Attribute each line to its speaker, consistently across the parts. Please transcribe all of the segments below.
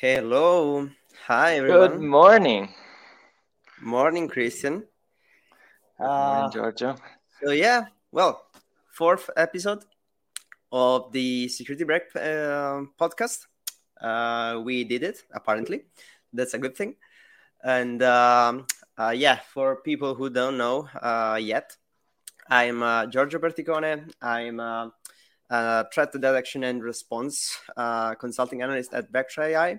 Speaker 1: Hello. Hi, everyone.
Speaker 2: Good morning.
Speaker 1: Morning, Christian.
Speaker 2: Good morning,
Speaker 1: Uh,
Speaker 2: Giorgio.
Speaker 1: so, yeah, well, fourth episode of the Security Break uh, podcast. Uh, we did it, apparently. That's a good thing. And um, uh, yeah, for people who don't know uh, yet, I'm uh, Giorgio Berticone. I'm uh, threat detection and response uh, consulting analyst at Vectra AI.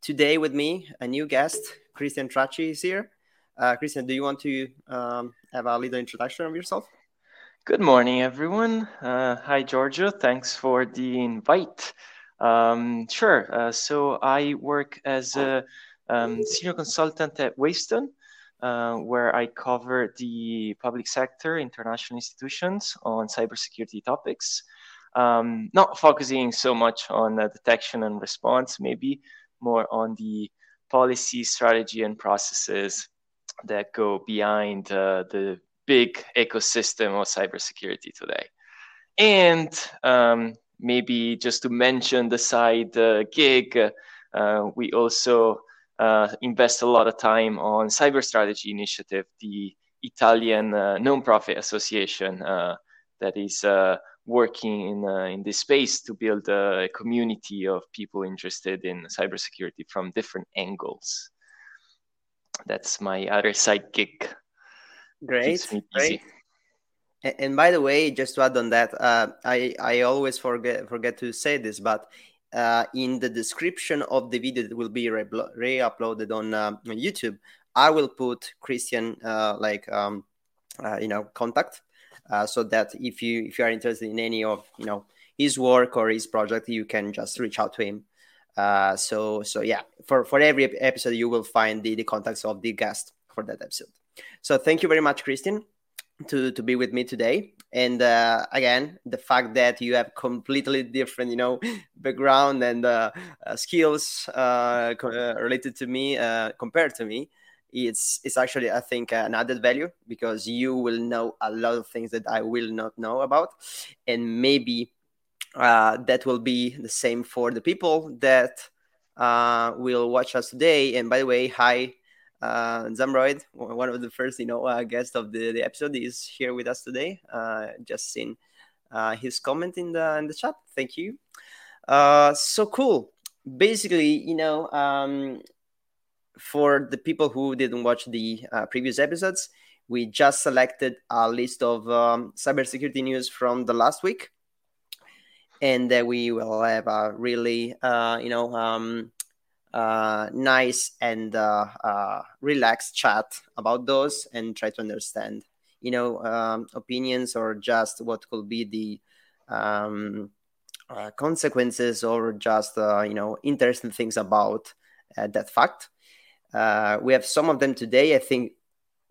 Speaker 1: Today, with me, a new guest, Christian Tracci, is here. Uh, Christian, do you want to um, have a little introduction of yourself?
Speaker 2: Good morning, everyone. Uh, hi, Giorgio. Thanks for the invite. Um, sure. Uh, so I work as a um, senior consultant at Wavestone, uh, where I cover the public sector, international institutions on cybersecurity topics. Um, not focusing so much on uh, detection and response, maybe more on the policy, strategy, and processes that go behind uh, the big ecosystem of cybersecurity today. And um, maybe just to mention the side uh, gig, uh, we also uh, invest a lot of time on Cyber Strategy Initiative, the Italian uh, non-profit association that is working in in this space to build a community of people interested in cybersecurity from different angles. That's my other side gig.
Speaker 1: Great,
Speaker 2: Keeps me busy.
Speaker 1: great. And by the way, just to add on that, uh, I I always forget forget to say this, but uh, in the description of the video that will be re- re-uploaded on, um, on YouTube, I will put Christian uh, like um, uh, you know contact, uh, so that if you if you are interested in any of you know his work or his project, you can just reach out to him. Uh, so so yeah, for for every episode, you will find the the contacts of the guest for that episode. So thank you very much, Christian to to be with me today and uh, again the fact that you have completely different you know background and uh, uh, skills uh, uh, related to me compared to me it's it's actually i think an added value because you will know a lot of things that i will not know about and maybe uh, that will be the same for the people that uh, will watch us today and by the way hi uh, Zamroid, one of the first, you know, uh, guests of the, the episode, is here with us today. Uh, just seen uh, his comment in the in the chat. Thank you. Uh, so cool. Basically, you know, um, for the people who didn't watch the uh, previous episodes, we just selected a list of um, cybersecurity news from the last week, and uh, we will have a really, uh, you know, um, uh, nice and uh, uh, relaxed chat about those and try to understand, you know, um, opinions or just what could be the um, uh, consequences or just, you know, interesting things about that fact. Uh, we have some of them today. I think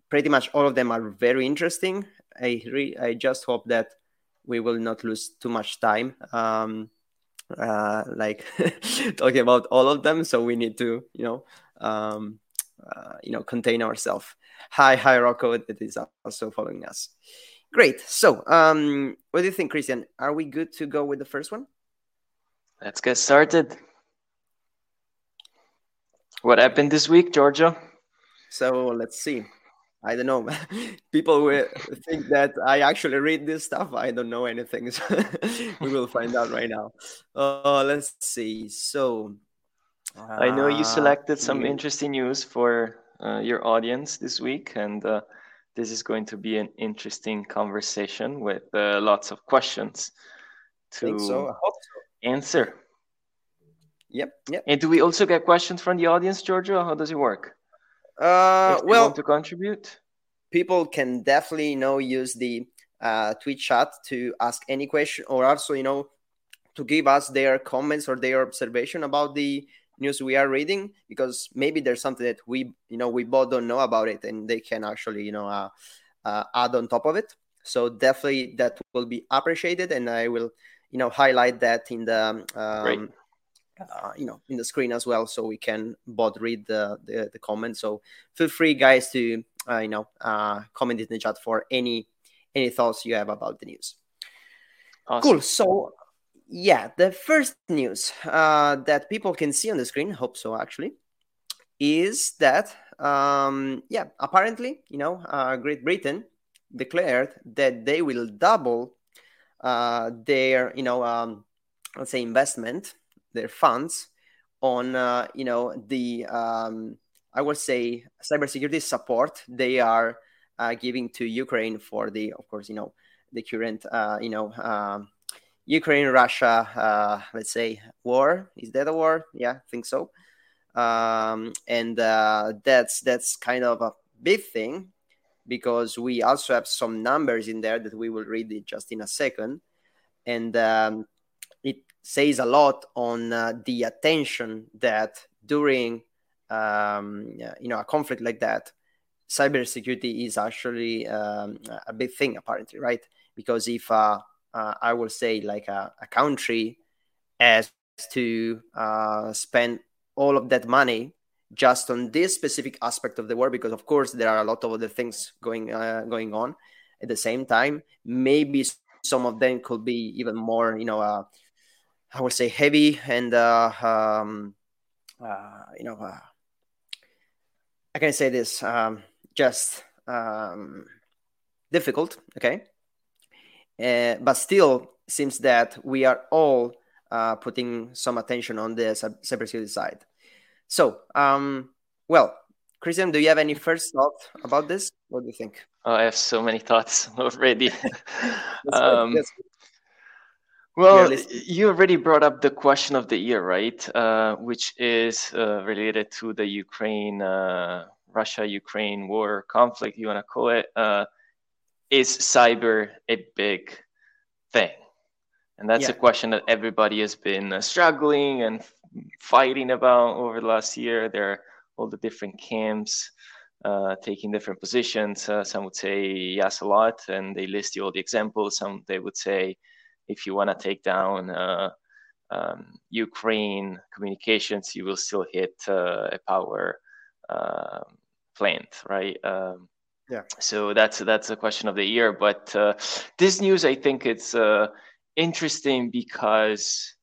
Speaker 1: pretty much all of them are very interesting. I re- I just hope that we will not lose too much time. Um, uh, like talking about all of them. So we need to, you know, um, uh, you know, contain ourselves. Hi, hi, Rocco, that is also following us. Great. So, um, what do you think, Christian? Are we good to go with the first one?
Speaker 2: Let's get started. What happened this week, Giorgio?
Speaker 1: So let's see. I don't know. People will think that I actually read this stuff. I don't know anything. So we will find out right now. Uh, let's see. So
Speaker 2: I know you
Speaker 1: uh,
Speaker 2: selected some interesting news for uh, your audience this week, and uh, this is going to be an interesting conversation with uh, lots of questions
Speaker 1: so.
Speaker 2: To
Speaker 1: hope so.
Speaker 2: answer.
Speaker 1: Yep. Yep.
Speaker 2: And do we also get questions from the audience, Giorgio? How does it work?
Speaker 1: Uh, well,
Speaker 2: to contribute?
Speaker 1: people can definitely you know use the uh, tweet chat to ask any question or also you know to give us their comments or their observation about the news we are reading because maybe there's something that we you know we both don't know about it and they can actually you know uh, uh, add on top of it so definitely that will be appreciated and i will you know highlight that in the um, uh, you know in the screen as well so we can both read the the, the comments so feel free guys to uh, you know uh, comment in the chat for any any thoughts you have about the news.
Speaker 2: Awesome.
Speaker 1: cool. So yeah, the first news uh, that people can see on the screen, hope so actually, is that um, yeah, apparently, you know, uh, Great Britain declared that they will double uh, their, you know, um, let's say investment, their funds on, uh, you know, the, um, I would say, cybersecurity support they are uh, giving to Ukraine for the, of course, you know, the current, uh, you know, um, Ukraine Russia, uh, let's say, war. Is that a war? Yeah, I think so. Um, and uh, that's that's kind of a big thing because we also have some numbers in there that we will read it just in a second, and um, says a lot on uh, the attention that during um, you know a conflict like that, cybersecurity is actually um, a big thing apparently, right? Because if uh, uh, I will say like a, a country has to uh, spend all of that money just on this specific aspect of the war, because of course there are a lot of other things going uh, going on at the same time. Maybe some of them could be even more, you know, uh, I would say heavy and uh, um, uh, you know, uh, I can say this, um, just um, difficult. Okay, uh, but still seems that we are all uh, putting some attention on the cybersecurity side. So, um, well, Christian, do you have any first thought about this? What do you think?
Speaker 2: Oh, I have so many thoughts already. um, well, you already brought up the question of the year, right? Uh, which is uh, related to the Ukraine, uh, Russia-Ukraine war conflict. You want to call it? Uh, is cyber a big thing? And that's yeah. a question that everybody has been uh, struggling and fighting about over the last year. There are all the different camps uh, taking different positions. Uh, some would say yes a lot, and they list you all the examples. Some they would say, if you want to take down uh, um, Ukraine communications, you will still hit uh, a power um, plant, right? Um,
Speaker 1: yeah.
Speaker 2: So that's that's a question of the year. But uh, this news, I think, it's uh, interesting because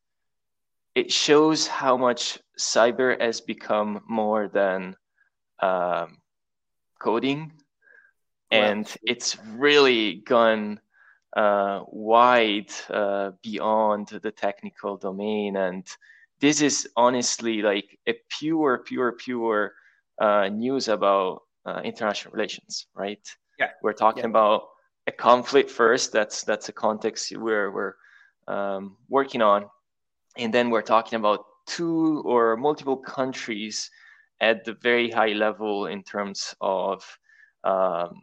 Speaker 2: it shows how much cyber has become more than um, coding, and it's really gone uh, wide uh, beyond the technical domain. And this is honestly like a pure, pure, pure uh, news about uh, international relations, right?
Speaker 1: Yeah,
Speaker 2: we're talking
Speaker 1: yeah.
Speaker 2: about a conflict first. That's that's a context where we're um, working on, and then we're talking about two or multiple countries at the very high level in terms of um,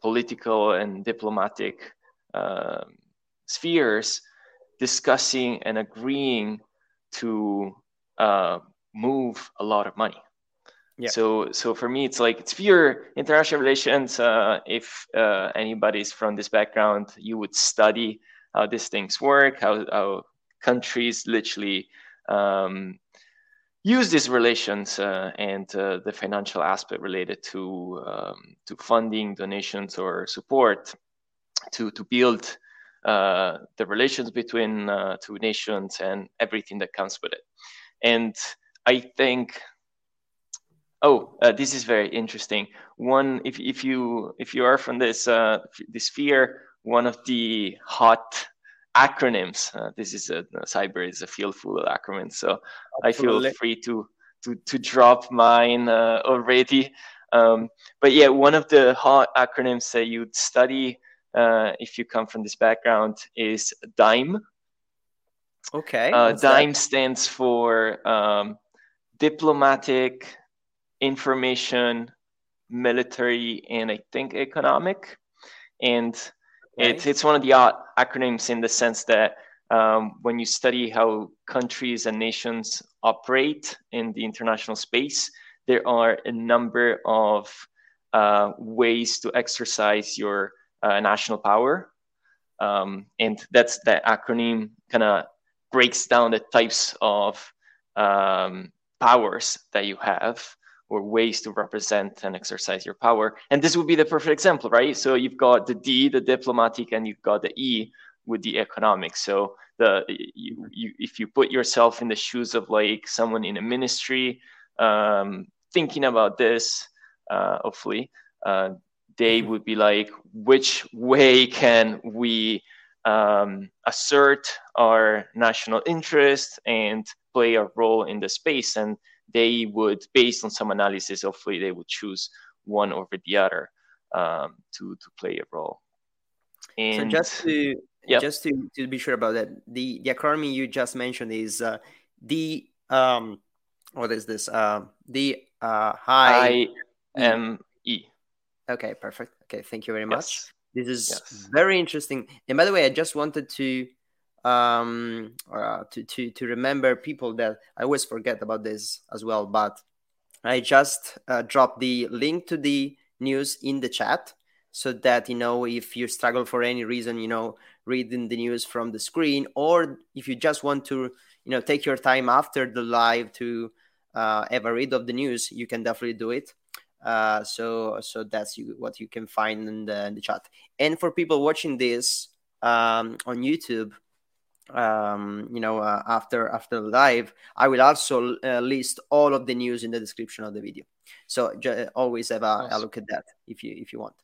Speaker 2: political and diplomatic uh, spheres discussing and agreeing to uh, move a lot of money. Yeah. So, so for me, it's like it's pure international relations. Uh, if uh, anybody's from this background, you would study how these things work, how, how countries literally um, use these relations uh, and uh, the financial aspect related to um, to funding, donations, or support to to build uh, the relations between uh, two nations and everything that comes with it. And I think Oh, uh, this is very interesting. One, if if you if you are from this uh, this sphere, one of the hot acronyms. Uh, this is a, cyber is a field full of acronyms, so Absolutely. I feel free to to to drop mine uh, already. Um, but yeah, one of the hot acronyms that you'd study uh, if you come from this background is DIME.
Speaker 1: Okay.
Speaker 2: Uh, DIME that? stands for um, diplomatic, information, military, and I think economic. And okay. it, it's one of the acronyms in the sense that um, when you study how countries and nations operate in the international space, there are a number of uh, ways to exercise your national power. Um, and that's the acronym kind of breaks down the types of um, powers that you have or ways to represent and exercise your power. And this would be the perfect example, right? So you've got the D, the diplomatic, and you've got the E, with the economics. So the you, you if you put yourself in the shoes of like someone in a ministry um, thinking about this, uh, hopefully, uh, they mm-hmm. would be like, which way can we um, assert our national interest and play a role in the space? And they would, based on some analysis, hopefully they would choose one over the other um, to to play a role.
Speaker 1: And so just to yep. just to, to be sure about that, the the acronym you just mentioned is uh, the um, what is this? Uh, the uh, high
Speaker 2: I M E.
Speaker 1: Okay, perfect. Okay, thank you very much. Yes. This is yes. very interesting. And by the way, I just wanted to um uh, to to to remember people that I always forget about this as well. But I just uh, dropped the link to the news in the chat so that you know if you struggle for any reason, you know, reading the news from the screen, or if you just want to you know take your time after the live to uh, have a read of the news, you can definitely do it. Uh, so so that's you, what you can find in the, in the chat. And for people watching this um, on YouTube, um, you know, uh, after after the live, I will also uh, list all of the news in the description of the video. So j- always have a, nice. a, look at that if you if you want.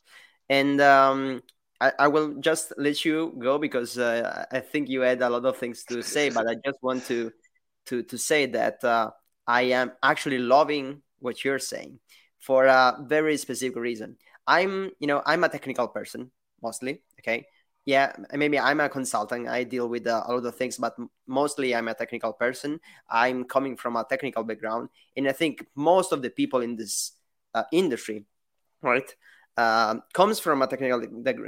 Speaker 1: And um, I, I, will just let you go because uh, I think you had a lot of things to say, but I just want to to to say that uh, I am actually loving what you're saying for a very specific reason. I'm, you know, I'm a technical person mostly. Okay. Yeah, maybe I'm a consultant. I deal with uh, a lot of things, but mostly I'm a technical person. I'm coming from a technical background, and I think most of the people in this uh, industry, right, uh, comes from a technical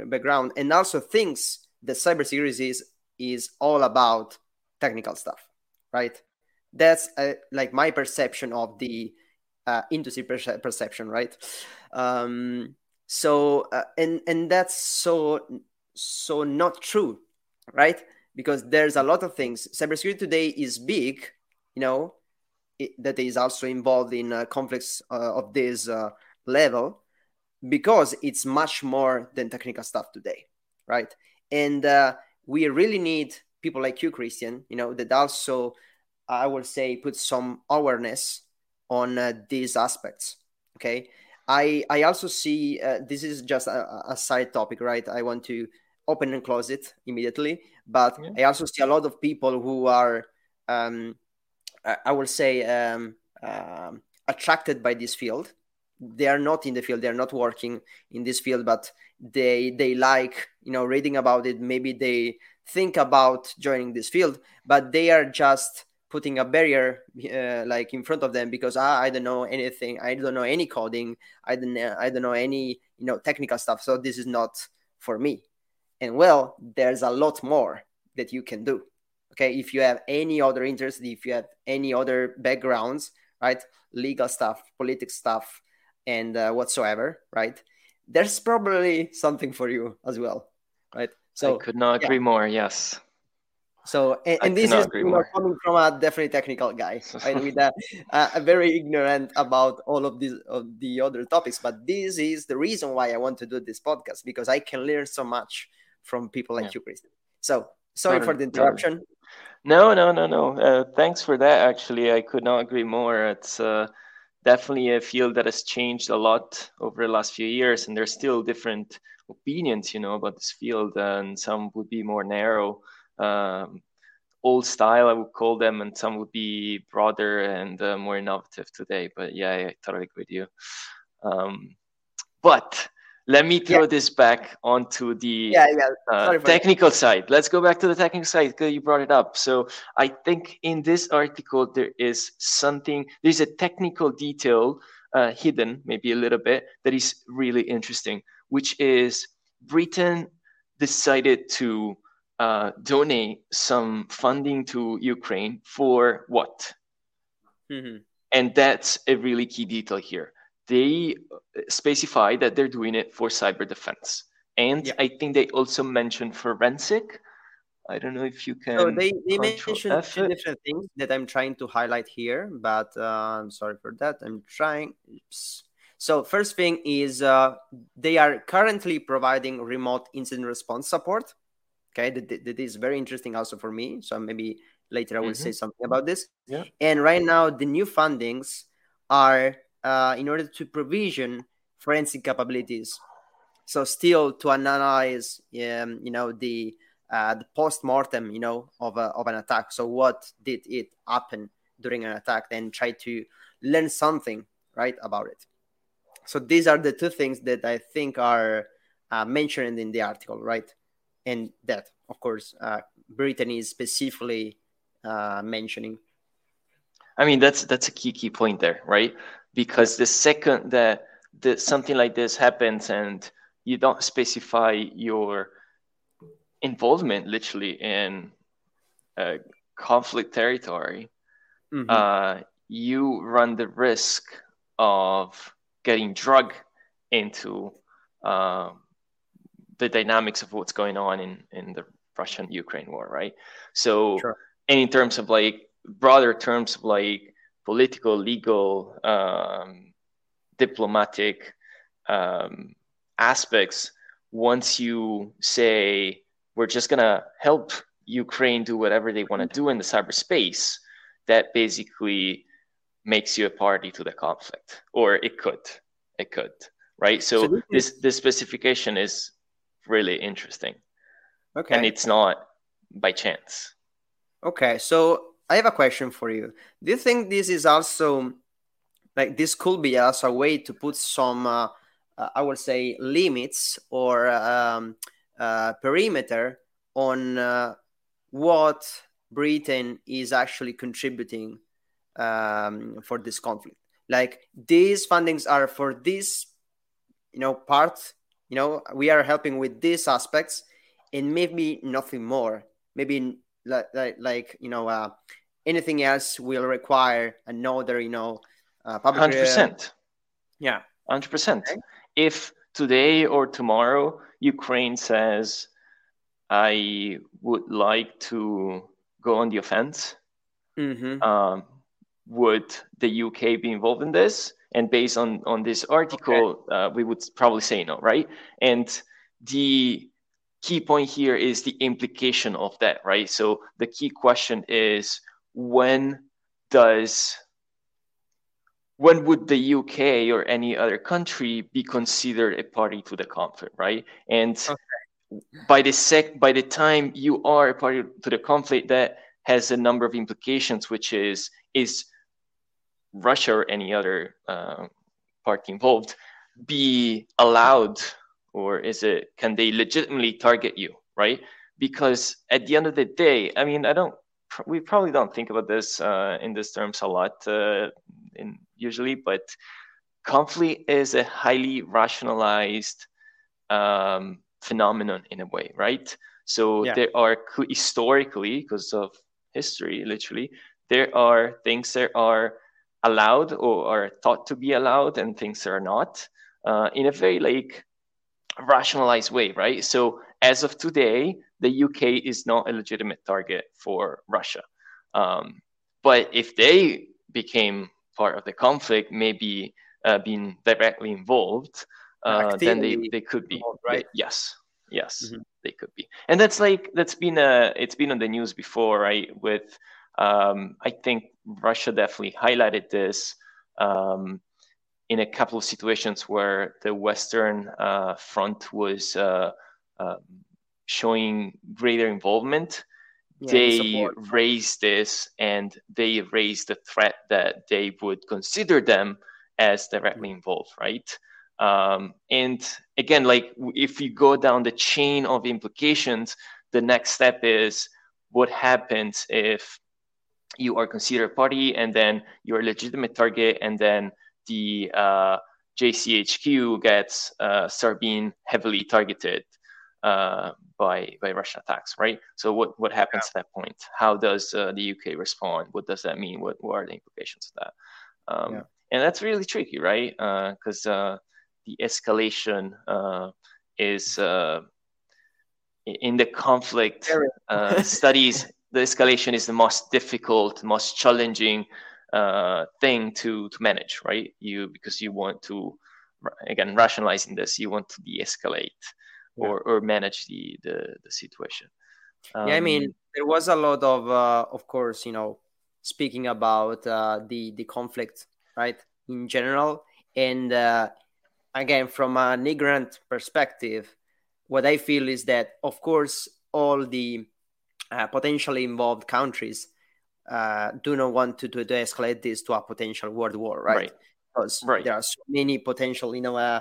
Speaker 1: background and also thinks that cybersecurity is is all about technical stuff, right? that's uh, like my perception of the uh, industry perce- perception, right? Um, so uh, and and that's so so not true, right? Because there's a lot of things. Cybersecurity today is big, you know, it, that is also involved in uh, conflicts uh, of this uh, level because it's much more than technical stuff today, right? And uh, we really need people like you, Christian, you know, that also I would say put some awareness on uh, these aspects. Okay. I, I also see uh, this is just a, a, side topic, right? I want to open and close it immediately, but yeah. I also see a lot of people who are, um, I will say, um, um, attracted by this field. They are not in the field; they are not working in this field, but they they like you know reading about it. Maybe they think about joining this field, but they are just putting a barrier uh, like in front of them because ah, I don't know anything. I don't know any coding. I don't know, I don't know any you know technical stuff. So this is not for me. And well, there's a lot more that you can do. Okay, if you have any other interest, if you have any other backgrounds, right, legal stuff, politics stuff, and uh, whatsoever, right, there's probably something for you as well, right?
Speaker 2: So I could not agree yeah. more. Yes.
Speaker 1: So, and, and this is you know, coming from a definitely technical guy, right? With a, a, very ignorant about all of these of the other topics. But this is the reason why I want to do this podcast because I can learn so much from people like yeah. you, Christian. So, sorry for the interruption.
Speaker 2: No, no, no, no. Uh, thanks for that. Actually, I could not agree more. It's uh, definitely a field that has changed a lot over the last few years, and there's still different opinions, you know, about this field, and some would be more narrow um, old style, I would call them, and some would be broader and uh, more innovative today. But yeah, I totally agree with you. Um, but let me throw yeah. this back onto the yeah, yeah. Uh, technical side. Let's go back to the technical side because you brought it up. So I think in this article there is something. There's a technical detail uh, hidden, maybe a little bit, that is really interesting, which is Britain decided to uh, donate some funding to Ukraine for what? Mm-hmm. And that's a really key detail here. They specify that they're doing it for cyber defense. And yeah. I think they also mentioned forensic. I don't know if you can.
Speaker 1: So they, they mentioned two different things that I'm trying to highlight here, but uh, I'm sorry for that. I'm trying. Oops. So first thing is uh, they are currently providing remote incident response support Okay, that, that is very interesting also for me. So maybe later I will mm-hmm. say something about this.
Speaker 2: Yeah.
Speaker 1: And right now, the new fundings are uh, in order to provision forensic capabilities. So still to analyze, um, you know, the uh, the post mortem, you know, of a, of an attack. So what did it happen during an attack, and try to learn something right about it. So these are the two things that I think are uh, mentioned in the article, right? And that, of course, uh, Britain is specifically uh, mentioning.
Speaker 2: I mean, that's that's a key key point there, right? Because the second that that something like this happens and you don't specify your involvement literally in a conflict territory, mm-hmm. uh, you run the risk of getting drug into uh, the dynamics of what's going on in, in the Russian Ukraine war, right? So, sure. and in terms of like broader terms of like political, legal, um, diplomatic um, aspects, once you say we're just gonna help Ukraine do whatever they want to do in the cyberspace, that basically makes you a party to the conflict, or it could, it could, right? So, so this this specification is really interesting.
Speaker 1: Okay,
Speaker 2: and it's not by chance.
Speaker 1: Okay, so I have a question for you. Do you think this is also like this could be also a way to put some, uh, uh, I would say, limits or um, uh, perimeter on uh, what Britain is actually contributing um, for this conflict. Like these fundings are for this, you know, part. You know, we are helping with these aspects, and maybe nothing more. Maybe like like, like you know, uh, anything else will require another, you know, uh, public.
Speaker 2: Hundred percent.
Speaker 1: Yeah,
Speaker 2: hundred percent. If today or tomorrow Ukraine says, "I would like to go on the offense,"
Speaker 1: mm-hmm.
Speaker 2: um, would the UK be involved in this? And based on on this article, okay. uh, we would probably say no, right? And the key point here is the implication of that, right? So the key question is when does when would the UK or any other country be considered a party to the conflict, right? And okay. by the sec by the time you are a party to the conflict, that has a number of implications, which is is Russia or any other uh, party involved be allowed, or is it can they legitimately target you, right? Because at the end of the day, I mean, I don't. We probably don't think about this uh, in these terms a lot, uh, in usually, but conflict is a highly rationalized um, phenomenon in a way, right? So yeah. there are historically, because of history, literally, there are things that are allowed or are thought to be allowed and things are not uh, in a very like rationalized way, right? So as of today, the UK is not a legitimate target for Russia. Um, but if they became part of the conflict, maybe uh, being directly involved, uh, then they, they could be right. yes, yes, mm-hmm. they could be. And that's like that's been a it's been on the news before, right? With um, I think Russia definitely highlighted this um, in a couple of situations where the Western uh, front was uh, uh, showing greater involvement. Yeah, they raised this and they raised the threat that they would consider them as directly mm-hmm. involved, right? Um, and again, like if you go down the chain of implications, the next step is what happens if you are considered a party and then you're a legitimate target and then the uh, GCHQ gets uh, start being heavily targeted uh, by by Russian attacks, right? So what what happens yeah. at that point? How does uh, the UK respond? What does that mean? What what are the implications of that? Um, yeah. And that's really tricky, right? Because uh, uh, the escalation is in the conflict studies the escalation is the most difficult, most challenging uh, thing to to manage, right? You because you want to again rationalizing this, you want to de-escalate yeah. or or manage the, the the situation.
Speaker 1: Um, yeah, I mean, um, there was a lot of, uh, of course, you know, speaking about uh, the the conflict, right, in general, and uh, again, from an ignorant perspective, what I feel is that, of course, all the uh, potentially involved countries uh, do not want to, to, to, escalate this to a potential world war, right? right. Because right. there are so many potential, you know, uh,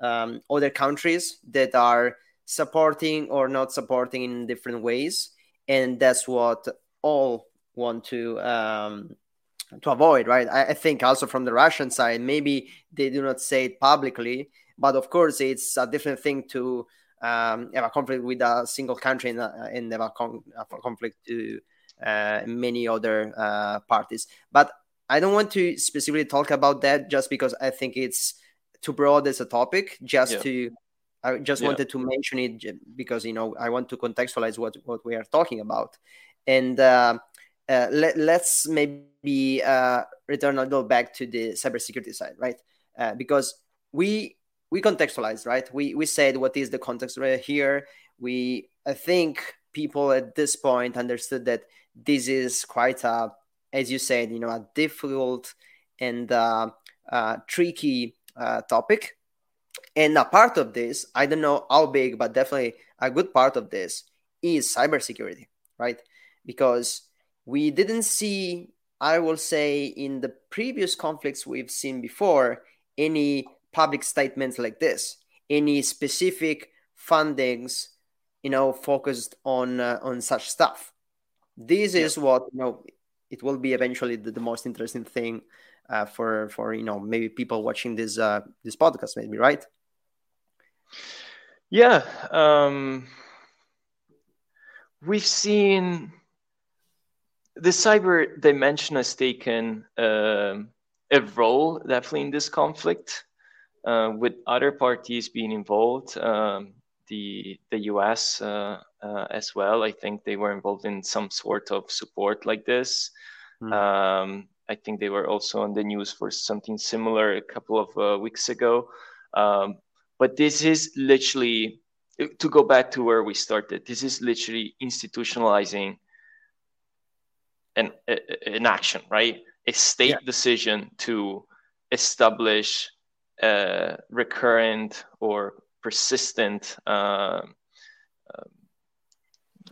Speaker 1: um, other countries that are supporting or not supporting in different ways, and that's what all want to um, to avoid, right? I, I, think also from the Russian side, maybe they do not say it publicly, but of course it's a different thing to um, have a conflict with a single country and, uh, and have a, con- a conflict to uh, many other uh, parties. But I don't want to specifically talk about that just because I think it's too broad as a topic. Just yeah. to, I just yeah. wanted to mention it because you know I want to contextualize what what we are talking about, and uh, uh, let, us maybe uh, return a little back to the cybersecurity side, right? Uh, because we we contextualized, right? We we said what is the context right here. We I think people at this point understood that this is quite a, as you said, you know, a difficult and uh, uh, tricky uh, topic. And a part of this, I don't know how big, but definitely a good part of this is cybersecurity, right? Because we didn't see, I will say, in the previous conflicts we've seen before, any public statements like this, any specific fundings, you know, focused on uh, on such stuff. This yeah. is what you know. It will be eventually the, the most interesting thing uh, for for you know maybe people watching this uh, this podcast, maybe right?
Speaker 2: Yeah, um, we've seen the cyber dimension has taken uh, a role definitely in this conflict uh, with other parties being involved, um, the the U.S. Uh, uh, as well. I think they were involved in some sort of support like this. Mm. Um, I think they were also on the news for something similar a couple of uh, weeks ago. Um, but this is literally to go back to where we started. This is literally institutionalizing an an action, right? A state yeah. decision to establish uh, recurrent or persistent uh, uh,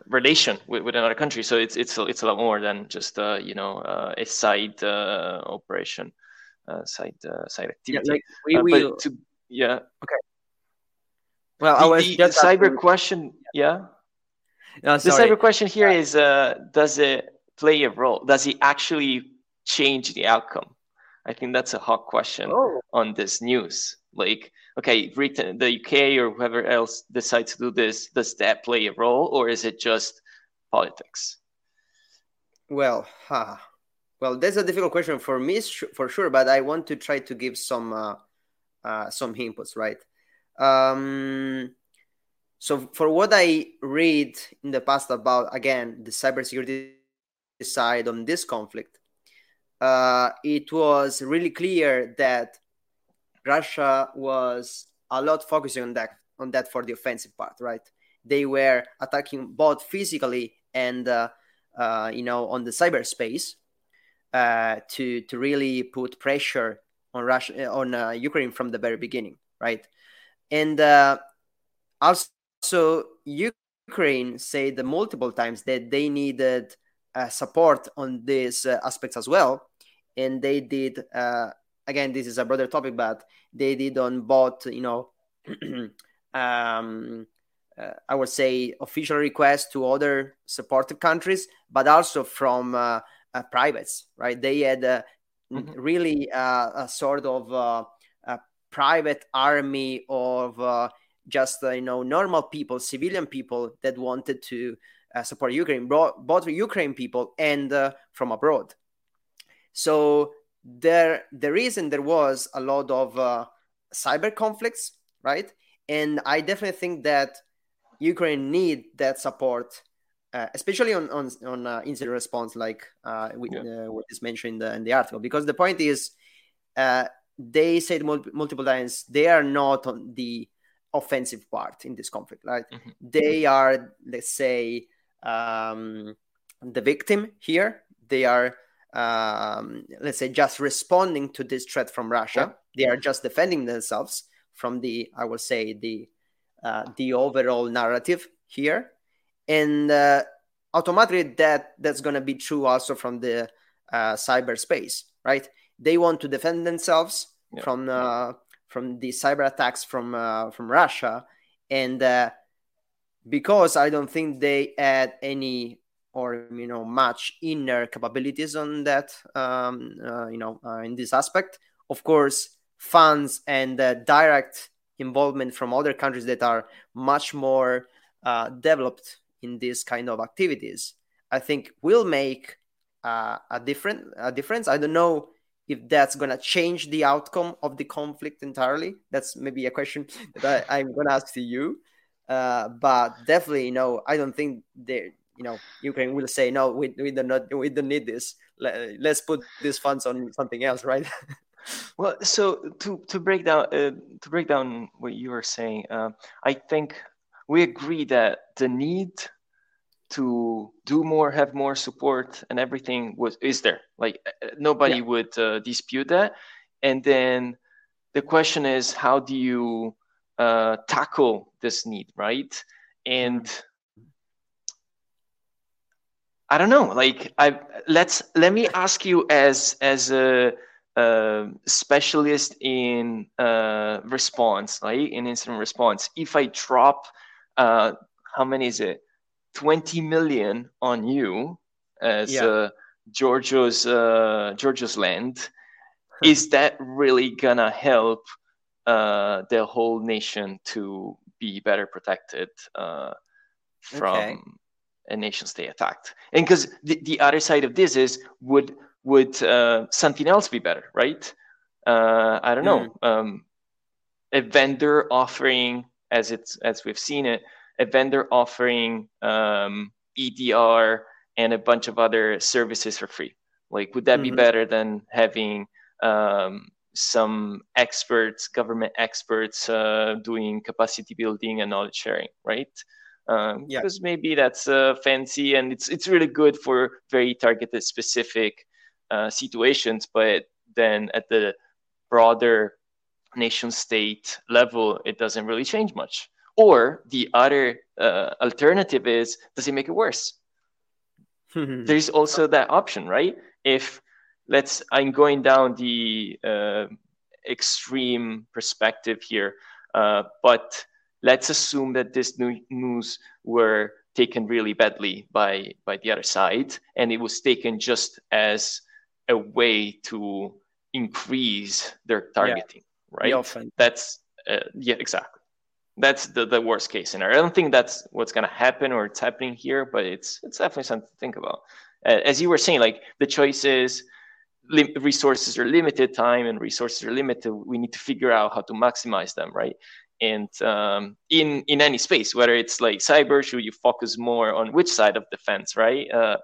Speaker 2: relation with, with, another country. So it's it's it's a lot more than just uh, you know uh, a side uh, operation, side side activity. Yeah, like we will. To, yeah.
Speaker 1: Okay.
Speaker 2: Well, the, I was the, the cyber question. Yeah. No, the cyber question here is: Does it play a role? Does it actually change the outcome? I think that's a hot question oh. on this news. Like, okay, Britain, the UK or whoever else decides to do this, does that play a role or is it just politics?
Speaker 1: Well, huh. well, that's a difficult question for me for sure, but I want to try to give some uh, uh, some inputs, right? Um, so, for what I read in the past about again the cybersecurity side on this conflict, uh, it was really clear that Russia was a lot focusing on that on that for the offensive part, right? They were attacking both physically and uh, uh, you know on the cyberspace uh, to to really put pressure on Russia on uh, Ukraine from the very beginning, right? And uh, also Ukraine said multiple times that they needed uh, support on these aspects as well and they did uh, again this is a broader topic but they did on both you know um, uh, i would say official requests to other supported countries but also from uh, uh privates right they had uh, mm-hmm. really uh, a sort of a private army of just you know normal people civilian people that wanted to support ukraine both ukraine people and from abroad so there, there is and there was a lot of uh, cyber conflicts, right? And I definitely think that Ukraine need that support, uh, especially on on, on uh, incident response, like uh, we, yeah. uh, what is mentioned in the, in the, article. Because the point is, uh, they said mul- multiple times they are not on the offensive part in this conflict, right? Mm-hmm. They are, let's say, um, the victim here. They are, um, let's say, just responding to this threat from Russia. Yeah. They are just defending themselves from the, I will say, the uh, the overall narrative here, and uh, automatically that that's going to be true also from the uh, cyberspace, right? They want to defend themselves yeah. from uh, from the cyber attacks from uh, from Russia, and uh, because I don't think they had any or you know much inner capabilities on that um, uh, you know uh, in this aspect. Of course, funds and uh, direct involvement from other countries that are much more uh, developed in this kind of activities, I think will make uh, a different a difference. I don't know if that's going to change the outcome of the conflict entirely. That's maybe a question that I, am going to ask to you. Uh, but definitely, you know, I don't think they, you know, Ukraine will say no. We, we don't we don't need this. Let, us put these funds on something else, right?
Speaker 2: well, so to to break down uh, to break down what you were saying, uh, I think we agree that the need to do more, have more support, and everything was is there. Like uh, nobody yeah. would uh, dispute that. And then the question is, how do you uh, tackle this need, right? And I don't know. Like I let's let me ask you as as a, a specialist in uh, response, right? In incident response. If I drop, uh, how many is it? 20 million on you as yeah. uh, Giorgio's uh, Giorgio's land, is that really gonna help uh, the whole nation to be better protected uh, from okay. A nation state attack? And because the, the other side of this is would would uh, something else be better, right? Uh, I don't know. Mm. Um, a vendor offering, as it's as we've seen it, a vendor offering um, EDR and a bunch of other services for free. Like, would that mm-hmm. be better than having um, some experts, government experts, uh, doing capacity building and knowledge sharing, right? Um, yeah. Because maybe that's uh, fancy and it's it's really good for very targeted, specific uh, situations, but then at the broader nation state level, it doesn't really change much. Or the other uh, alternative is, does it make it worse? There's also that option, right? If let's, I'm going down the uh, extreme perspective here, uh, but let's assume that this news were taken really badly by by the other side, and it was taken just as a way to increase their targeting, yeah. right? Often. That's uh, yeah, exactly that's the, the worst case scenario. I don't think that's what's going to happen or it's happening here, but it's it's definitely something to think about. As you were saying, like the choices, li- resources are limited, time and resources are limited. We need to figure out how to maximize them, right? And um, in in any space, whether it's like cyber, should you focus more on which side of the fence, right? Uh,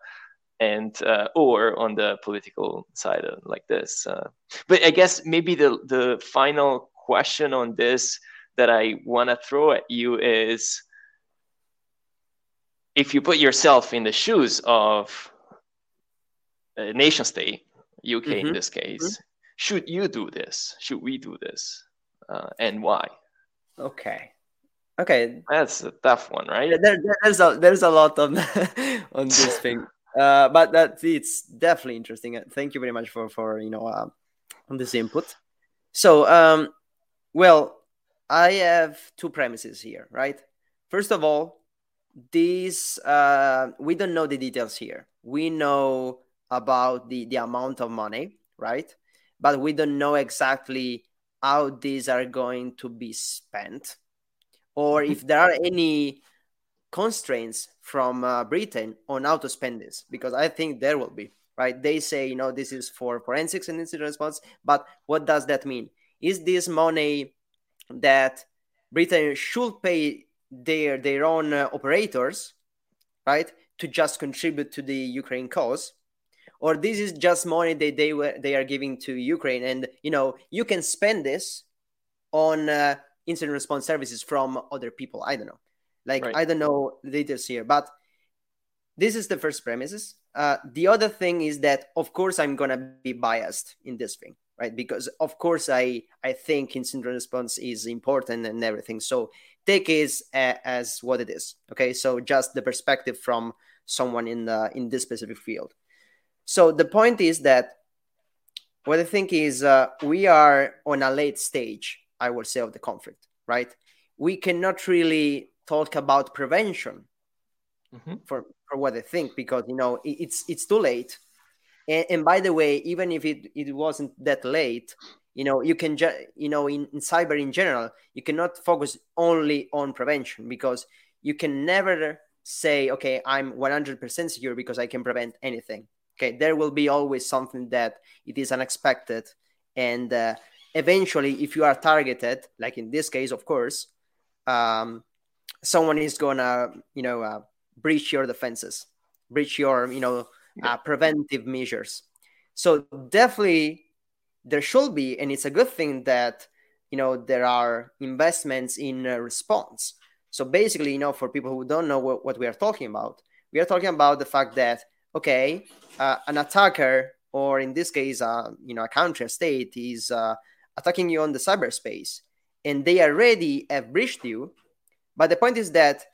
Speaker 2: and uh, or on the political side, of, like this. Uh, but I guess maybe the the final question on this that I want to throw at you is if you put yourself in the shoes of a nation state, UK mm-hmm. in this case, mm-hmm. should you do this? Should we do this? Uh, and why?
Speaker 1: Okay. Okay.
Speaker 2: That's a tough one, right?
Speaker 1: There, there's a there's a lot on on this thing, uh, but that it's definitely interesting. Thank you very much for for you know uh, on this input. So, um, well, I have two premises here, right? First of all, these uh, we don't know the details here. We know about the the amount of money, right? But we don't know exactly how these are going to be spent, or if there are any constraints from uh, Britain on how to spend this, because I think there will be. Right? They say, you know, this is for forensics and incident response, but what does that mean? Is this money that Britain should pay their their own uh, operators, right, to just contribute to the Ukraine cause, or this is just money that they were they are giving to Ukraine, and you know you can spend this on uh, incident response services from other people. I don't know, like right. I don't know the details here, but this is the first premises. Uh, the other thing is that, of course, I'm gonna be biased in this thing, right? Because of course, I I think incident response is important and everything. So take is uh, as what it is. Okay, so just the perspective from someone in the in this specific field. So the point is that what I think is uh, we are on a late stage, I would say, of the conflict, right? We cannot really talk about prevention mm-hmm. for, for what I think because you know it, it's it's too late. And, and, by the way, even if it, it wasn't that late, you know you can just you know in, in cyber in general you cannot focus only on prevention because you can never say okay i'm 100% secure because i can prevent anything okay there will be always something that it is unexpected. And uh, eventually if you are targeted like in this case of course um, someone is gonna you know uh, breach your defenses breach your you know uh, preventive measures. So definitely there should be and it's a good thing that you know there are investments in uh, response. So basically you know for people who don't know what, what we are talking about we are talking about the fact that okay uh, an attacker or in this case uh, you know a country a state is uh, attacking you on the cyberspace. And they already have breached you but the point is that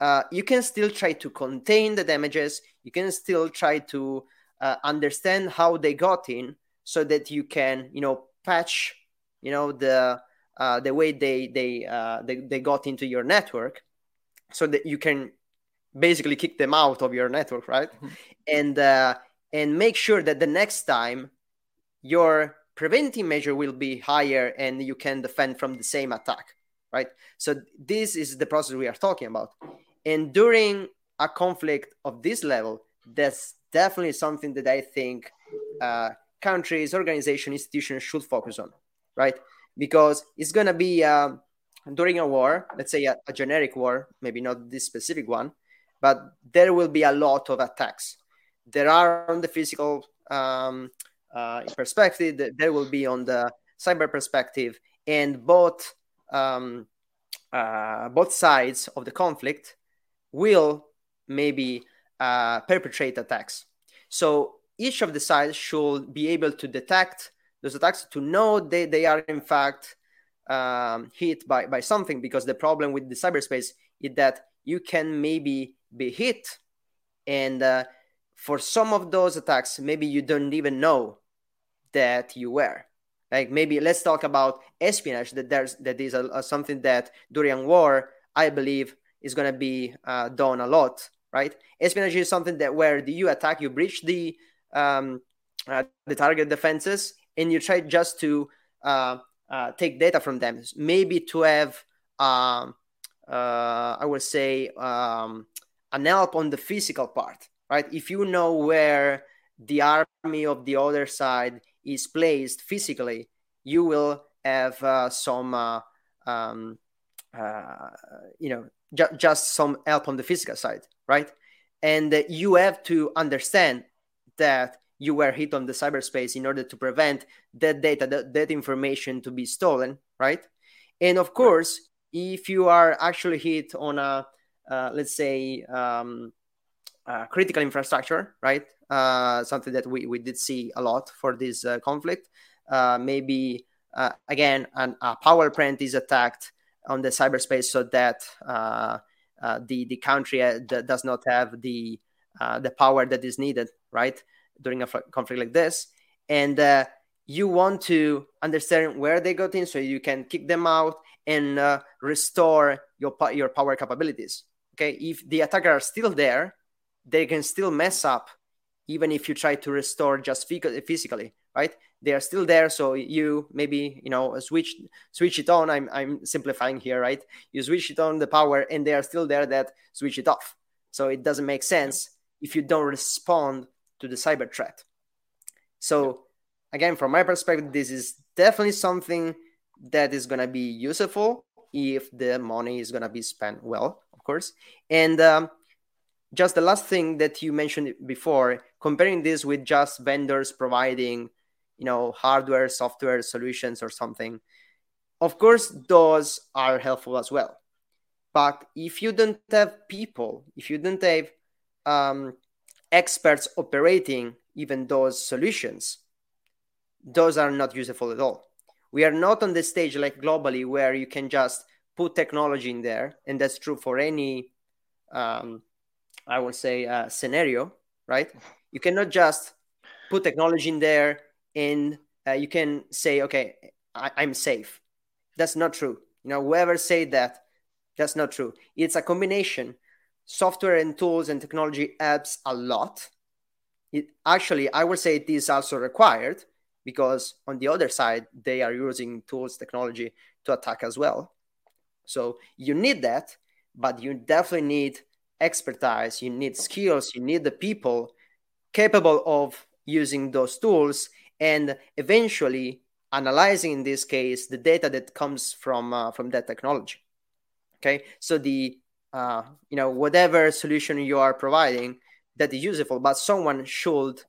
Speaker 1: uh, you can still try to contain the damages. You can still try to uh, understand how they got in so that you can you know patch you know the uh, the way they they, uh, they they got into your network so that you can basically kick them out of your network right mm-hmm. and uh, and make sure that the next time your preventing measure will be higher and you can defend from the same attack right so this is the process we are talking about and during a conflict of this level that's definitely something that i think uh, countries, organizations, institutions should focus on, right? Because it's going to be uh, during a war, let's say a, a, generic war, maybe not this specific one, but there will be a lot of attacks. There are on the physical um, uh, perspective, there will be on the cyber perspective, and both um, uh, both sides of the conflict will maybe uh, perpetrate attacks. So each of the sides should be able to detect those attacks to know they, they are in fact um, hit by, by something because the problem with the cyberspace is that you can maybe be hit. And uh, for some of those attacks maybe you don't even know that you were. Like maybe let's talk about espionage that there's that is a, a something that during war i believe is going to be uh, done a lot right? Espionage is something that where you attack you breach the um, uh, the target defenses and you try just to uh, uh, take data from them, maybe to have, um, uh, I would say, um, an help on the physical part, right? If you know where the army of the other side is placed physically, you will have uh, some, uh, um, you know, ju- just some help on the physical side, right? And you have to understand that you were hit on the cyberspace in order to prevent that data, that, that information to be stolen, right? And of course, if you are actually hit on a, uh, let's say, um, uh, critical infrastructure, right? Uh, something that we, we did see a lot for this uh, conflict. Uh, maybe, again, an, a power plant is attacked on the cyberspace so that the, the country does not have the, the power that is needed right? During a conflict like this, and you want to understand where they got in, so you can kick them out and uh, restore your your power capabilities. Okay, if the attacker are still there, they can still mess up, even if you try to restore just physically, right? They are still there, so you maybe you know switch switch it on. I'm I'm simplifying here, right? You switch it on the power, and they are still there that switch it off. So it doesn't make sense if you don't respond to the cyber threat. So, again, from my perspective, this is definitely something that is going to be useful if the money is going to be spent well, of course. And um, just the last thing that you mentioned before, comparing this with just vendors providing, you know, hardware, software solutions or something. Of course, those are helpful as well. But if you don't have people, if you don't have um, experts operating even those solutions, those are not useful at all. We are not on the stage like globally where you can just put technology in there, and that's true for any, um, I would say, uh, scenario, right? You cannot just put technology in there and uh, you can say, okay, I- I'm safe. That's not true. You know, whoever said that, that's not true. It's a combination. Software and tools and technology helps a lot. It actually, I would say it is also required because on the other side, they are using tools, technology to attack as well. So you need that, but you definitely need expertise, you need skills, you need the people capable of using those tools and eventually analyzing in this case the data that comes from uh, from that technology. Okay? So the uh, you know whatever solution you are providing that is useful but someone should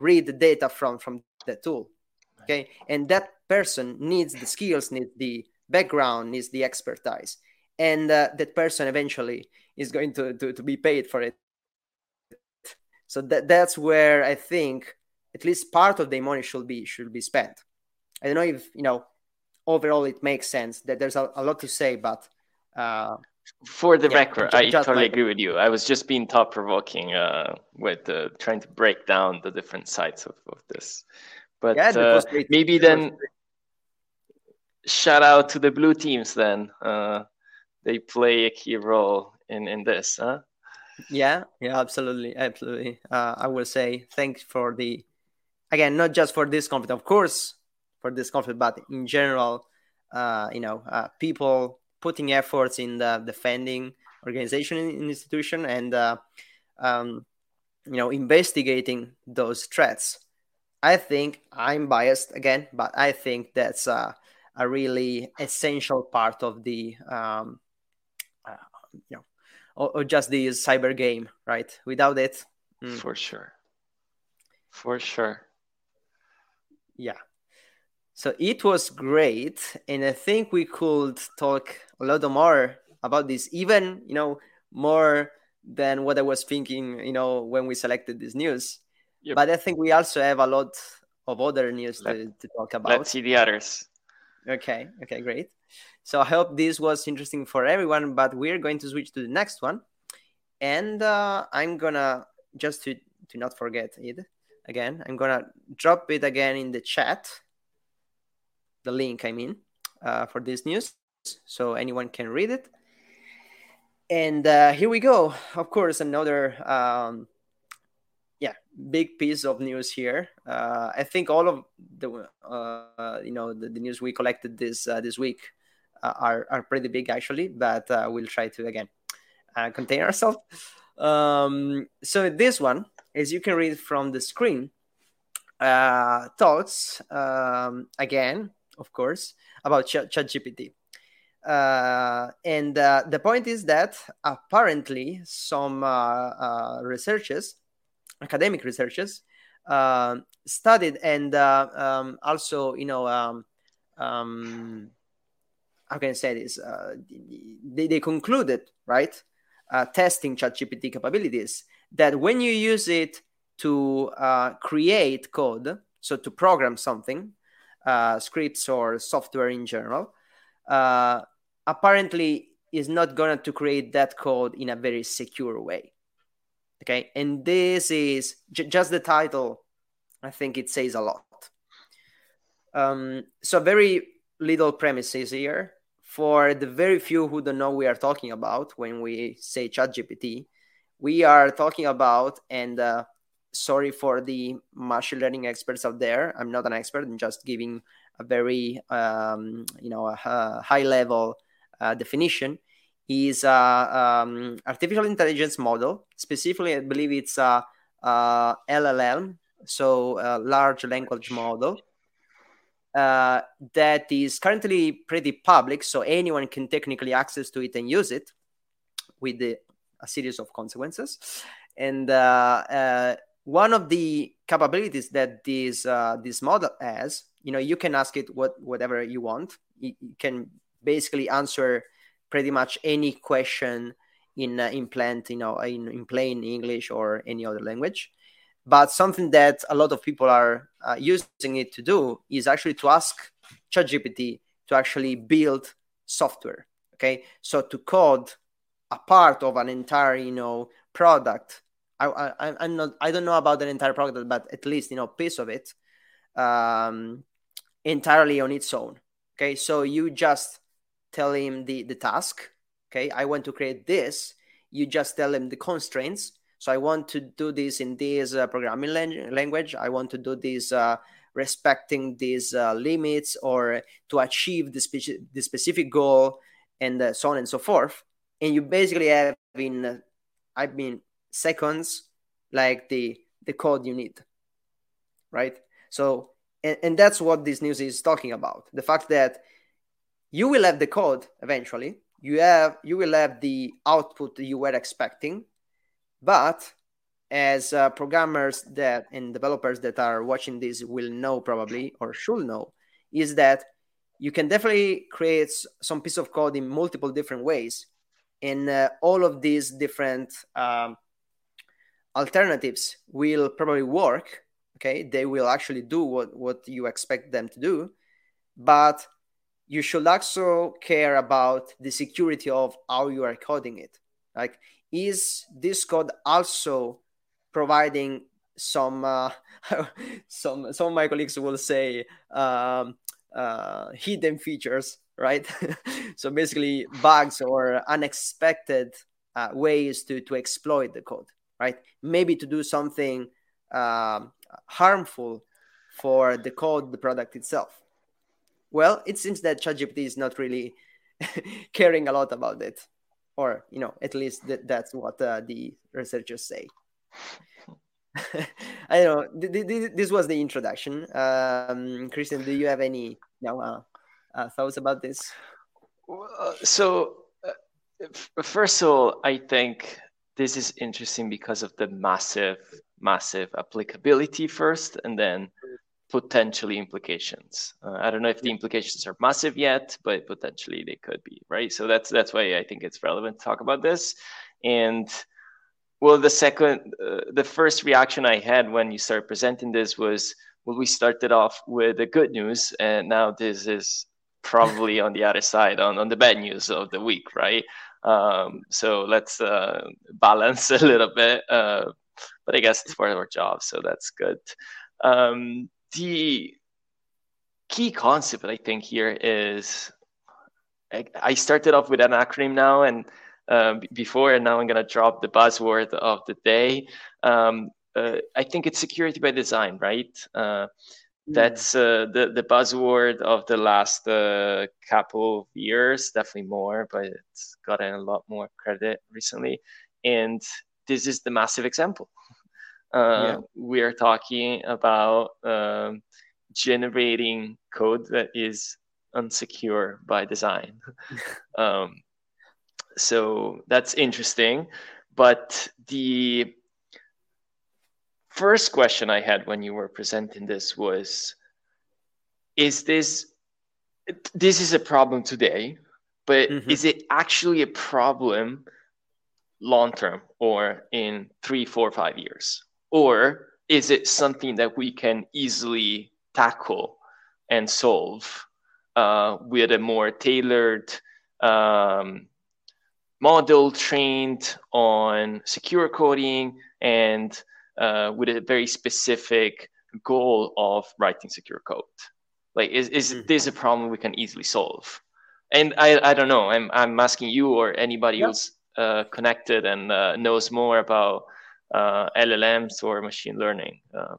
Speaker 1: read the data from from that tool okay and that person needs the skills needs the background needs the expertise and uh, that person eventually is going to, to, to be paid for it so that, that's where i think at least part of the money should be should be spent I don't know if you know overall it makes sense that there's a, a lot to say, but uh,
Speaker 2: for the yeah, record, I totally agree with you. I was just being thought provoking uh, with uh, trying to break down the different sides of, of this. But yeah, uh, maybe then shout out to the blue teams then. Uh, they play a key role in, in this, huh?
Speaker 1: Yeah, yeah, absolutely, absolutely. Uh, I will say thanks for the again, not just for this conflict, of course, for this conflict, but in general, uh, you know, uh, people putting efforts in the defending organization in institution and uh, um, you know investigating those threats. I think I'm biased again, but I think that's a, a really essential part of the um, uh, you know or, or, just the cyber game, right? Without it,
Speaker 2: mm. for sure, for sure,
Speaker 1: yeah. So it was great, and I think we could talk a lot more about this, even you know more than what I was thinking, you know, when we selected this news. Yep. But I think we also have a lot of other news Let, to, to talk about.
Speaker 2: Let's see the others.
Speaker 1: Okay. Okay. Great. So I hope this was interesting for everyone. But we're going to switch to the next one, and uh, I'm gonna just to to not forget it again. I'm gonna drop it again in the chat the link, I mean, uh, for this news, so anyone can read it. And uh, here we go. Of course, another um, big piece of news here. Uh, I think all of the uh, you know the, the, news we collected this uh, this week uh, are are pretty big actually, but uh, we'll try to again uh, contain ourselves. Um, so this one, as you can read from the screen, talks um, again of course, about Ch- ChatGPT. And the point is that apparently some researchers, academic researchers, uh, studied and uh, um, also, you know, um, um, how can I say this? they, they concluded, right, testing ChatGPT capabilities, that when you use it to create code, so to program something, uh, scripts or software in general, uh, apparently is not going to create that code in a very secure way. Okay, and this is j- just the title. I think it says a lot. Um, so very little premises here for the very few who don't know we are talking about when we say ChatGPT. We are talking about, and uh, sorry for the machine learning experts out there. I'm not an expert. I'm just giving a very, um, you know, a, a high level uh, definition. Is a um, artificial intelligence model. Specifically, I believe it's a, a LLM, so a large language model. Uh, that is currently pretty public, so anyone can technically access to it and use it with the, a series of consequences. And uh, uh one of the capabilities that this uh, this model has you know you can ask it what whatever you want it, it can basically answer pretty much any question in uh, implant, you know, in, in plain English or any other language. But something that a lot of people are uh, using it to do is actually to ask ChatGPT to actually build software. Okay, so to code a part of an entire, you know, product. I, I I'm not I don't know about an entire product, but at least you know piece of it, um, entirely on its own. Okay, so you just tell him the the task. Okay, I want to create this. You just tell him the constraints. So I want to do this in this uh, programming language. I want to do this uh, respecting these uh, limits or to achieve the, spe- the specific goal and uh, so on and so forth. And you basically have in, uh, I mean, seconds, like the the code you need, right? So, and, and that's what this news is talking about: the fact that you will have the code eventually. You have you will have the output you were expecting, but as uh, programmers that and developers that are watching this will know probably or should know is that you can definitely create some piece of code in multiple different ways. And uh, all of these different um, alternatives will probably work okay? They will actually do what, what you expect them to do. But you should also care about the security of how you are coding it like is this code also providing some uh, some some of my colleagues will say um, uh, hidden features, right? so basically bugs or unexpected uh, ways to to exploit the code, right? Maybe to do something um, harmful for the code, the product itself. Well, it seems that ChatGPT is not really caring a lot about it, or you know, at least th- that's what uh, the researchers say. I don't know. Th- th- this was the introduction. Um, Christian, do you have any uh, uh, thoughts about this?
Speaker 2: So, uh, first of all, I think this is interesting because of the massive, massive applicability first, and then potentially implications. Uh, I don't know if the implications are massive yet, but potentially they could be, right? So that's that's why I think it's relevant to talk about this. And well, the second, uh, the first reaction I had when you started presenting this was, well, we started off with the good news, and now this is probably on the other side, on, on the bad news of the week, right? Um, so let's uh, balance a little bit. Uh, but I guess it's part of our job, so that's good. Um, the key concept I think here is I, I started off with an acronym now, and um, before, and now I'm going to drop the buzzword of the day. Um, uh, I think it's security by design, right? Uh, hmm. that's uh, the the buzzword of the last uh, couple of years, definitely more, but it's gotten a lot more credit recently. And this is the massive example. Uh, yeah. We are talking about um, generating code that is unsecure by design. um, so that's interesting. But the first question I had when you were presenting this was Is this this is a problem today, but mm-hmm. is it actually a problem long term or in three, four, five years? Or is it something that we can easily tackle and solve uh, with a more tailored um, model trained on secure coding and uh, with a very specific goal of writing secure code. Like, is, is mm-hmm. this a problem we can easily solve? And I, I don't know, I'm, I'm asking you or anybody yep. who's uh, connected and uh, knows more about LLMs or machine learning. Uh.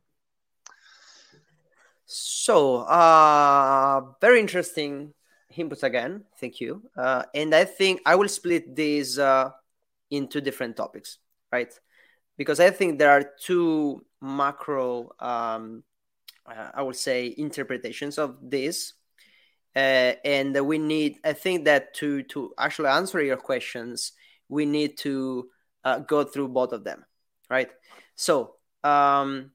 Speaker 1: so, uh, very interesting inputs again. Thank you. Uh, and I think I will split these uh, into different topics, right? Because I think there are two macro, um, uh, I would say, interpretations of this. Uh, and we need, I think that to to actually answer your questions, we need to uh, go through both of them, right? So, um,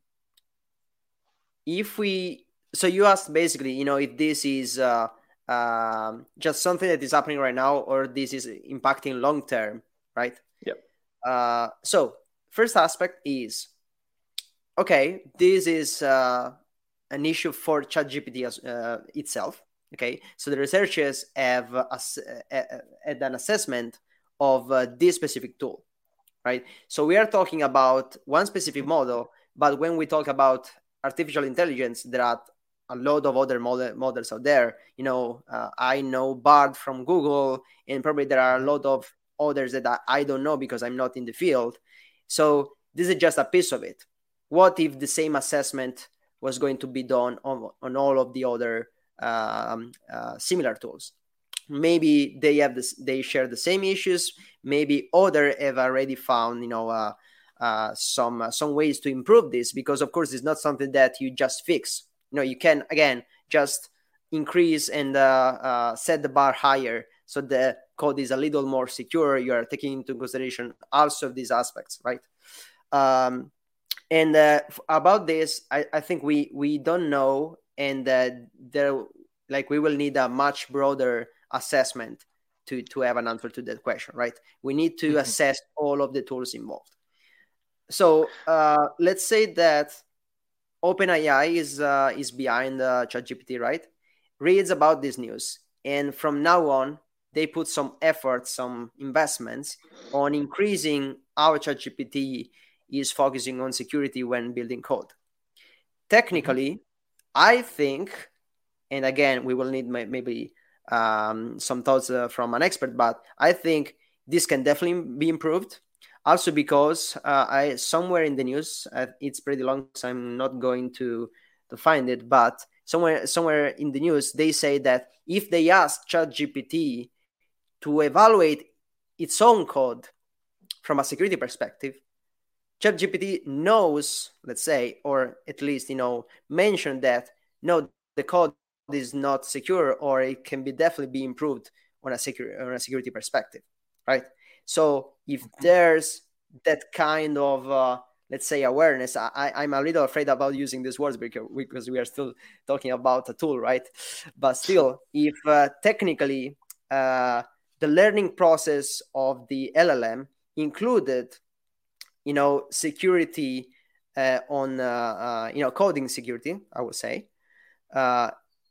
Speaker 1: if we, so you asked basically, you know, if this is uh, um, just something that is happening right now or this is impacting long term right Uh, so first aspect is okay. This is uh, an issue for ChatGPT as, uh, itself. Okay, so the researchers have ass- had an assessment of uh, this specific tool, right? So we are talking about one specific model, but when we talk about artificial intelligence, there are a lot of other model, models out there. You know, uh, I know Bard from Google, and probably there are a lot of others that I, I don't know because I'm not in the field. So this is just a piece of it. What if the same assessment was going to be done on, on all of the other um, uh, similar tools? Maybe they have this, they share the same issues. Maybe other have already found, you know, uh, uh, some uh, some ways to improve this because, of course, it's not something that you just fix. You know, you can again just increase and uh, uh, set the bar higher so the code is a little more secure. You are taking into consideration also these aspects, right? Um, and uh, about this, I, I, think we we don't know, and there like we will need a much broader assessment to to have an answer to that question, right? We need to mm-hmm. assess all of the tools involved. So uh, let's say that OpenAI is uh, is behind uh, ChatGPT, right? Reads about this news, and from now on, they put some effort, some investments on increasing how ChatGPT is focusing on security when building code. Technically, mm-hmm. I think, and again, we will need maybe um, some thoughts uh, from an expert, but I think this can definitely be improved. Also, because uh, I somewhere in the news, uh, it's pretty long, so I'm not going to to find it, but somewhere somewhere in the news they say that if they ask ChatGPT to evaluate its own code from a security perspective, ChatGPT knows, let's say, or at least you know, mention that no, the code is not secure, or it can be definitely be improved on a secure on a security perspective, right? So if there's that kind of uh, let's say awareness, I, I'm a little afraid about using these words because, because we are still talking about a tool, right? But still, if uh, technically uh, the learning process of the LLM included, you know, security uh, on, uh, uh, you know, coding security, I would say.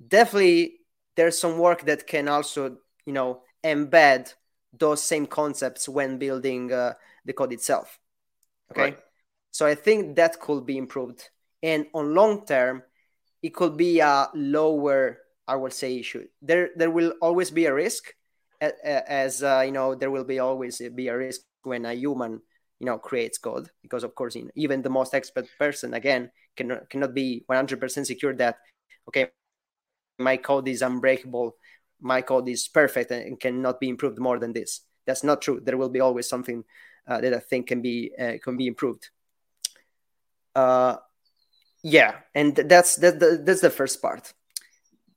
Speaker 1: Definitely, there's some work that can also, you know, embed those same concepts when building uh, the code itself. Okay. Right. So I think that could be improved. And on long term, it could be a lower, I would say, issue. There, there will always be a risk as uh, you know there will be always be a risk when a human you know creates code because of course even the most expert person again cannot cannot be 100% secure that okay my code is unbreakable my code is perfect and cannot be improved more than this. That's not true. There will be always something uh, that i think can be uh, can be improved. Uh yeah and that's that, that's the first part.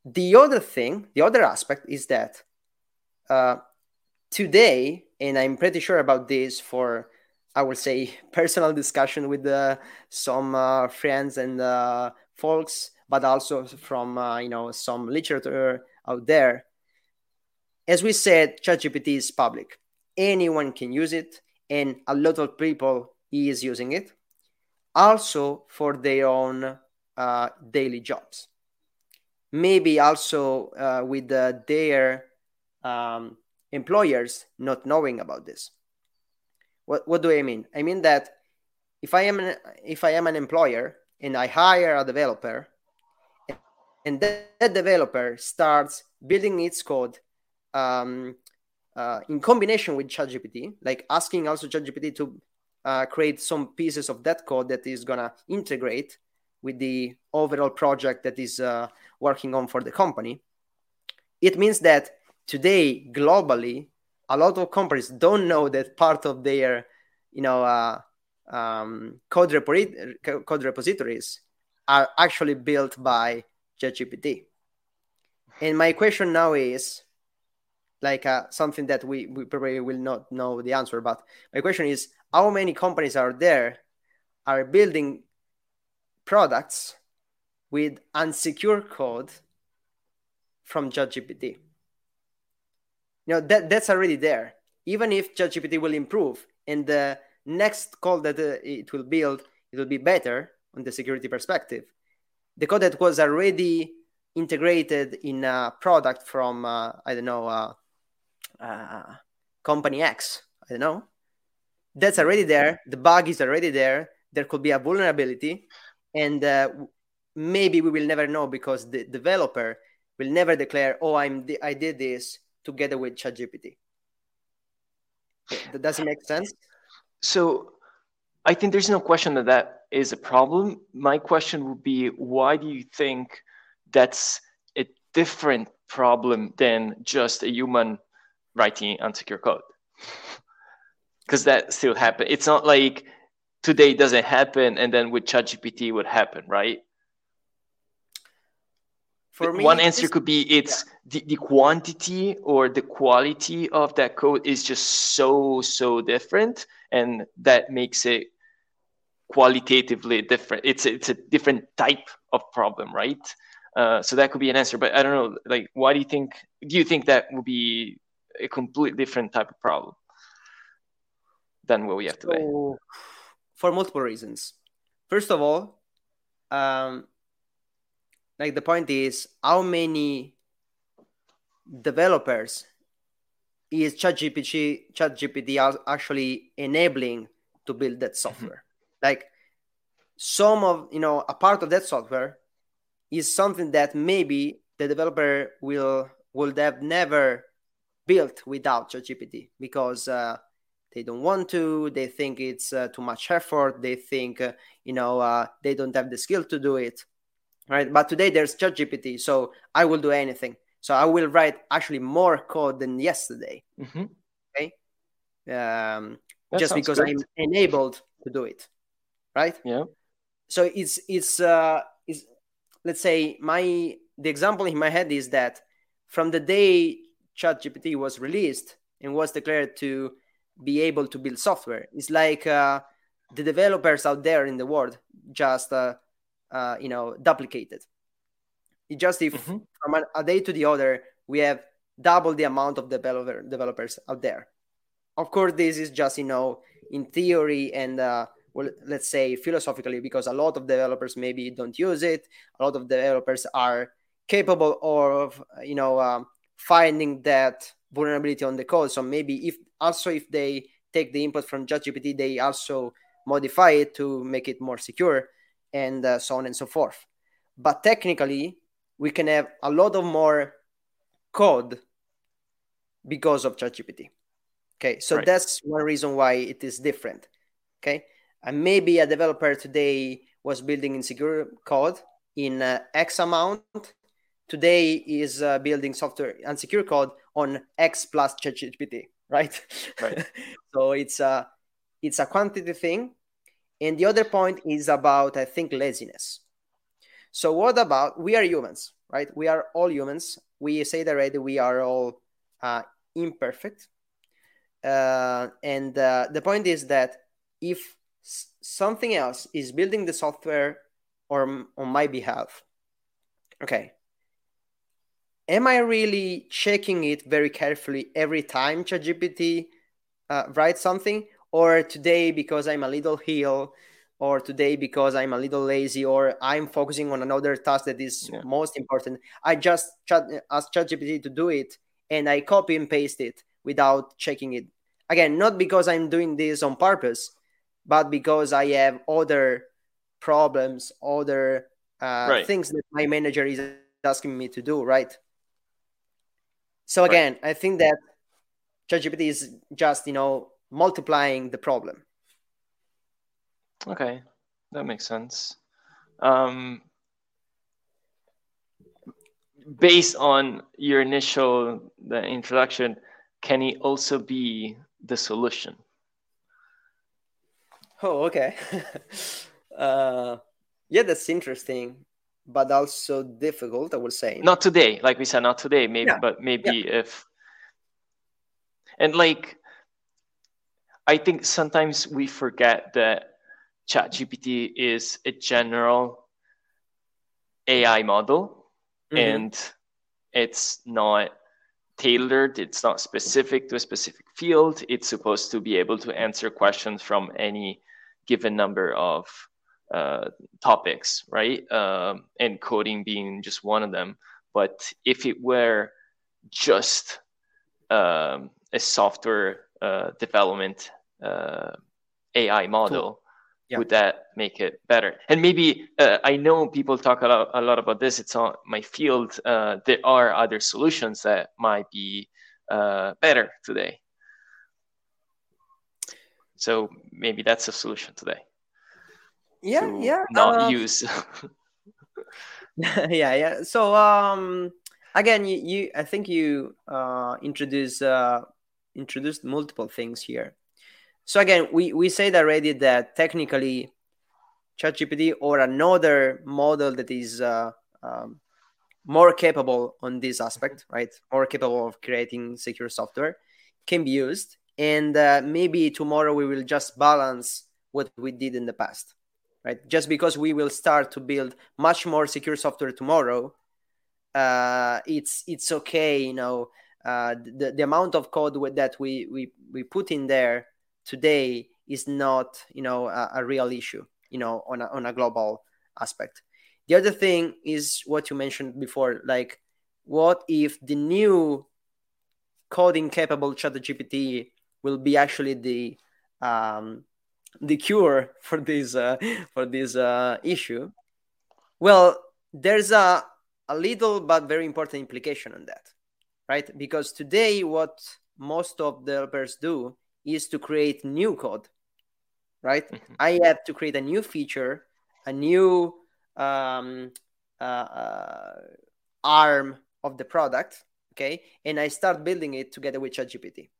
Speaker 1: The other thing the other aspect is that uh, today, and I'm pretty sure about this for, I would say, personal discussion with uh, some uh, friends and folks, but also from uh, you know some literature out there. As we said, ChatGPT is public; anyone can use it, and a lot of people is using it, also for their own uh, daily jobs. Maybe also with their um, employers not knowing about this. What, what do I mean? I mean that if I am an, if I am an employer and I hire a developer, and that, that developer starts building its code um, uh, in combination with ChatGPT, like asking also ChatGPT to uh, create some pieces of that code that is gonna integrate with the overall project that is uh, working on for the company. It means that today globally a lot of companies don't know that part of their you know uh, um, code, repo- code repositories are actually built by ChatGPT. And my question now is like uh, something that we, we probably will not know the answer, but my question is how many companies are there are building products with unsecure code from ChatGPT? know that that's already there even if ChatGPT will improve and the next code that uh, it will build it will be better on the security perspective the code that was already integrated in a product from uh, i don't know uh, uh, company x i don't know that's already there the bug is already there there could be a vulnerability and uh, maybe we will never know because the developer will never declare oh i'm i did this together with ChatGPT. That Does it make sense?
Speaker 2: So I think there's no question that that is a problem. My question would be why do you think that's a different problem than just a human writing unsecure code? Because that still happens. It's not like today doesn't happen and then with ChatGPT would happen, right? For me, one answer could be it's yeah. the, the quantity or the quality of that code is just so so different and that makes it qualitatively different it's it's a different type of problem right? Uh, so that could be an answer but i don't know like why do you think do you think that would be a completely different type of problem than what we have today? So,
Speaker 1: for multiple reasons. First of all um, like the point is how many developers is ChatGPT ChatGPT actually enabling to build that software? Like some of you know a part of that software is something that maybe the developer will would have never built without ChatGPT because uh, they don't want to. They think it's uh, too much effort. They think uh, you know uh, they don't have the skill to do it right? But today there's ChatGPT, so I will do anything. So I will write actually more code than yesterday. Mm-hmm. Okay, um, just because. I'm enabled to do it, right?
Speaker 2: Yeah.
Speaker 1: So it's it's uh is let's say my the example in my head is that from the day ChatGPT was released and was declared to be able to build software, it's like uh, the developers out there in the world just uh, uh, you know duplicated. It just if mm-hmm. from a day to the other we have double the amount of developer developers out there. Of course, this is just you know in theory and uh, well, let's say philosophically because a lot of developers maybe don't use it. A lot of developers are capable of you know um, finding that vulnerability on the code. So maybe if also if they take the input from ChatGPT, they also modify it to make it more secure and uh, so on and so forth. But technically, we can have a lot of more code because of ChatGPT. Okay, so right. that's one reason why it is different. Okay, and maybe a developer today was building insecure code in uh, X amount. Today is uh, building software unsecure code on X plus ChatGPT, right? Right. so it's a it's a quantity thing, and the other point is about, I think, laziness. So, what about we are humans, right? We are all humans. We say that already, we are all uh, imperfect. Uh, and uh, the point is that if something else is building the software or on my behalf, okay, am I really checking it very carefully every time ChatGPT uh, writes something? or today because I'm a little ill, or today because I'm a little lazy, or I'm focusing on another task that is yeah. most important. I just chat, ask ChatGPT to do it, and I copy and paste it without checking it. Again, not because I'm doing this on purpose, but because I have other problems, other uh, right. things that my manager is asking me to do. Right. So again, right. I think that ChatGPT is just you know multiplying the problem.
Speaker 2: Okay, that makes sense. Um, based on your initial the introduction, can it also be the solution?
Speaker 1: Oh, okay. uh, yeah, that's interesting, but also difficult. I would say.
Speaker 2: Not today, like we said, not today. Maybe, yeah. but maybe yeah. if. And like I think sometimes we forget that ChatGPT is a general AI model mm-hmm. and it's not tailored. It's not specific to a specific field. It's supposed to be able to answer questions from any given number of uh, topics, right? Um, and coding being just one of them. But if it were just um, a software uh, development uh, AI model, yeah. would that make it better? And maybe uh, I know people talk a lot, a lot about this. It's on my field. Uh, there are other solutions that might be uh, better today. So maybe that's a solution today.
Speaker 1: Yeah, yeah.
Speaker 2: Not uh, use.
Speaker 1: yeah, yeah. So um, again, you, you I think you uh, introduce uh, introduced multiple things here. So again, we, we said already that technically ChatGPT or another model that is uh, um, more capable on this aspect, right? More capable of creating secure software can be used. And uh, maybe tomorrow we will just balance what we did in the past, right? Just because we will start to build much more secure software tomorrow, uh, it's it's okay, you know. Uh, the, the amount of code that we, we, we put in there today is not you know a, a real issue you know on a, on a global aspect the other thing is what you mentioned before like what if the new coding capable ChatGPT will be actually the um, the cure for this uh, for this uh, issue well there's a a little but very important implication on that right because today what most of developers do is to create new code, right? Mm-hmm. I have to create a new feature, a new um, uh, uh, arm of the product, okay, and I start building it together with ChatGPT.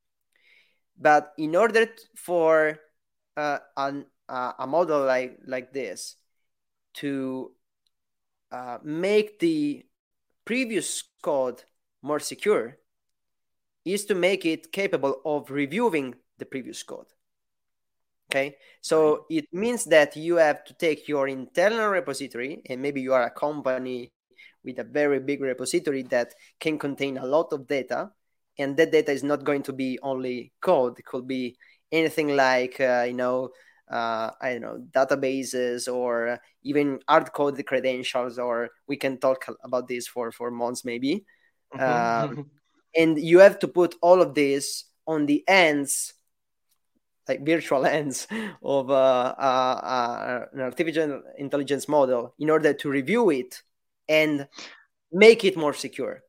Speaker 1: But in order t- for uh, an, uh, a model like like this to uh, make the previous code more secure, is to make it capable of reviewing the previous code. Okay, so it means that you have to take your internal repository, and maybe you are a company with a very big repository that can contain a lot of data, and that data is not going to be only code. It could be anything like uh, you know uh, I don't know databases or even hard coded credentials, or we can talk about this for for months maybe. Mm-hmm. Um, and you have to put all of this on the ends like virtual ends of uh, uh, uh, an artificial intelligence model in order to review it and make it more secure.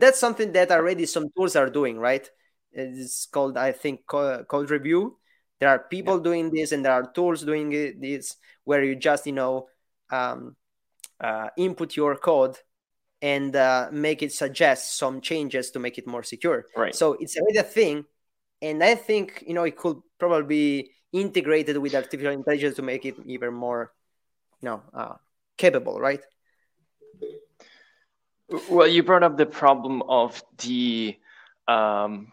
Speaker 1: That's something that already some tools are doing, right? It's called, I think, code review. There are people yeah. doing this, and there are tools doing this where you just, you know, um, uh, input your code and uh, make it suggest some changes to make it more secure.
Speaker 2: Right.
Speaker 1: So it's already a thing, and I think you know it could probably be integrated with artificial intelligence to make it even more, you know, uh, capable, right?
Speaker 2: Well, you brought up the problem of the um,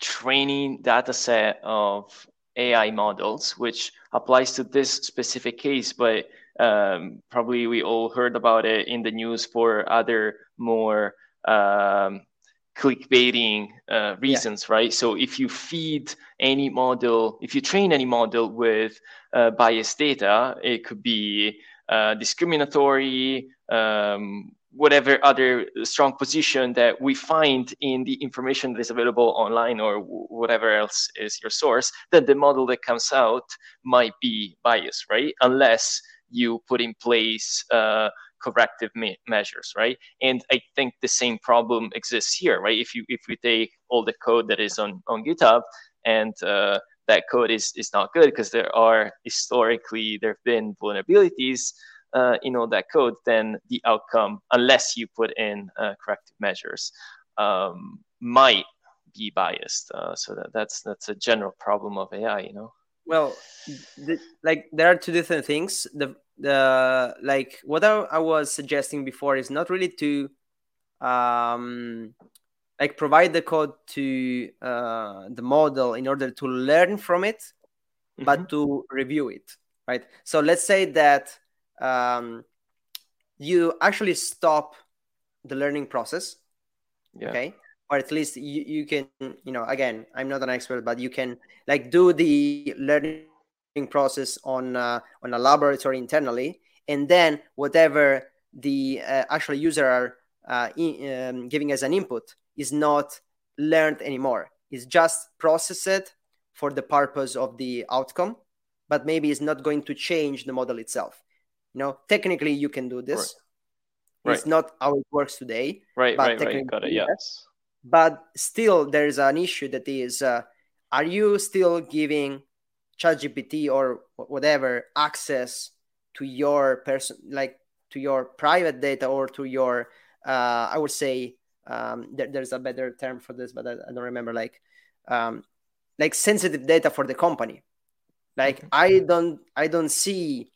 Speaker 2: training data set of AI models, which applies to this specific case, but um, probably we all heard about it in the news for other more um, clickbaiting uh, reasons, yeah. right? So if you feed any model, if you train any model with uh, biased data, it could be uh, discriminatory, um, whatever other strong position that we find in the information that is available online or whatever else is your source, then the model that comes out might be biased, right? Unless you put in place uh, corrective me- measures, right? And I think the same problem exists here, right? If you if we take all the code that is on on GitHub and uh, that code is is not good because there are historically there have been vulnerabilities uh, in all that code, then the outcome, unless you put in uh, corrective measures, um, might be biased. Uh, so that, that's that's a general problem of AI, you know.
Speaker 1: Well, the, like there are two different things. The the like what I, I was suggesting before is not really to um like provide the code to uh, the model in order to learn from it, mm-hmm. but to review it, right? So let's say that um, you actually stop the learning process, yeah. okay, or at least you, you can you know again i'm not an expert but you can like do the learning process on uh, on a laboratory internally and then whatever the uh, actual user are uh, in, um, giving as an input is not learned anymore. It's just processed for the purpose of the outcome but maybe it's not going to change the model itself you know technically you can do this right. it's right. not how it works today
Speaker 2: right right right got it yes
Speaker 1: but still there's an issue that is uh, are you still giving ChatGPT or whatever access to your person like to your private data or to your uh, I would say um, there, there's a better term for this, but I, I don't remember like um, like sensitive data for the company. Like okay. I don't I don't see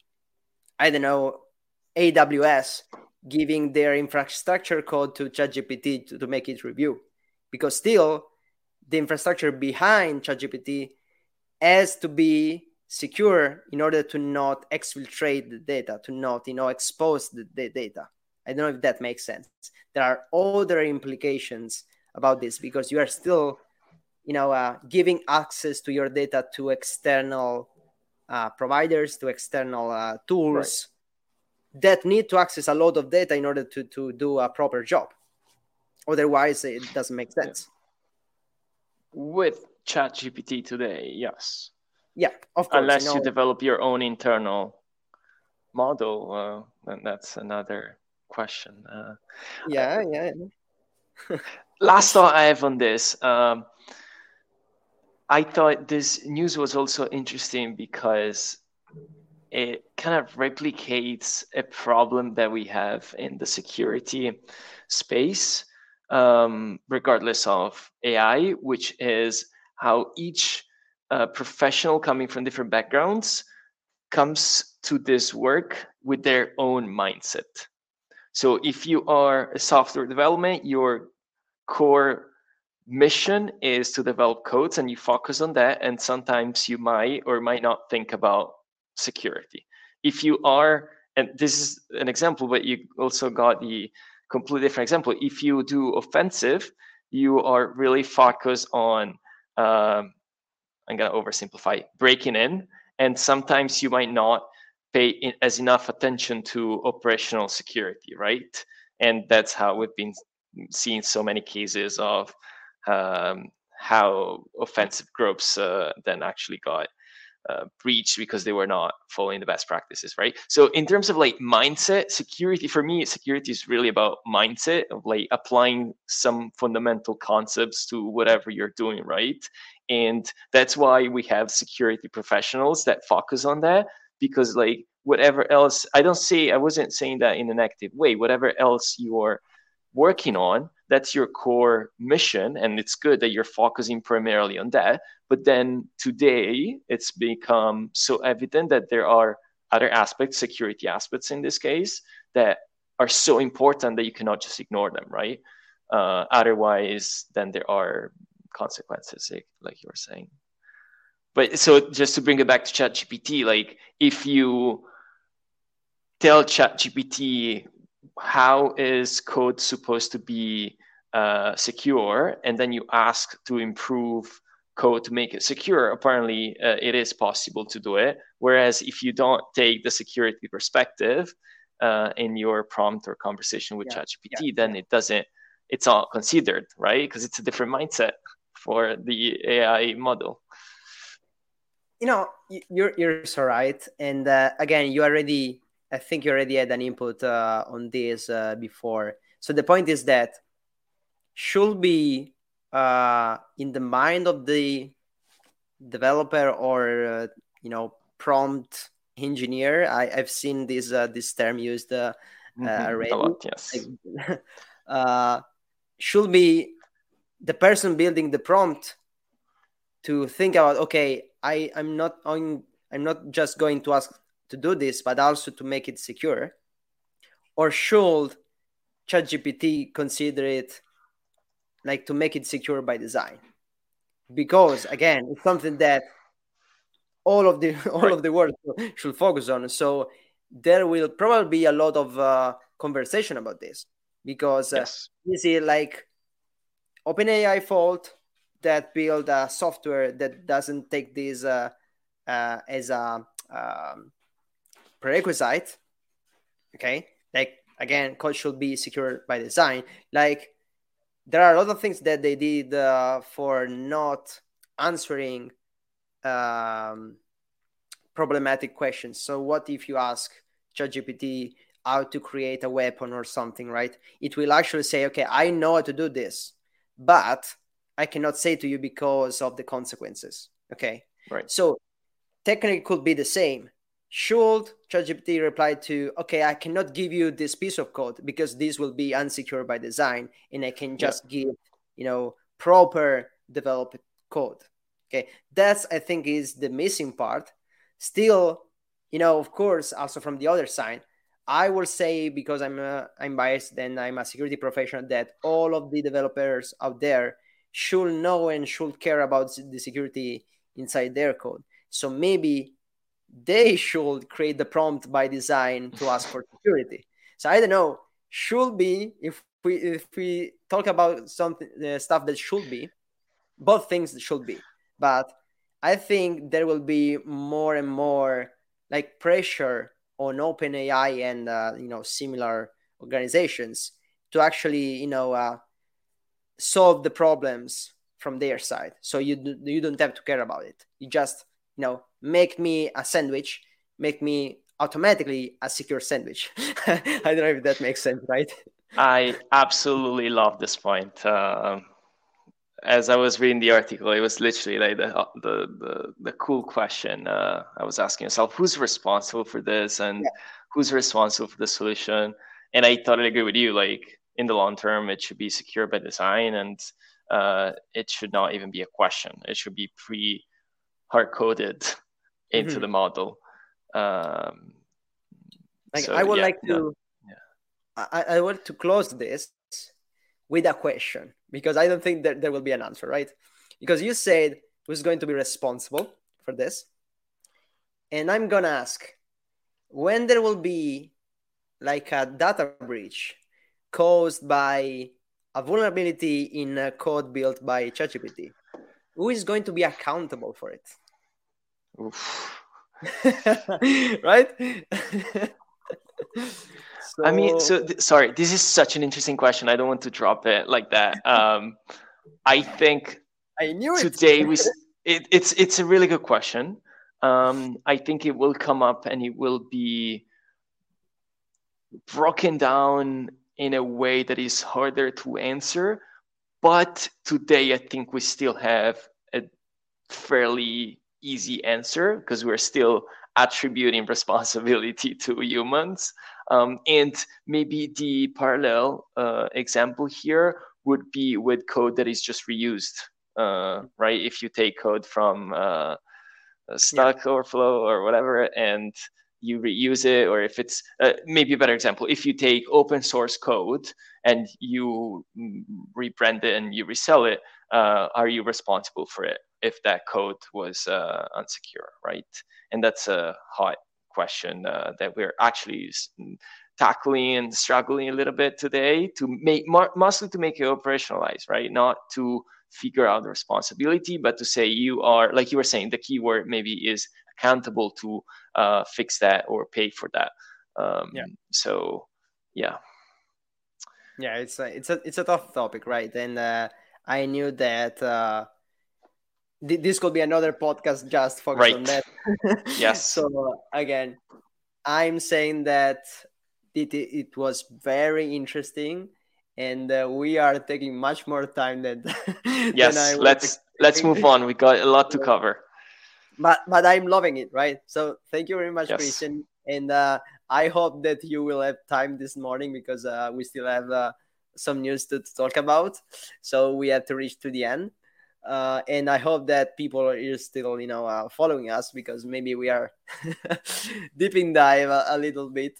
Speaker 1: I don't know AWS giving their infrastructure code to ChatGPT to, to make it review because still the infrastructure behind ChatGPT has to be secure in order to not exfiltrate the data, to not you know expose the, the data. I don't know if that makes sense. There are other implications about this because you are still, you know, uh, giving access to your data to external uh, providers, to external uh, tools right. that need to access a lot of data in order to to do a proper job. Otherwise, it doesn't make sense.
Speaker 2: With ChatGPT today, yes.
Speaker 1: Yeah, of course.
Speaker 2: Unless you, know, you develop your own internal model, uh, then that's another question. Uh,
Speaker 1: yeah, yeah.
Speaker 2: last thought I have on this. Um, I thought this news was also interesting because it kind of replicates a problem that we have in the security space um, regardless of AI, which is how each uh, professional coming from different backgrounds comes to this work with their own mindset. So if you are a software development, your core mission is to develop codes and you focus on that and sometimes you might or might not think about security if you are and this is an example but you also got the completely different example. If you do offensive, you are really focused on, um, I'm going to oversimplify, breaking in. And sometimes you might not pay as enough attention to operational security, right? And that's how we've been seeing so many cases of um, how offensive groups uh, then actually got uh, breached because they were not following the best practices right? So in terms of like mindset security for me security is really about mindset of like applying some fundamental concepts to whatever you're doing right? And that's why we have security professionals that focus on that because like whatever else i don't say i wasn't saying that in a negative way. Whatever else you're working on that's your core mission and it's good that you're focusing primarily on that. But then today it's become so evident that there are other aspects security aspects in this case that are so important that you cannot just ignore them right? Uh, otherwise then there are consequences like you were saying. But so just to bring it back to ChatGPT like if you tell ChatGPT how is code supposed to be uh, secure? And then you ask to improve code to make it secure. Apparently uh, it is possible to do it. Whereas if you don't take the security perspective uh, in your prompt or conversation with yeah, ChatGPT, yeah, then it doesn't it's all considered right? Because it's a different mindset for the ai model.
Speaker 1: You know you're you're so right. And uh, again you already I think you already had an input uh, on this uh, before. So the point is that should be uh, in the mind of the developer or uh, you know prompt engineer. I, have seen this uh, this term used uh, mm-hmm. already. A
Speaker 2: lot, yes.
Speaker 1: should be the person building the prompt to think about okay i i'm not on i'm not just going to ask to do this, but also to make it secure? Or should ChatGPT consider it like to make it secure by design? Because again, it's something that all of the all right. of the world should focus on. So there will probably be a lot of uh, conversation about this because uh, yes. is it like OpenAI fault that build a software that doesn't take this uh, uh, as a um, prerequisite. Okay, like again, code should be secure by design. Like there are a lot of things that they did uh, for not answering um, problematic questions. So, what if you ask ChatGPT how to create a weapon or something, right? It will actually say, okay, I know how to do this, but I cannot say to you because of the consequences. Okay.
Speaker 2: Right.
Speaker 1: So, technically, could be the same. Should ChatGPT reply to, okay, I cannot give you this piece of code because this will be unsecure by design, and I can just yeah. give, you know, proper developed code. Okay, that's I think is the missing part. Still, you know, of course, also from the other side, I will say because I'm a, I'm biased and I'm a security professional that all of the developers out there should know and should care about the security inside their code. So maybe they should create the prompt by design to ask for security. So I don't know. Should be if we if we talk about something uh, stuff that should be, both things should be. But I think there will be more and more like pressure on OpenAI and uh, you know similar organizations to actually you know uh, solve the problems from their side. So you you don't have to care about it. You just you know make me a sandwich, make me automatically a secure sandwich. I don't know if that makes sense, right?
Speaker 2: I absolutely love this point. Uh, as I was reading the article, it was literally like the the the, the cool question. Uh, I was asking myself, who's responsible for this, and yeah. who's responsible for the solution? And I totally agree with you. Like in the long term, it should be secure by design, and uh, it should not even be a question. It should be pre hard coded into mm-hmm. the model. Um,
Speaker 1: like so, I would yeah, like to, yeah. I, I want to close this with a question because I don't think that there will be an answer, right? Because you said who's going to be responsible for this, and I'm gonna ask when there will be like a data breach caused by a vulnerability in a code built by ChatGPT, who is going to be accountable for it? right?
Speaker 2: so... I mean, so th- sorry, this is such an interesting question. I don't want to drop it like that. Um, I think
Speaker 1: I knew it.
Speaker 2: today we it, it's it's a really good question. Um, I think it will come up and it will be broken down in a way that is harder to answer. But today, I think we still have a fairly easy answer because we're still attributing responsibility to humans. Um, and maybe the parallel uh, example here would be with code that is just reused, uh, right? If you take code from uh, Stack yeah. Overflow or whatever, and you reuse it, or if it's uh, maybe a better example, if you take open source code and you rebrand it and you resell it, uh, are you responsible for it if that code was uh, unsecure, right? And that's a hot question uh, that we're actually tackling and struggling a little bit today to make mostly to make it operationalized, right? Not to figure out the responsibility, but to say you are, like you were saying, the keyword maybe is accountable to uh, fix that or pay for that. Um, yeah. So, yeah.
Speaker 1: Yeah, it's a, it's a it's a tough topic, right? And uh, I knew that uh, th- this could be another podcast just focused right. on that.
Speaker 2: yes.
Speaker 1: So again, I'm saying that it it was very interesting, and uh, we are taking much more time than.
Speaker 2: yes.
Speaker 1: Than
Speaker 2: let's let's move on. We got a lot to cover
Speaker 1: but but I'm loving it, right? So thank you very much,
Speaker 2: yes.
Speaker 1: Christian, and uh, I hope that you will have time this morning because uh, we still have uh, some news to, to, talk about. So we have to reach to the end, uh, and I hope that people are still, you know, uh, following us because maybe we are deeping dive a, a little bit,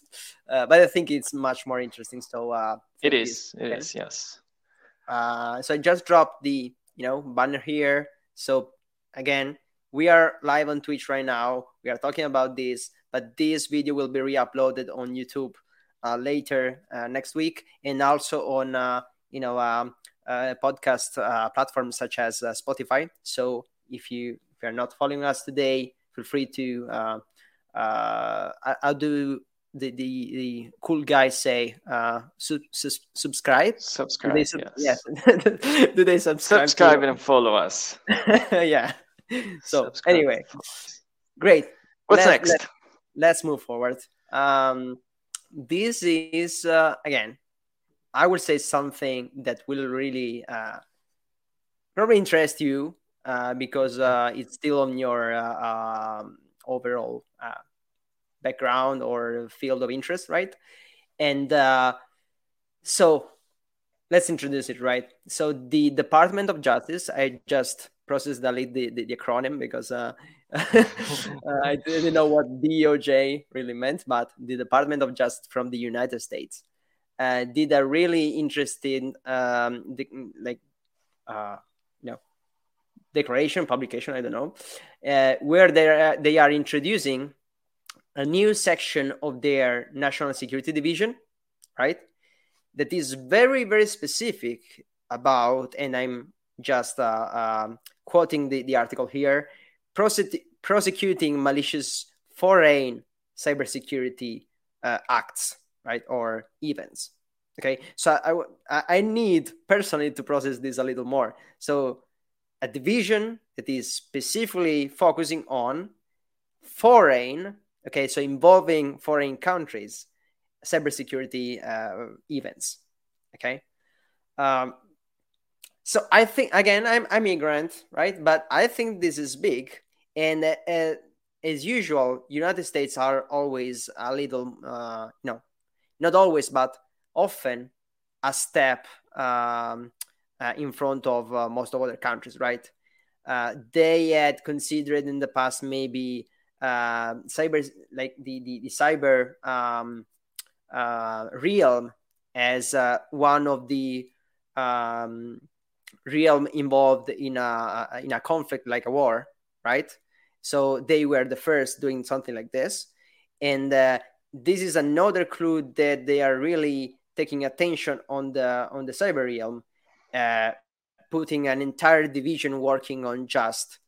Speaker 1: uh, but I think it's much more interesting. So
Speaker 2: it is, it is, yes.
Speaker 1: so I just dropped the you know banner here. So again we are live on Twitch right now. We are talking about this, but this video will be re-uploaded on YouTube uh, later uh, next week, and also on uh, you know um, uh, podcast uh, platforms such as uh, Spotify. So if you if you're not following us today, feel free to. Uh, uh, I, will do the, the the cool guys say uh, su- su- subscribe.
Speaker 2: Subscribe. Do they sub- yes.
Speaker 1: yes. do they subscribe?
Speaker 2: Subscribe and follow us.
Speaker 1: yeah. So subscribe anyway, great.
Speaker 2: What's let, next?
Speaker 1: Let, let's move forward. Um, this is uh, again, I would say something that will really uh, probably interest you uh, because uh, it's still on your uh, um, overall uh, background or field of interest, right? And so let's introduce it, right? So the Department of Justice, I just processed the, the, the acronym because uh, I didn't know what DOJ really meant, but the Department of Justice from the United States uh, did a really interesting, um, like, uh, you know, declaration, publication, I don't know, uh, where they are, they are introducing a new section of their national security division, right? That is very, very specific about, and I'm just uh, um, quoting the, the article here, prosec- prosecuting malicious foreign cybersecurity uh, acts, right, or events. Okay, so I, I need personally to process this a little more. So a division that is specifically focusing on foreign okay so involving foreign countries cybersecurity uh, events okay um, so i think again i'm i'm immigrant right but i think this is big and uh, as usual united states are always a little uh, no not always but often a step um, uh, in front of uh, most of other countries right uh, they had considered in the past maybe uh, cyber like the the, the cyber um, uh, realm as uh, one of the um, realm involved in a in a conflict like a war, right? So they were the first doing something like this, and uh, this is another clue that they are really taking attention on the on the cyber realm, uh, putting an entire division working on just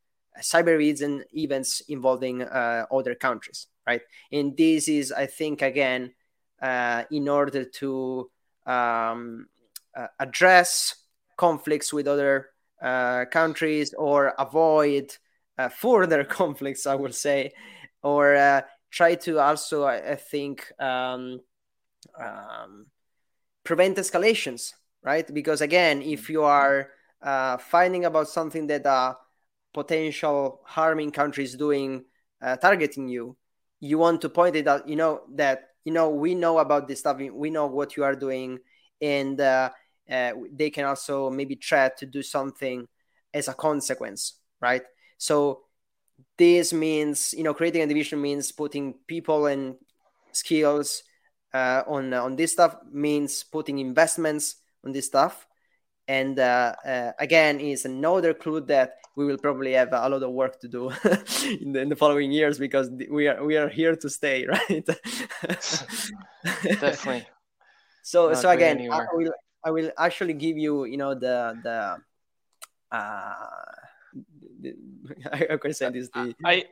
Speaker 1: cyber reason events involving uh, other countries, right? And this is, I think, again, uh, in order to um, uh, address conflicts with other uh, countries or avoid uh, further conflicts, I would say, or uh, try to also, I, I think, um, um, prevent escalations, right? Because again, if you are finding about something that a potential harming countries doing uh, targeting you you want to point it out you know that you know we know about this stuff we know what you are doing and uh, uh, they can also maybe try to do something as a consequence right so this means you know creating a division means putting people and skills uh, on on this stuff means putting investments on this stuff. And uh, uh, again is another clue that we will probably have a lot of work to do in, the, in, the, following years because we are we are here to stay right?
Speaker 2: Definitely.
Speaker 1: So Not so again I will I will actually give you you know the the uh the, I, say this
Speaker 2: I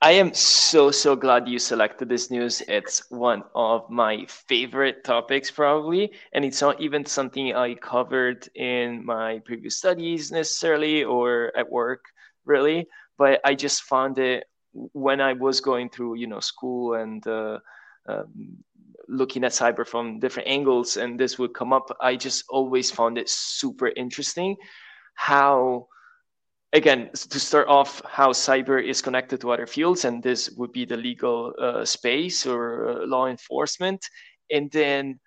Speaker 2: I am so so glad you selected this news. It's one of my favorite topics probably, and it's not even something I covered in my previous studies necessarily or at work really. But I just found it when I was going through you know school and uh, um, looking at cyber from different angles, and this would come up. I just always found it super interesting how again, to start off, how cyber is connected to other fields, and this would be the legal uh, space or uh, law enforcement. And then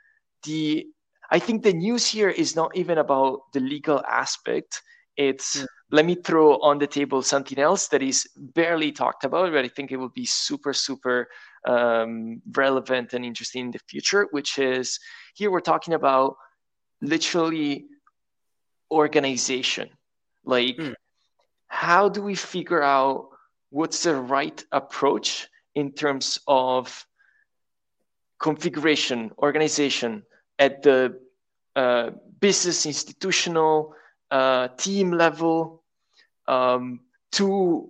Speaker 2: the, I think the news here is not even about the legal aspect. It's, mm. let me throw on the table something else that is barely talked about, but I think it will be super, super um, relevant and interesting in the future, which is here we're talking about literally organization. Like, mm how do we figure out what's the right approach in terms of configuration, organization at the uh, business, institutional, uh, team level um, to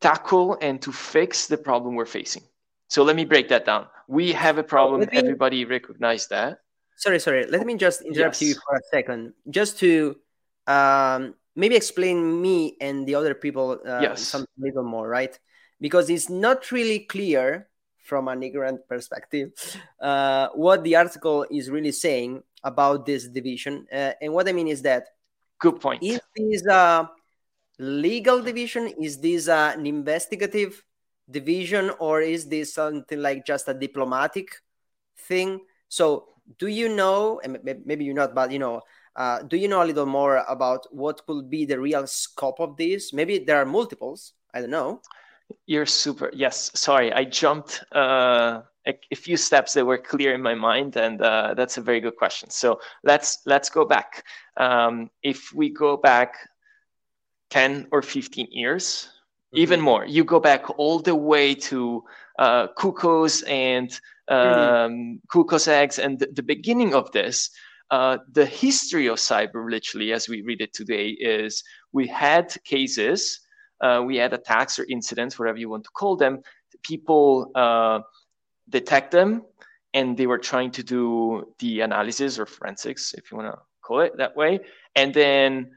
Speaker 2: tackle and to fix the problem we're facing. So let me break that down. We have a problem. Me, Everybody recognize that.
Speaker 1: Sorry, sorry. Let me just interrupt yes. you for a second, just to um, maybe explain me and the other people uh, yes. something a little more, right? Because it's not really clear from an ignorant perspective uh, what the article is really saying about this division. Uh, and what I mean is that
Speaker 2: good point.
Speaker 1: Is this a legal division? Is this an investigative division, or is this something like just a diplomatic thing? So, do you know? And maybe you're not, but you know. Uh, do you know a little more about what could be the real scope of this? Maybe there are multiples. I don't know.
Speaker 2: You're super. Yes. Sorry, I jumped uh, a, a, few steps that were clear in my mind, and uh, that's a very good question. So let's let's go back. Um, if we go back ten or fifteen years, mm-hmm. even more, you go back all the way to uh, Cuckoos and mm-hmm. um, mm-hmm. Cuckoos eggs, and the, the beginning of this. Uh, the history of cyber, literally, as we read it today, is we had cases uh, we had attacks or incidents, whatever you want to call them. People uh, detect them, and they were trying to do the analysis or forensics, if you want to call it that way, and then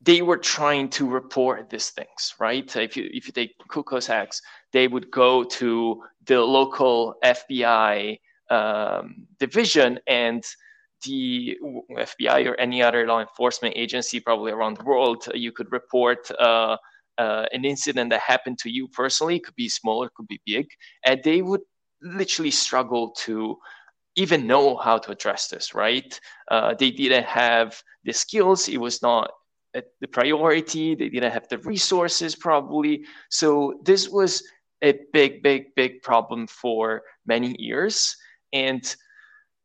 Speaker 2: they were trying to report these things, right? If you if you take Cuckoos hacks, they would go to the local FBI um, division and the FBI or any other law enforcement agency, probably around the world, you could report uh, uh, an incident that happened to you personally, it could be small, it could be big, and they would literally struggle to even know how to address this, right? Uh, they didn't have the skills, it was not the priority, they didn't have the resources probably. So this was a big, big, big problem for many years. And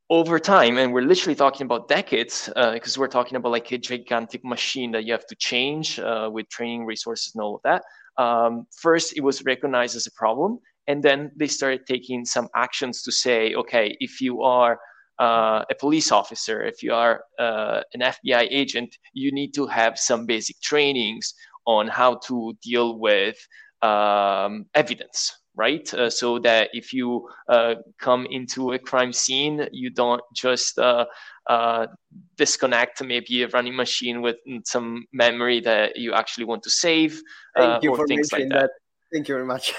Speaker 2: over time, and we're literally talking about decades, because uh, we're talking about like a gigantic machine that you have to change uh, with training resources and all of that. Um, first, it was recognized as a problem, and then they started taking some actions to say, okay, if you are uh, a police officer, if you are uh, an FBI agent, you need to have some basic trainings on how to deal with um, evidence, right? Uh, so that if you uh, come into a crime scene, you don't just uh, uh disconnect maybe a running machine with some memory that you actually want to save
Speaker 1: uh, or things like that. that. Thank you very much.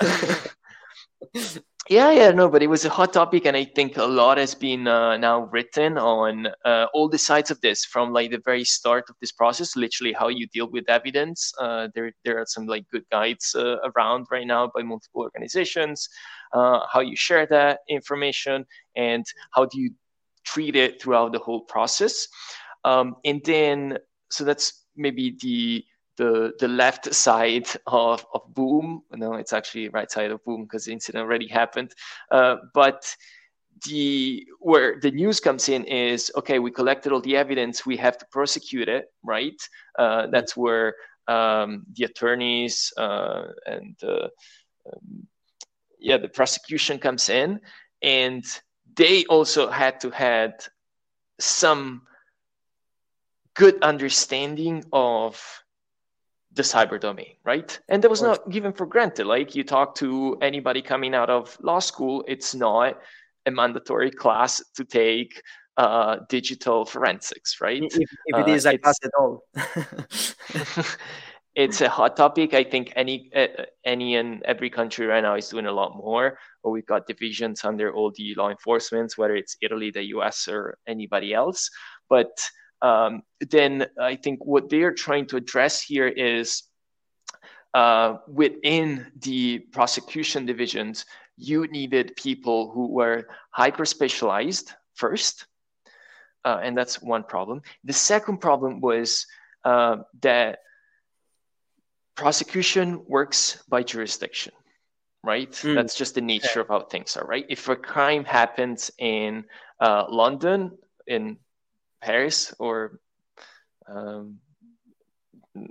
Speaker 2: yeah yeah no but it was a hot topic and i think a lot has been uh, now written on uh, all the sides of this from like the very start of this process literally how you deal with evidence. Uh, there there are some like good guides uh, around right now by multiple organizations uh, how you share that information and how do you treat it throughout the whole process. Um, and then so that's maybe the the the left side of, of boom. No it's actually right side of boom because the incident already happened. Uh, but the where the news comes in is okay we collected all the evidence we have to prosecute it right? Uh, that's where um, the attorneys uh, and um, yeah the prosecution comes in. And they also had to had some good understanding of the cyber domain, right? And that was not given for granted. Like you talk to anybody coming out of law school, it's not a mandatory class to take uh, digital forensics, right? If,
Speaker 1: if it is uh, a class at all.
Speaker 2: it's a hot topic. I think any uh, any and every country right now is doing a lot more. Or we've got divisions under all the law enforcement, whether it's Italy, the U.S., or anybody else. But um, then I think what they are trying to address here is uh, within the prosecution divisions, you needed people who were hyper specialized first. Uh, and that's one problem. The second problem was uh, that prosecution works by jurisdiction, right? Mm. That's just the nature of how things are, right? If a crime happens in uh, London, in Paris or um,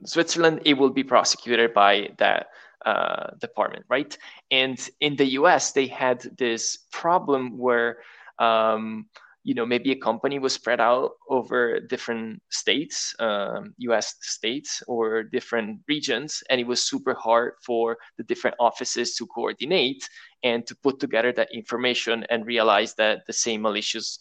Speaker 2: Switzerland, it will be prosecuted by that uh, department, right? And in the US, they had this problem where um, you know maybe a company was spread out over different states um, us states or different regions and it was super hard for the different offices to coordinate and to put together that information and realize that the same malicious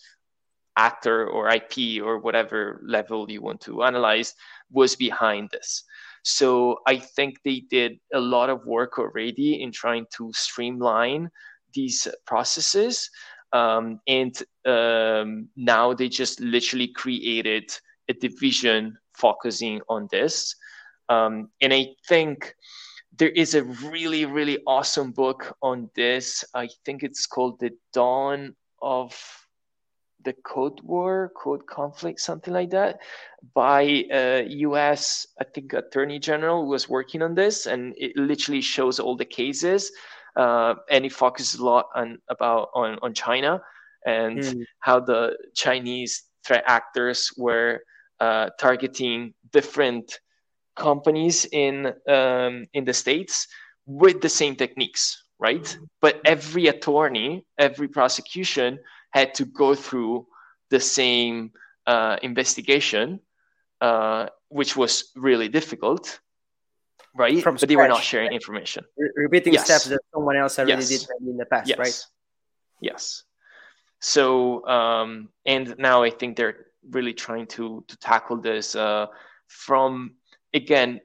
Speaker 2: actor or ip or whatever level you want to analyze was behind this so i think they did a lot of work already in trying to streamline these processes um, and um, now they just literally created a division focusing on this. Um, and I think there is a really, really awesome book on this. I think it's called The Dawn of the Code War, Code Conflict, something like that, by a US, I think, Attorney General who was working on this. And it literally shows all the cases uh, and it focuses a lot on about on, on China and mm. how the Chinese threat actors were uh, targeting different companies in um, in the states with the same techniques, right? Mm. But every attorney, every prosecution had to go through the same uh, investigation, uh, which was really difficult right? From but scratch. they were not sharing information.
Speaker 1: Re- repeating yes. steps that someone else already yes. did in the past,
Speaker 2: yes.
Speaker 1: right?
Speaker 2: Yes. So, um, and now I think they're really trying to to tackle this uh, from again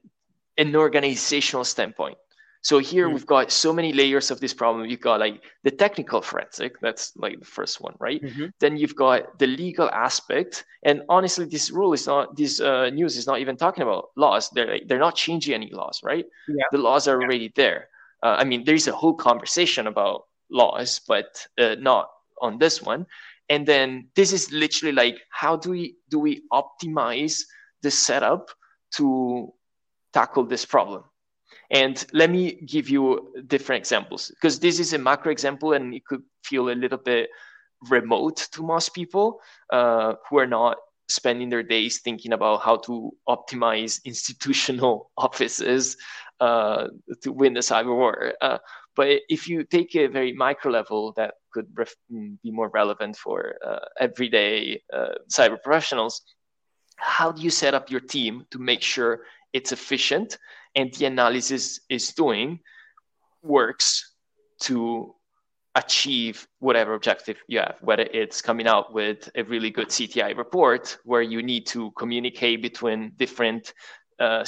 Speaker 2: an organizational standpoint. So here mm. we've got so many layers of this problem. You've got like the technical forensic, that's like the first one, right? Mm-hmm. Then you've got the legal aspect. And honestly, this rule is not, this uh, news is not even talking about laws. They're, they're not changing any laws, right? Yeah. The laws are yeah. already there. Uh, I mean, there's a whole conversation about laws, but uh, not on this one. And then this is literally like, how do we do we optimize the setup to tackle this problem? And let me give you different examples because this is a macro example and it could feel a little bit remote to most people uh, who are not spending their days thinking about how to optimize institutional offices uh, to win the cyber war. Uh, but if you take a very micro level that could ref- mm, be more relevant for uh, everyday uh, cyber professionals, how do you set up your team to make sure it's efficient and the analysis is doing works to achieve whatever objective you have, whether it's coming out with a really good CTI report where you need to communicate between different uh,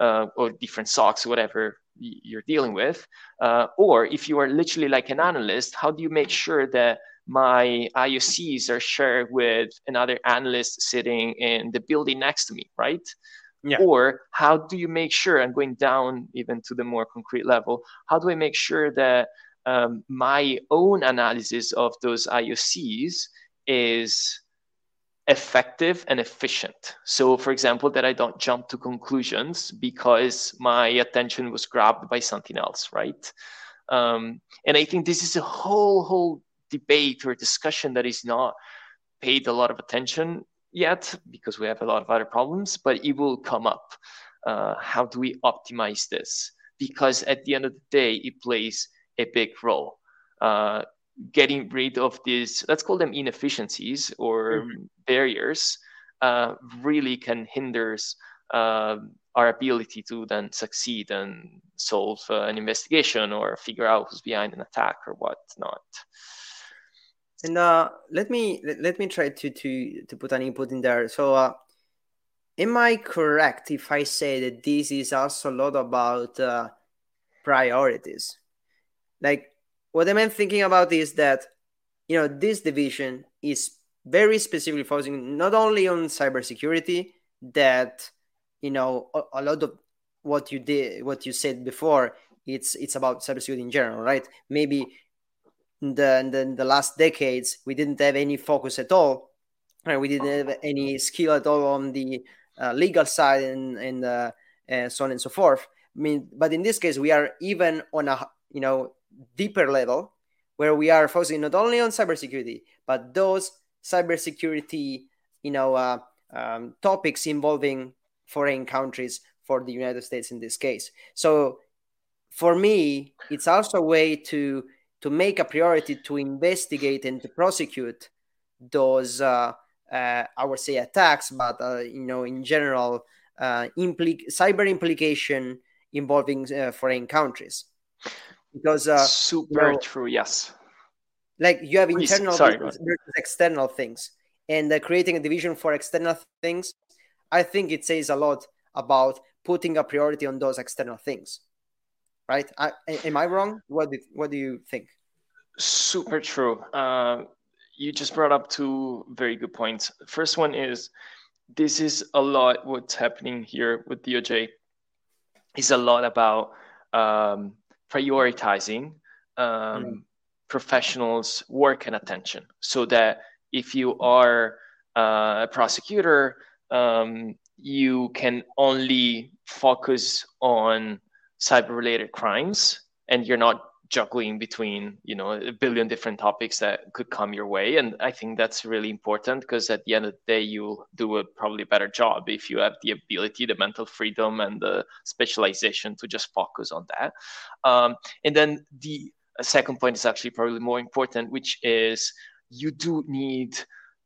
Speaker 2: uh, or different SOCs, whatever you're dealing with, uh, or if you are literally like an analyst, how do you make sure that my IOCs are shared with another analyst sitting in the building next to me, right? Yeah. Or how do you make sure, and going down even to the more concrete level, how do I make sure that um, my own analysis of those IOCs is effective and efficient. So, for example, that I don't jump to conclusions because my attention was grabbed by something else, right? Um, and I think this is a whole whole debate or discussion that is not paid a lot of attention yet because we have a lot of other problems, but it will come up. Uh, how do we optimize this? Because at the end of the day, it plays a big role. Uh, getting rid of these, let's call them inefficiencies or mm-hmm. barriers, uh, really can hinder uh, our ability to then succeed and solve uh, an investigation or figure out who's behind an attack or whatnot.
Speaker 1: And uh, let me let me try to to to put an input in there. So, uh, am I correct if I say that this is also a lot about uh, priorities? Like what I'm thinking about is that you know this division is very specifically focusing not only on cybersecurity. That you know a, a lot of what you did, what you said before, it's it's about cybersecurity in general, right? Maybe in the, in the, in the last decades, we didn't have any focus at all. Right? We didn't have any skill at all on the uh, legal side and, and uh, so on and so forth. I mean, but in this case, we are even on a you know deeper level where we are focusing not only on cybersecurity, but those cybersecurity you know uh, um, topics involving foreign countries for the United States in this case. So for me, it's also a way to to make a priority to investigate and to prosecute those uh, uh, I would say attacks, but uh, you know in general uh, impli- cyber implication involving uh, foreign countries.
Speaker 2: Because uh, super you know, true yes.
Speaker 1: Like you have internal Sorry, versus external things. And uh, creating a division for external things i think it says a lot about putting a priority on those external things right? I, am i wrong? What do, what do you think?
Speaker 2: Super true. Uh, you just brought up two very good points. First one is this is a lot what's happening here with doj is a lot about um, prioritizing um, mm. professionals' work and attention. So that if you are uh, a prosecutor, um, you can only focus on cyber related crimes and you're not juggling between you know a billion different topics that could come your way. And i think that's really important because at the end of the day you'll do a probably better job if you have the ability the mental freedom and the specialization to just focus on that. Um, and then the second point is actually probably more important which is you do need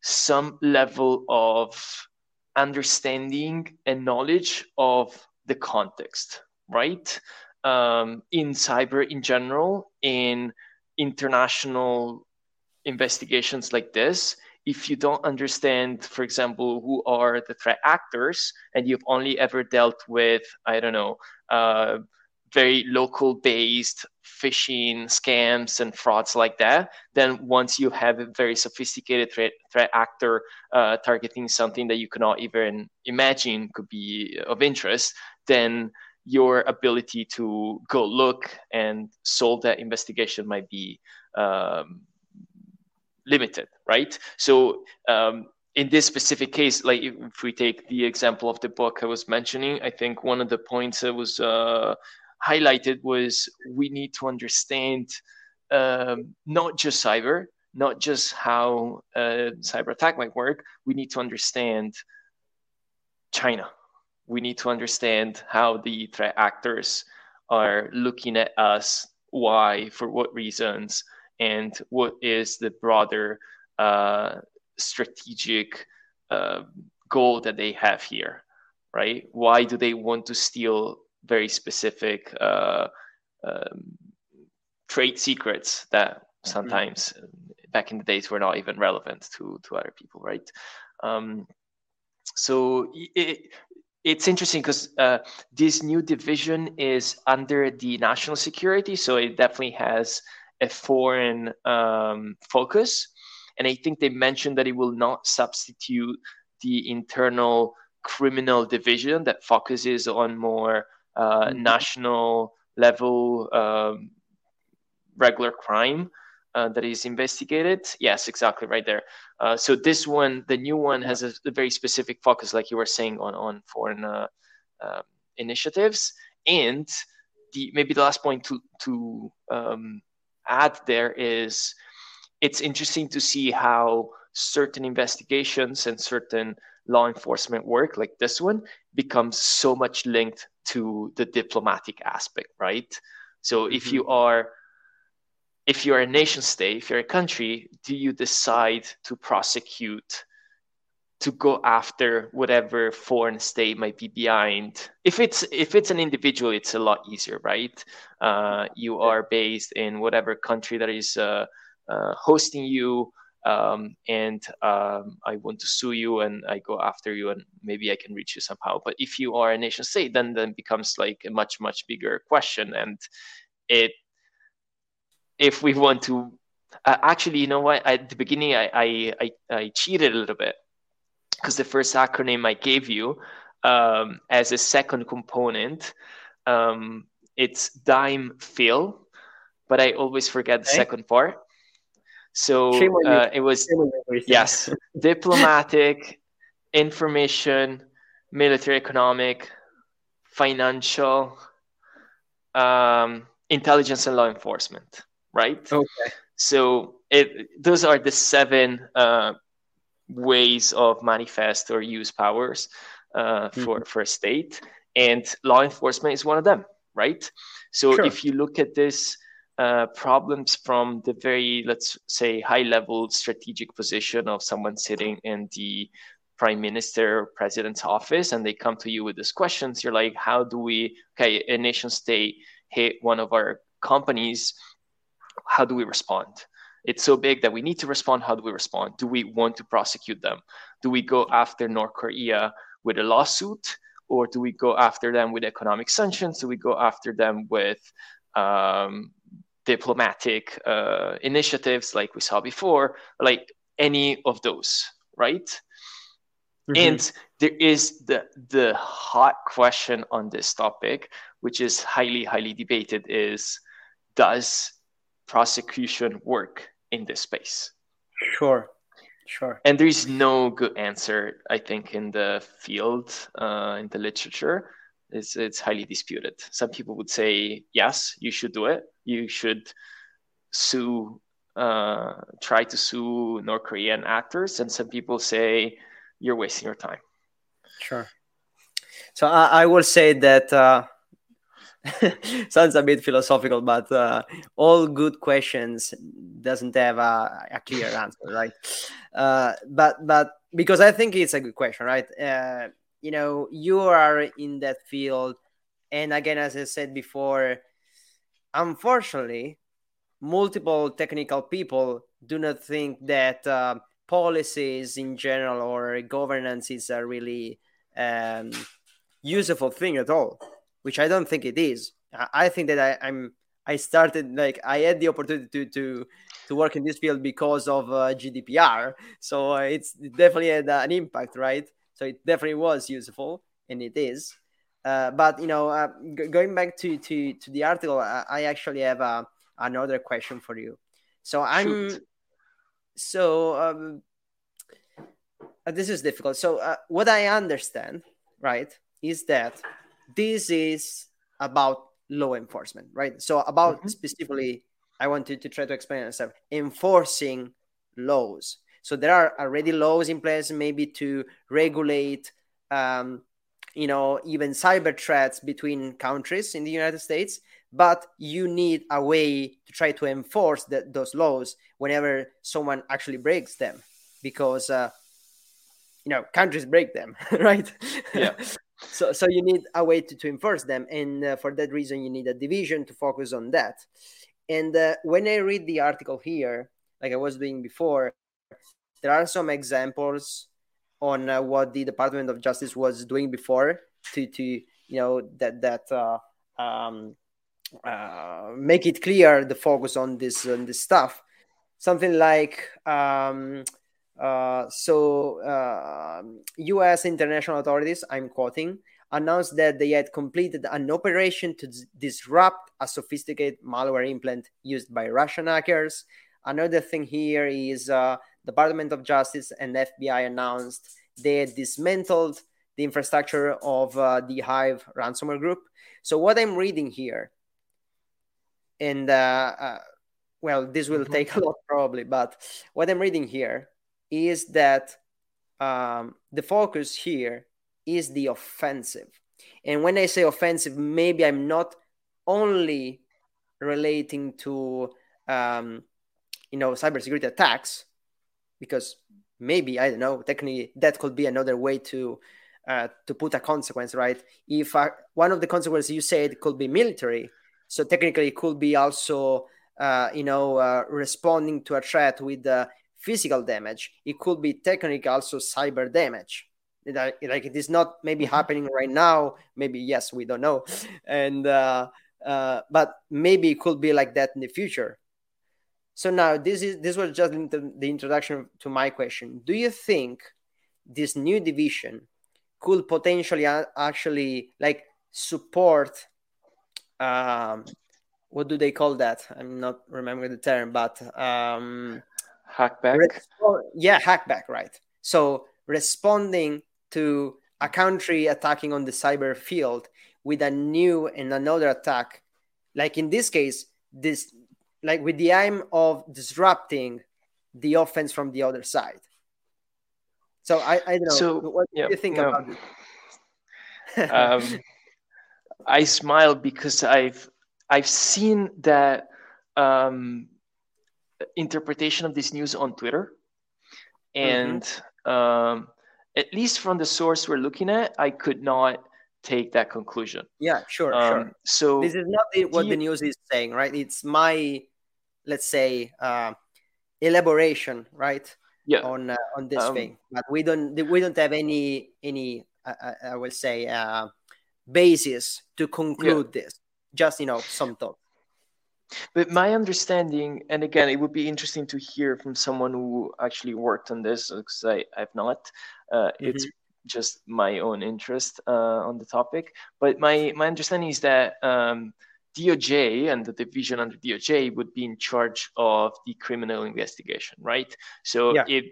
Speaker 2: some level of understanding and knowledge of the context right? Um, in cyber in general, in international investigations like this, if you don't understand, for example, who are the threat actors, and you've only ever dealt with, I don't know, uh, very local based phishing scams and frauds like that, then once you have a very sophisticated threat, threat actor uh, targeting something that you cannot even imagine could be of interest, then your ability to go look and solve that investigation might be um, limited, right? So um, in this specific case, like if we take the example of the book I was mentioning, I think one of the points that was uh, highlighted was we need to understand um, not just cyber, not just how a cyber attack might work. We need to understand China, we need to understand how the threat actors are looking at us, why, for what reasons, and what is the broader uh, strategic uh, goal that they have here, right? Why do they want to steal very specific uh, um, trade secrets that sometimes mm-hmm. back in the days were not even relevant to to other people, right? Um, so it, it's interesting because uh, this new division is under the national security, so it definitely has a foreign um, focus. And I think they mentioned that it will not substitute the internal criminal division that focuses on more uh, mm-hmm. national level um, regular crime uh, that is investigated. Yes, exactly right there. Uh, so this one, the new one, has a, a, very specific focus, like you were saying, on on foreign uh, um, initiatives. And the maybe the last point to to um, add there is, it's interesting to see how certain investigations and certain law enforcement work, like this one, becomes so much linked to the diplomatic aspect, right? So mm-hmm. if you are if you're a nation state, if you're a country, do you decide to prosecute, to go after whatever foreign state might be behind? If it's if it's an individual, it's a lot easier, right? Uh, you are based in whatever country that is uh, uh, hosting you, um, and um, I want to sue you, and I go after you, and maybe I can reach you somehow. But if you are a nation state, then then becomes like a much much bigger question, and it if we want to uh, actually you know what? At the beginning I, I i i, cheated a little bit because the first acronym i gave you um, as a second component um, it's DIMEFIL but i always forget the okay. second part. So uh, it was yes. Diplomatic information military economic financial um, intelligence and law enforcement right?
Speaker 1: Okay.
Speaker 2: So it, those are the seven uh, ways of manifest or use powers uh, mm-hmm. for, for a state. And law enforcement is one of them, right? So sure. if you look at this uh, problems from the very, let's say, high level strategic position of someone sitting in the prime minister or president's office and they come to you with these questions. You're like, how do we, okay, a nation state hit one of our companies, how do we respond? It's so big that we need to respond. How do we respond? Do we want to prosecute them? Do we go after North Korea with a lawsuit? Or do we go after them with economic sanctions? Do we go after them with um, diplomatic uh, initiatives like we saw before, like any of those, right? Mm-hmm. And there is the the hot question on this topic, which is highly highly debated: is does prosecution work in this space?
Speaker 1: Sure, sure.
Speaker 2: And there is no good answer, I think, in the field, uh, in the literature it's it's highly disputed. Some people would say yes, you should do it. You should sue, uh, try to sue North Korean actors, and some people say you're wasting your time.
Speaker 1: Sure. So I, I will say that uh, sounds a bit philosophical, but uh, all good questions doesn't have a, a clear answer, right? Uh, but but because I think it's a good question, right? Uh, you know you are in that field and again as i said before unfortunately multiple technical people do not think that uh, policies in general or governance is a really um, useful thing at all which i don't think it is i think that I, am i started like i had the opportunity to to to work in this field because of uh, gdpr so uh, it's definitely had uh, an impact right so it definitely was useful, and it is. Uh, but you know, uh, g- going back to, to to the article, I, I actually have uh, another question for you. So I'm Shoot. so um, this is difficult. So uh, what I understand, right, is that this is about law enforcement, right? So about mm-hmm. specifically, I wanted to try to explain myself enforcing laws. So there are already laws in place, maybe to regulate, um, you know, even cyber threats between countries in the United States. But you need a way to try to enforce that, those laws whenever someone actually breaks them, because uh, you know countries break them, right?
Speaker 2: Yeah.
Speaker 1: so so you need a way to, to enforce them, and uh, for that reason, you need a division to focus on that. And uh, when I read the article here, like I was doing before, there are some examples on uh, what the Department of Justice was doing before to to you know that that uh, um, uh, make it clear the focus on this on this stuff. Something like um, uh, so U.S. Uh, international authorities, I'm quoting, announced that they had completed an operation to d- disrupt a sophisticated malware implant used by Russian hackers. Another thing here is uh, Department of Justice and FBI announced they had dismantled the infrastructure of uh, the Hive ransomware group. So what I'm reading here, and uh, uh, well, this will mm-hmm. take a lot probably, but what I'm reading here is that um, the focus here is the offensive. And when I say offensive, maybe I'm not only relating to um, you know cybersecurity attacks, because maybe I don't know. Technically, that could be another way to uh, to put a consequence, right? If uh, one of the consequences you said could be military, so technically it could be also uh, you know uh, responding to a threat with physical damage. It could be technically also cyber damage. Like it is not maybe mm-hmm. happening right now. Maybe yes, we don't know, and uh, uh, but maybe it could be like that in the future. So now this is this was just the introduction to my question. Do you think this new division could potentially actually like support um what do they call that? I'm not remembering the term, but um
Speaker 2: hackback.
Speaker 1: yeah, hackback, right. So responding to a country attacking on the cyber field with a new and another attack, like in this case, this like with the aim of disrupting the offense from the other side. So I, I don't know. So, what yeah, do you think no. about
Speaker 2: it? um, I smile because I've I've seen that um, interpretation of this news on Twitter, and mm-hmm. um, at least from the source we're looking at, I could not take that conclusion.
Speaker 1: Yeah, sure, um, sure. So this is not the, what you, the news is saying, right? It's my, let's say, uh, elaboration, right?
Speaker 2: Yeah.
Speaker 1: On uh, on this um, thing, but we don't we don't have any any uh, uh I will say uh, basis to conclude yeah. this. Just you know some thought.
Speaker 2: But my understanding, and again, it would be interesting to hear from someone who actually worked on this, because I I've not. Uh, mm-hmm. It's just my own interest uh, on the topic. But my my understanding is that um, DOJ and the division under DOJ would be in charge of the criminal investigation, right? So yeah. if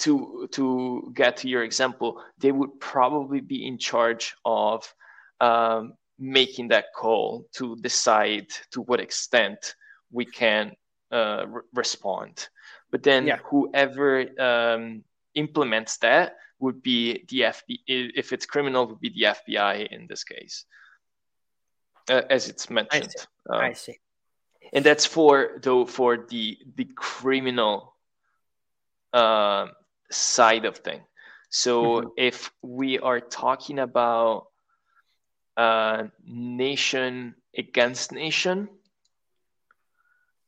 Speaker 2: to to get to your example, they would probably be in charge of um, making that call to decide to what extent we can uh, re- respond. But then yeah. whoever um, implements that would be the FBI. If it's criminal, would be the FBI in this case, uh, as it's mentioned. I see.
Speaker 1: Um, I see.
Speaker 2: And that's for though for the the criminal uh, side of thing. So mm-hmm. if we are talking about uh, nation against nation,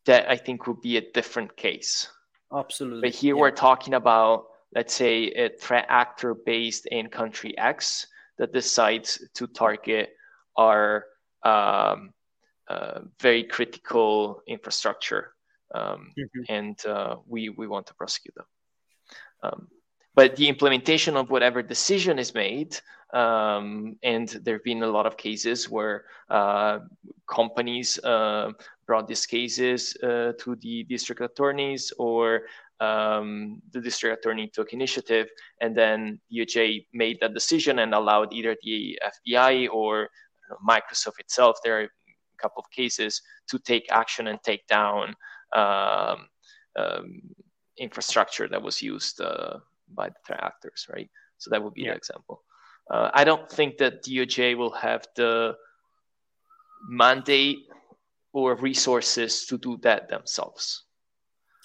Speaker 2: that I think would be a different case.
Speaker 1: Absolutely.
Speaker 2: But here yeah. we're talking about, let's say, a threat actor based in country X that decides to target our um, uh, very critical infrastructure, um, mm-hmm. and uh, we we want to prosecute them. Um, but the implementation of whatever decision is made um, and there have been a lot of cases where uh, companies uh, brought these cases uh, to the district attorneys or um, the district attorney took initiative and then DOJ made that decision and allowed either the FBI or know, Microsoft itself, there are a couple of cases to take action and take down um, um, infrastructure that was used uh, by the actors, right? So that would be yeah. the example. Uh, I don't think that DOJ will have the mandate or resources to do that themselves.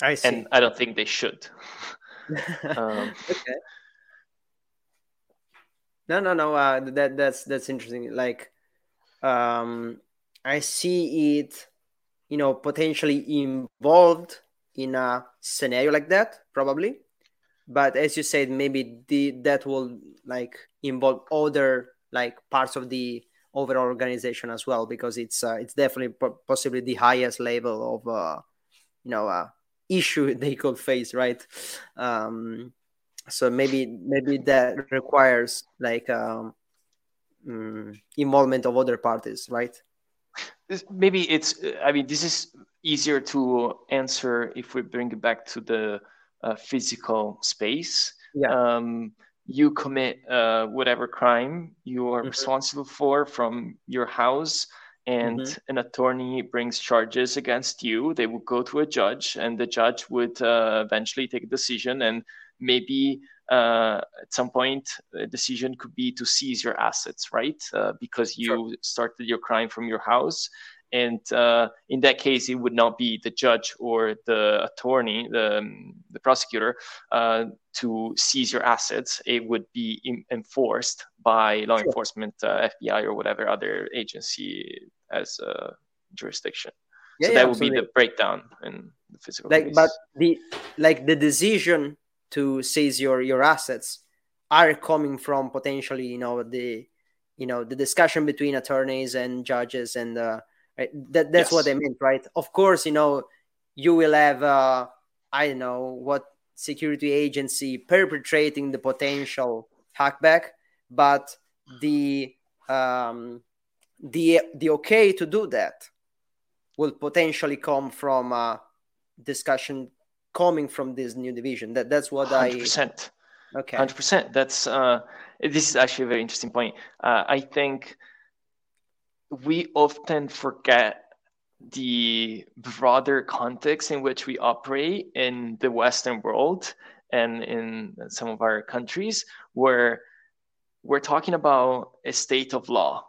Speaker 1: I see.
Speaker 2: And I don't think they should. um,
Speaker 1: okay. No, no, no. Uh, that that's that's interesting. Like, um, I see it, you know, potentially involved in a scenario like that, probably but as you said maybe the that will like involve other like parts of the overall organization as well because it's uh, it's definitely possibly the highest level of uh, you know uh, issue they could face right? Um, so maybe maybe that requires like um, mm, involvement of other parties right?
Speaker 2: Maybe it's i mean this is easier to answer if we bring it back to the uh, physical space.
Speaker 1: Yeah.
Speaker 2: Um, you commit uh, whatever crime you are mm-hmm. responsible for from your house, and mm-hmm. an attorney brings charges against you. They would go to a judge, and the judge would uh, eventually take a decision. And maybe uh, at some point, a decision could be to seize your assets, right? Uh, because you sure. started your crime from your house, and uh, in that case it would not be the judge or the attorney the, um, the prosecutor uh, to seize your assets it would be in- enforced by law sure. enforcement uh, fbi or whatever other agency as a jurisdiction yeah, so yeah, that would absolutely. be the breakdown in the physical
Speaker 1: like
Speaker 2: case.
Speaker 1: but the like the decision to seize your your assets are coming from potentially you know the you know the discussion between attorneys and judges and uh, Right? That that's yes. what I meant, right? Of course, you know, you will have uh, I don't know what security agency perpetrating the potential hackback, but the um, the the okay to do that will potentially come from a discussion coming from this new division. That that's what
Speaker 2: 100%. I okay. Hundred percent. That's uh, this is actually a very interesting point. Uh, I think we often forget the broader context in which we operate in the Western world and in some of our countries, where we're talking about a state of law.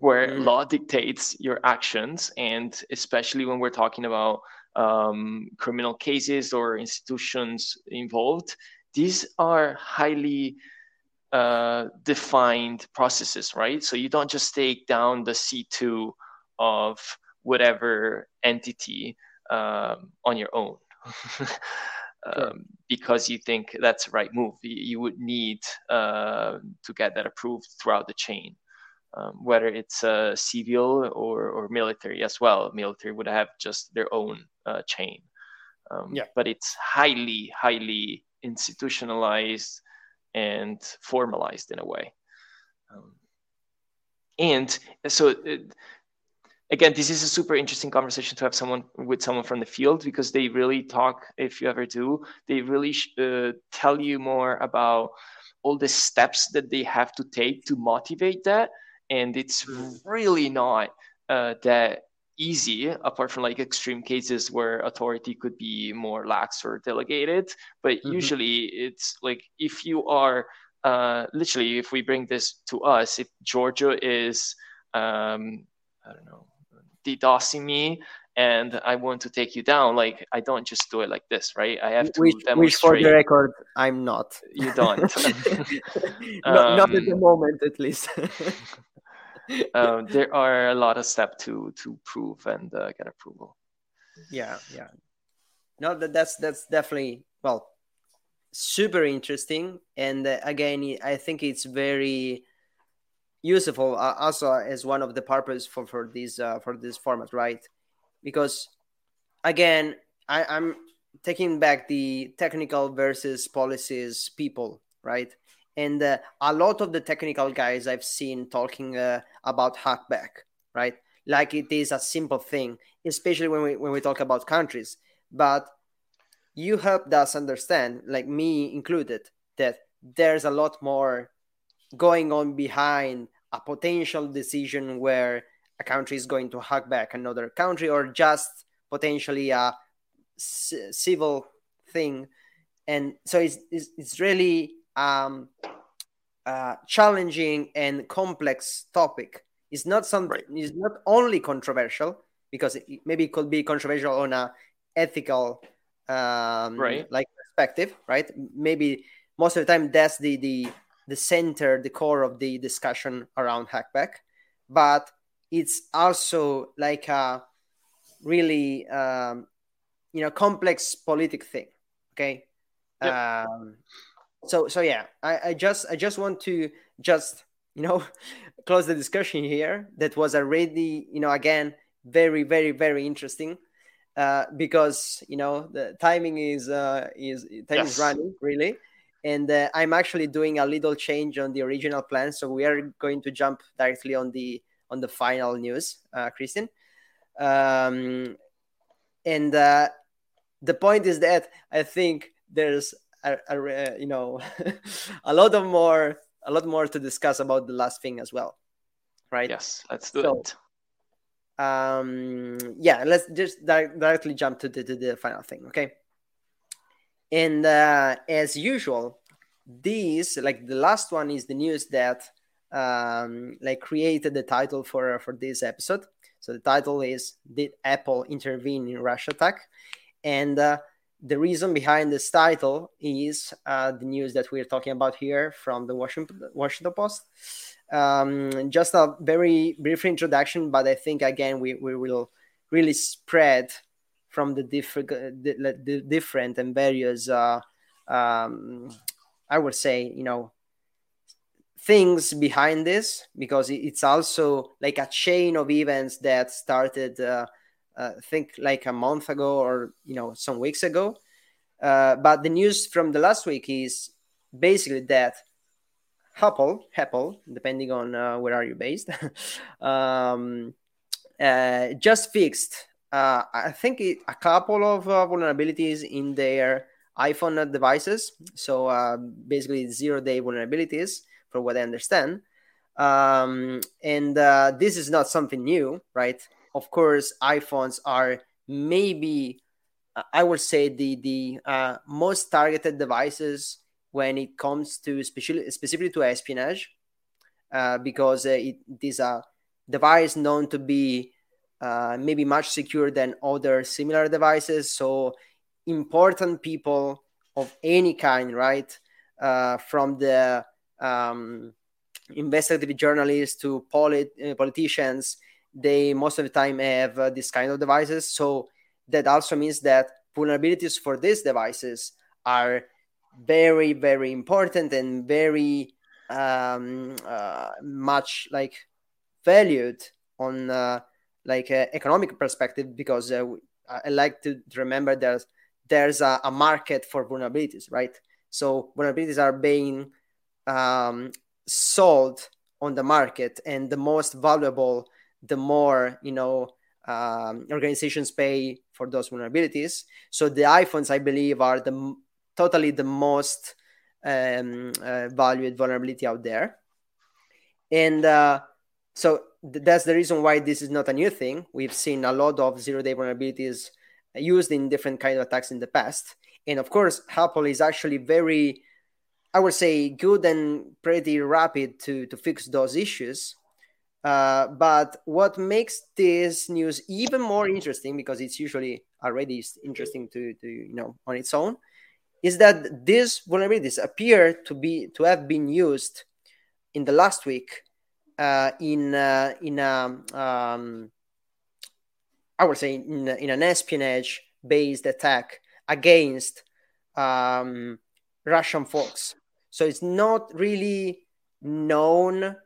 Speaker 2: where mm. law dictates your actions, and especially when we're talking about um, criminal cases or institutions involved, these are highly uh, defined processes, right? So you don't just take down the C2 of whatever entity um, on your own. um, sure. Because you think that's the right move. You, would need uh, to get that approved throughout the chain, um, whether it's uh, civil or, or military as well. Military would have just their own uh, chain. Um, yeah. But it's highly, highly institutionalized and formalized in a way. Um, and so, uh, again, this is a super interesting conversation to have someone with someone from the field because they really talk. If you ever do, they really uh, tell you more about all the steps that they have to take to motivate that, and it's mm. really not uh, that easy apart from like extreme cases where authority could be more lax or delegated but mm-hmm. usually it's like if you are uh, literally if we bring this to us if georgia is um, i don't know DDoSing me and I want to take you down, like I don't just do it like this, right? I have to
Speaker 1: which,
Speaker 2: demonstrate.
Speaker 1: Which, for the record, I'm not.
Speaker 2: You don't.
Speaker 1: not, um, not, at the um, moment, at least.
Speaker 2: um, there are a lot of steps to to prove and uh, get approval.
Speaker 1: Yeah, yeah. No, that, that's that's definitely well, super interesting. And uh, again, I think it's very useful uh, also as one of the purpose for for this uh, for this format, right? Because again, I, I'm taking back the technical versus policies people, right? And uh, a lot of the technical guys i've seen talking uh, about hackback right? Like it is a simple thing especially when we when we talk about countries. But you helped us understand like me included that there's a lot more going on behind a potential decision where a country is going to hack back another country or just potentially a c- civil thing. And so it's, it's, it's really um, uh, challenging and complex topic. It's not something. Right. It's not only controversial because it, maybe it could be controversial on a ethical, um, right. like perspective, right? Maybe most of the time that's the the the center, the core of the discussion around hackback, but it's also like a really um, you know complex politic thing. Okay. Yep. Um, so so yeah I, I just i just want to just you know close the discussion here that was already you know again very very very interesting uh, because you know the timing is uh, is time yes. is running really and uh, i'm actually doing a little change on the original plan so we are going to jump directly on the on the final news uh, christian um, and uh, the point is that i think there's a, a, you know a lot of more a lot more to discuss about the last thing as well right?
Speaker 2: Yes let's do so, it.
Speaker 1: um yeah let's just di- directly jump to the, to the final thing okay? And uh, as usual these like the last one is the news that um like created the title for for this episode. So the title is did apple intervene in russia attack? And uh, the reason behind this title is uh, the news that we're talking about here from the Washington, Washington Post. Um, just a very brief introduction, but I think again we, we will really spread from the different the, the different and various uh, um, I would say you know things behind this because it's also like a chain of events that started. Uh, uh, think like a month ago or you know some weeks ago. Uh, but the news from the last week is basically that Apple, Apple, depending on uh, where are you based, um, uh, just fixed. Uh, I think it, a couple of uh, vulnerabilities in their iPhone devices. So basically, zero day vulnerabilities, for what I understand. Um, and this is not something new, right? Of course, iPhones are maybe uh, I would say the the uh, most targeted devices when it comes to specifically to espionage, uh, because uh, it, these are device known to be uh, maybe much secure than other similar devices. So important people of any kind, right, uh, from the um, investigative journalists to polit- uh, politicians, they most of the time have uh, this kind of devices. So that also means that vulnerabilities for these devices are very, very important and very um, uh, much like valued on uh, like uh, economic perspective because uh, I like to remember that there's a, a, market for vulnerabilities, right? So vulnerabilities are being um, sold on the market, and the most valuable, the more you know um, organizations pay for those vulnerabilities. So the iPhones, I believe, are the totally the most um, uh, valued vulnerability out there, and uh, so th- that's the reason why this is not a new thing. We've seen a lot of zero-day vulnerabilities used in different kind of attacks in the past, and of course, Apple is actually very I would say good and pretty rapid to to fix those issues. Uh, but what makes this news even more interesting, because it's usually already interesting to, to you know on its own, is that these vulnerabilities appear to be to have been used in the last week uh, in uh, in a um, I would say in, in an espionage based attack against um, Russian folks. So it's not really known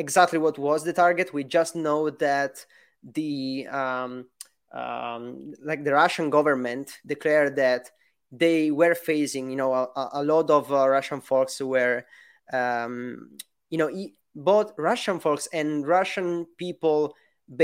Speaker 1: exactly what was the target. We just know that the um, um, like the Russian government declared that they were facing, you know, a, a lot of uh, Russian folks were, um, you know, e- both Russian folks and Russian people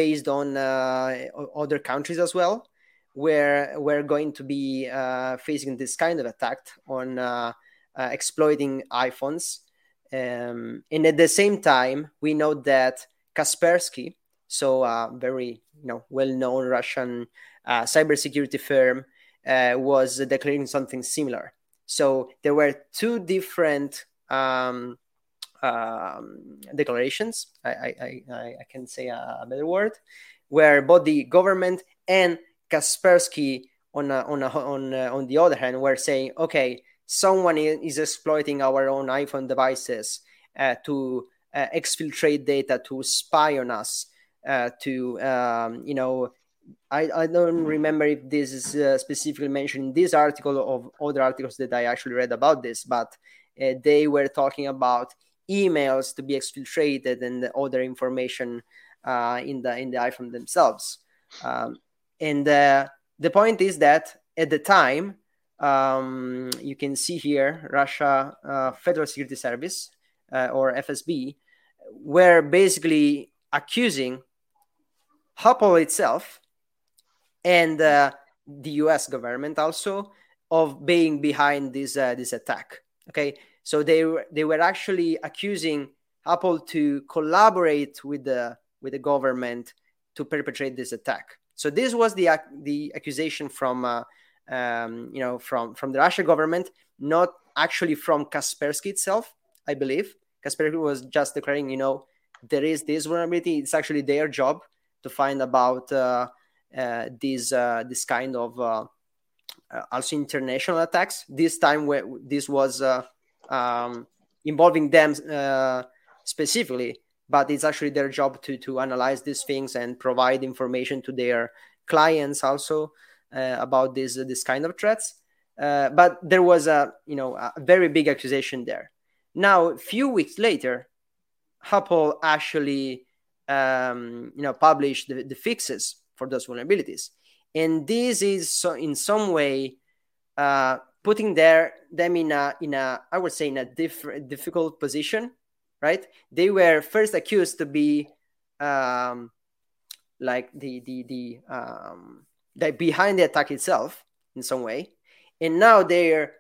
Speaker 1: based on uh, other countries as well, were were going to be uh, facing this kind of attack on uh, uh, exploiting iPhones. Um, and at the same time, we know that Kaspersky, so a very you know well-known Russian uh, cybersecurity firm, uh, was declaring something similar. So there were two different um, um, declarations. I, I, I, I, can say a better word, where both the government and Kaspersky on a, on a, on a, on the other hand were saying, okay, someone is exploiting our own iPhone devices uh, to uh, exfiltrate data, to spy on us, uh, to um, you know. I, I don't remember if this is uh, specifically mentioned in this article of other articles that I actually read about this, but uh, they were talking about emails to be exfiltrated and other information uh, in the in the iPhone themselves. Um, and the point is that at the time um, you can see here Russia uh, Federal Security Service uh, or FSB were basically accusing Apple itself and uh, the U.S. government also of being behind this uh, this attack. Okay, so they they were actually accusing Apple to collaborate with the with the government to perpetrate this attack. So this was the the accusation from uh, um, you know, from from the Russian government, not actually from Kaspersky itself. I believe Kaspersky was just declaring, you know, there is this vulnerability. It's actually their job to find about uh, uh, this uh, this kind of uh, uh, also international attacks. This time, where this was uh, um, involving them specifically, but it's actually their job to to analyze these things and provide information to their clients also about this this kind of threats. Uh, but there was a you know a very big accusation there. Now, a few weeks later, Apple actually um, you know published the, the, fixes for those vulnerabilities, and this is so in some way uh, putting their them in a in a I would say in a diff- difficult position, right? They were first accused to be um, like the the the um, that behind the attack itself in some way, and now they're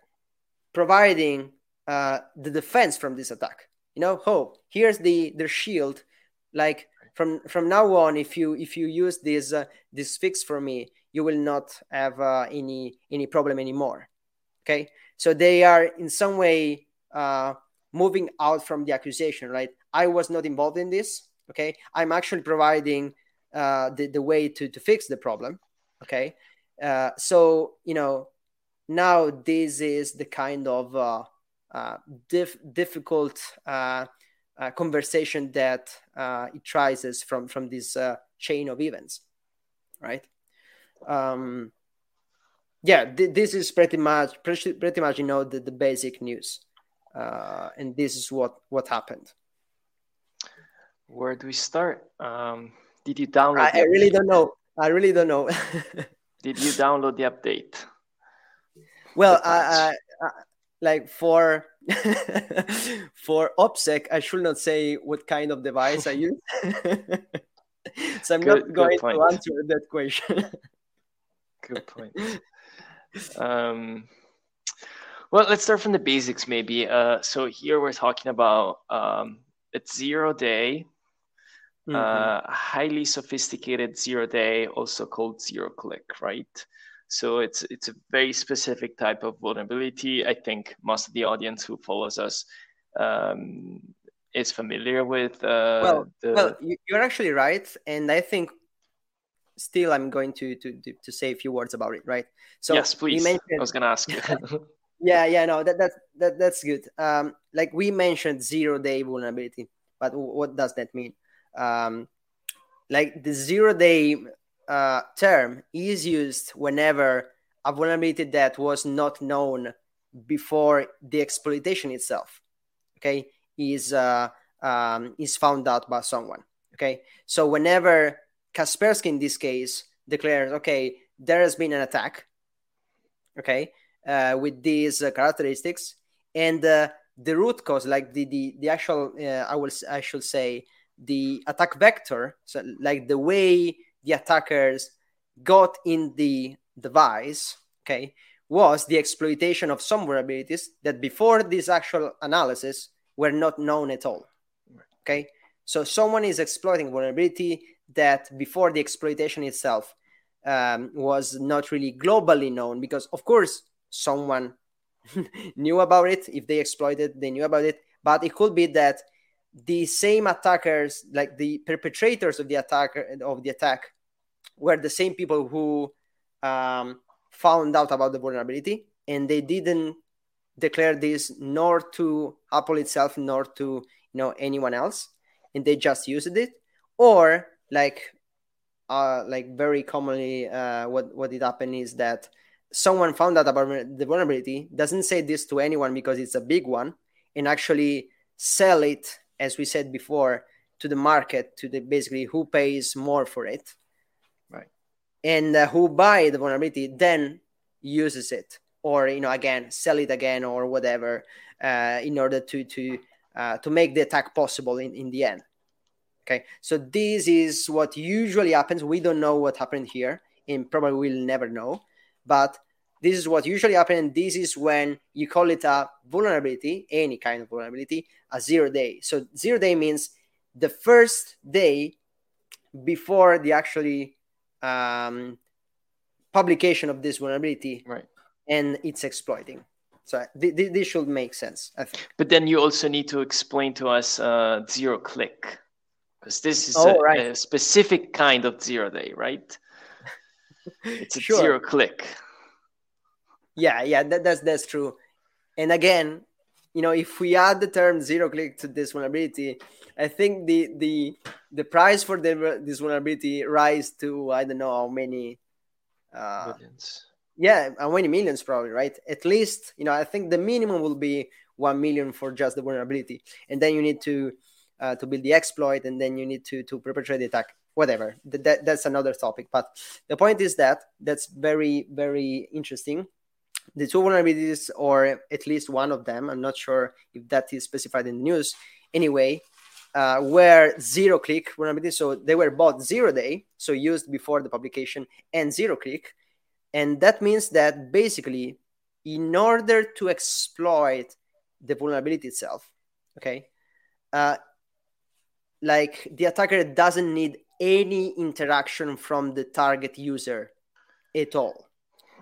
Speaker 1: providing uh, the defense from this attack. You know, oh, here's the their shield. Like from from now on, if you if you use this uh, this fix for me, you will not have uh, any any problem anymore. Okay, so they are in some way uh, moving out from the accusation. Right, I was not involved in this. Okay, I'm actually providing uh, the the way to to fix the problem. Okay, uh, so you know now this is the kind of uh, uh, dif- difficult uh, uh, conversation that uh, it rises from from this uh, chain of events, right? Um, yeah, th- this is pretty much pretty, pretty much you know the, the basic news, uh, and this is what what happened.
Speaker 2: Where do we start? Um, did you download?
Speaker 1: I, I really don't know. I really don't know.
Speaker 2: did you download the update?
Speaker 1: Well, I, I, like for for OPSEC, I should not say what kind of device I use. so I'm good, not going to answer that question.
Speaker 2: good point. Um, well, let's start from the basics, maybe. Uh, so here we're talking about um, it's zero day, mm-hmm. uh, highly sophisticated zero day, also called zero click, right? So it's it's a very specific type of vulnerability. I think most of the audience who follows us um, is familiar with. Uh,
Speaker 1: well,
Speaker 2: the...
Speaker 1: well, you're actually right, and I think still I'm going to to to say a few words about it, right?
Speaker 2: So yes, please. Mentioned... I was going to ask you.
Speaker 1: yeah, yeah, no, that that that that's good. Um, like we mentioned, zero day vulnerability, but what does that mean? Um, like the zero day uh, term is used whenever a vulnerability that was not known before the exploitation itself, okay, is uh, um, is found out by someone. Okay, so whenever Kaspersky in this case declares, okay, there has been an attack, okay, uh, with these uh, characteristics, and uh, the root cause, like the the, the actual, uh, I will I should say, the attack vector, so like the way the attackers got in the device, okay, was the exploitation of some vulnerabilities that before this actual analysis were not known at all. Okay, so someone is exploiting vulnerability that before the exploitation itself um, was not really globally known because, of course, someone knew about it. If they exploited, they knew about it. But it could be that the same attackers, like the perpetrators of the attacker of the attack, were the same people who um, found out about the vulnerability and they didn't declare this nor to Apple itself nor to you know anyone else, and they just used it, or like uh, like very commonly uh, what what did happen is that someone found out about the vulnerability doesn't say this to anyone because it's a big one and actually sell it as we said before to the market to the basically who pays more for it. Right, and uh, who buy the vulnerability then uses it or you know again sell it again or whatever uh, in order to to uh, to make the attack possible in, in the end. Okay? So this is what usually happens. We don't know what happened here and probably we'll never know. But this is what usually happens and this is when you call it a vulnerability any kind of vulnerability a zero day so zero day means the first day before the actually um, publication of this vulnerability,
Speaker 2: right?
Speaker 1: And it's exploiting. So th- th- this should make sense, I think.
Speaker 2: But then you also need to explain to us uh, zero click, because this is oh, a, right. a, specific kind of zero day, right? It's a sure. zero click.
Speaker 1: Yeah, yeah, that, that's that's true. And again, you know, if we add the term zero click to this vulnerability, I think the the the price for the, this vulnerability rise to I don't know how many uh, millions. Yeah, how many millions probably, right? At least you know I think the minimum will be one million for just the vulnerability, and then you need to uh, to build the exploit, and then you need to to perpetrate the attack. Whatever, that, that's another topic. But the point is that that's very very interesting. The two vulnerabilities, or at least one of them, I'm not sure if that is specified in the news. Anyway, uh, were zero click vulnerabilities. So they were both zero day, so used before the publication, and zero click. And that means that basically, in order to exploit the vulnerability itself, okay, uh, like the attacker doesn't need any interaction from the target user at all.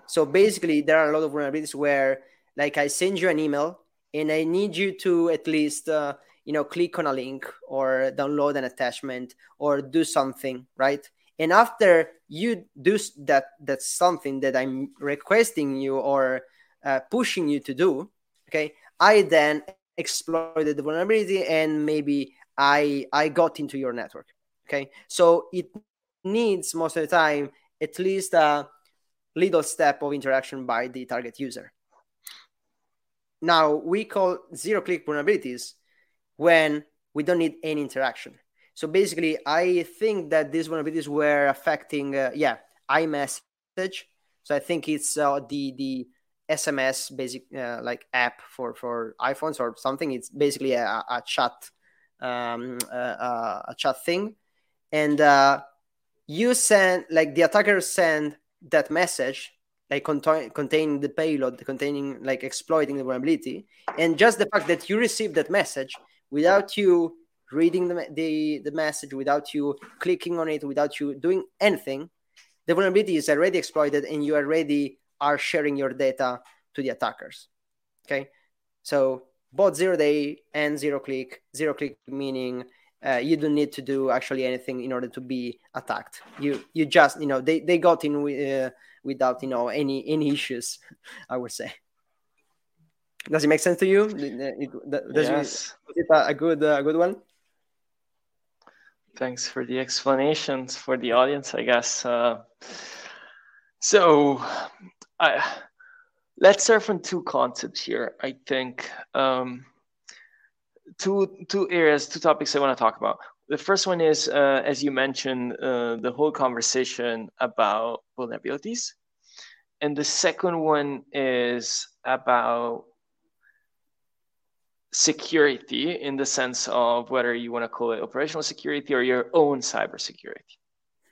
Speaker 1: So basically, there are a lot of vulnerabilities where, like, I send you an email and I need you to at least uh, you know click on a link or download an attachment or do something right? And after you do that that's something that i'm requesting you or uh, pushing you to do okay i then exploited the vulnerability and maybe i i got into your network okay? So it needs most of the time at least a little step of interaction by the target user now we call zero click vulnerabilities when we don't need any interaction so basically, I think that these vulnerabilities were affecting, uh, yeah, iMessage. So I think it's uh, the the SMS basic uh, like app for for iPhones or something. It's basically a, a chat um, uh, a chat thing, and uh, you send like the attacker send that message like contain, containing the payload containing like exploiting the vulnerability and just the fact that you receive that message without you reading the, the, the message without you clicking on it, without you doing anything, the vulnerability is already exploited and you already are sharing your data to the attackers. Okay. So both zero day and zero click, zero click meaning uh, you don't need to do actually anything in order to be attacked. You you just you know they, they got in uh, without you know any any issues. I would say. Does it make sense to you? Does
Speaker 2: yes.
Speaker 1: It, is it a, a good a good one?
Speaker 2: Thanks for the explanations for the audience, I guess. Uh, so, I, let's start from two concepts here. I think um, two two areas, two topics I want to talk about. The first one is, uh, as you mentioned, uh, the whole conversation about vulnerabilities, and the second one is about security in the sense of whether you want to call it operational security or your own cybersecurity.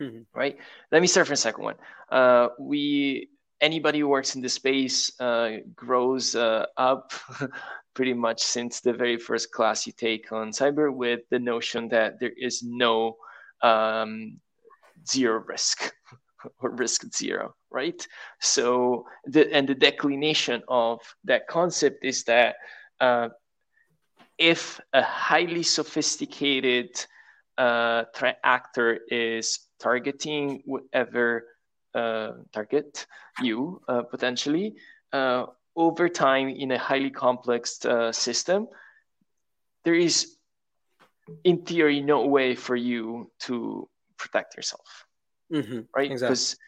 Speaker 2: Mm-hmm. Right. Let me start from the second one. Uh, we anybody who works in the space uh, grows uh, up pretty much since the very first class you take on cyber with the notion that there is no um, zero risk or risk zero right? So the and the declination of that concept is that uh, if a highly sophisticated uh, threat actor is targeting whatever uh, target you uh, potentially uh, over time in a highly complex uh, system, there is, in theory, no way for you to protect yourself, mm-hmm. right? Because exactly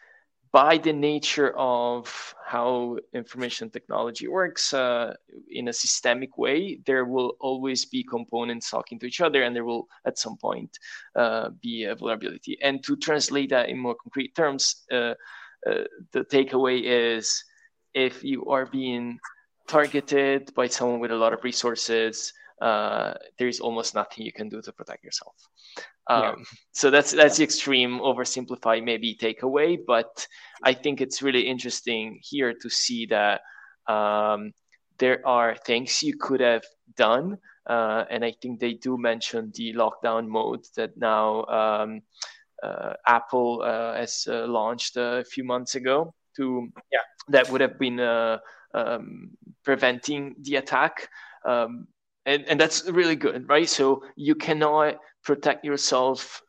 Speaker 2: by the nature of how information technology works uh, in a systemic way, there will always be components talking to each other, and there will at some point uh, be a vulnerability. And to translate that in more concrete terms, uh, uh the takeaway is if you are being targeted by someone with a lot of resources, uh, there is almost nothing you can do to protect yourself. Um, yeah. So that's that's the extreme oversimplify maybe takeaway, but I think it's really interesting here to see that um, there are things you could have done, uh, and I think they do mention the lockdown mode that now um, uh, Apple uh, has uh, launched a few months ago. To yeah, that would have been uh, um, preventing the attack. Um, and, and that's really good, right? So you cannot protect yourself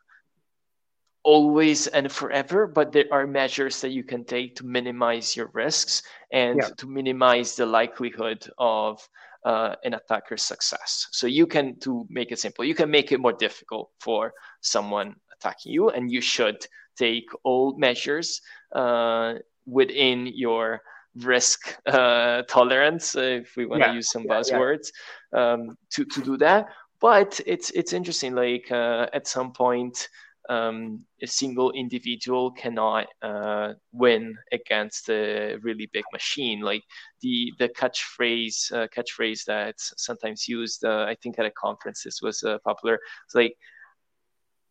Speaker 2: always and forever, but there are measures that you can take to minimize your risks and yeah. to minimize the likelihood of uh, an attacker's success. So you can, to make it simple, you can make it more difficult for someone attacking you, and you should take all measures uh, within your risk uh, tolerance, if we want to yeah, use some buzzwords, yeah. Um, to to do that. But it's it's interesting. Like uh, at some point, um, a single individual cannot uh, win against a really big machine. Like the the catchphrase uh, catchphrase that's sometimes used, uh, I think at a conference this was uh, popular. It's like,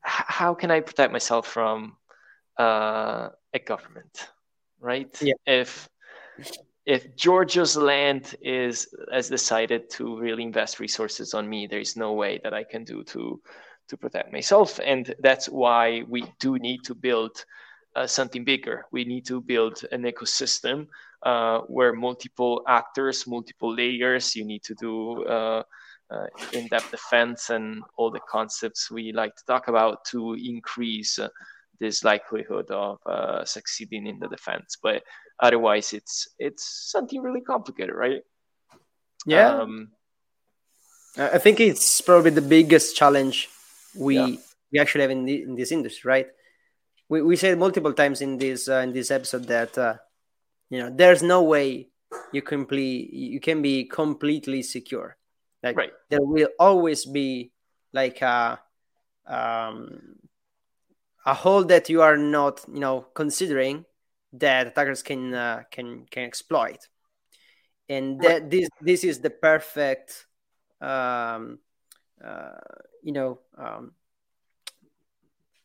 Speaker 2: how can I protect myself from uh, a government, right?
Speaker 1: Yeah.
Speaker 2: If if Georgia's land is has decided to really invest resources on me, there is no way that I can do to to protect myself, and that's why we do need to build uh, something bigger. We need to build an ecosystem uh, where multiple actors, multiple layers. You need to do uh, uh, in-depth defense and all the concepts we like to talk about to increase uh, this likelihood of uh, succeeding in the defense. But otherwise, it's it's something really complicated, right?
Speaker 1: Yeah. Um, I think it's probably the biggest challenge we yeah. we actually have in, the, in this industry, right? We, we said multiple times in this uh, in this episode that uh, you know there's no way you complete you can be completely secure. Like
Speaker 2: right.
Speaker 1: there will always be like a um, a hole that you are not you know considering that attackers can uh, can can exploit. And that this this is the perfect um, uh, you know um,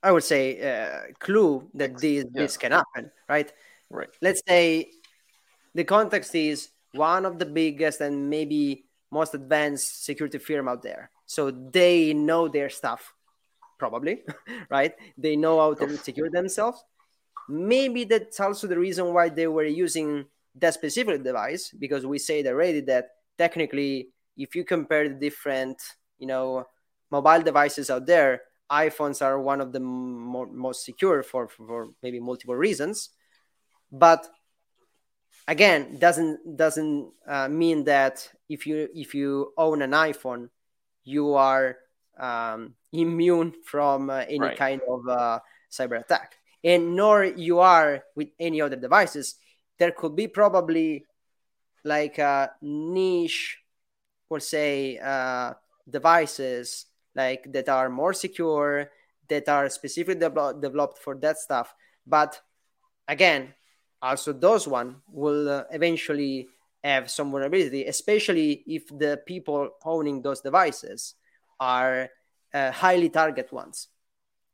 Speaker 1: i would say uh, clue that this yeah. this can happen right?
Speaker 2: Right.
Speaker 1: Let's say the context is one of the biggest and maybe most advanced security firm out there. So they know their stuff probably, right? They know how to secure themselves. Maybe that's also the reason why they were using that specific device because we said already that technically, if you compare the different, you know, mobile devices out there, iPhones are one of the more, most secure for, for maybe multiple reasons. But again, doesn't doesn't uh, mean that if you if you own an iPhone, you are um, immune from uh, any right. kind of uh, cyber attack. And nor you are with any other devices. There could be probably like a niche, or say, uh, devices like that are more secure, that are specifically de- developed for that stuff. But again, also those one will uh, eventually have some vulnerability, especially if the people owning those devices are uh, highly target ones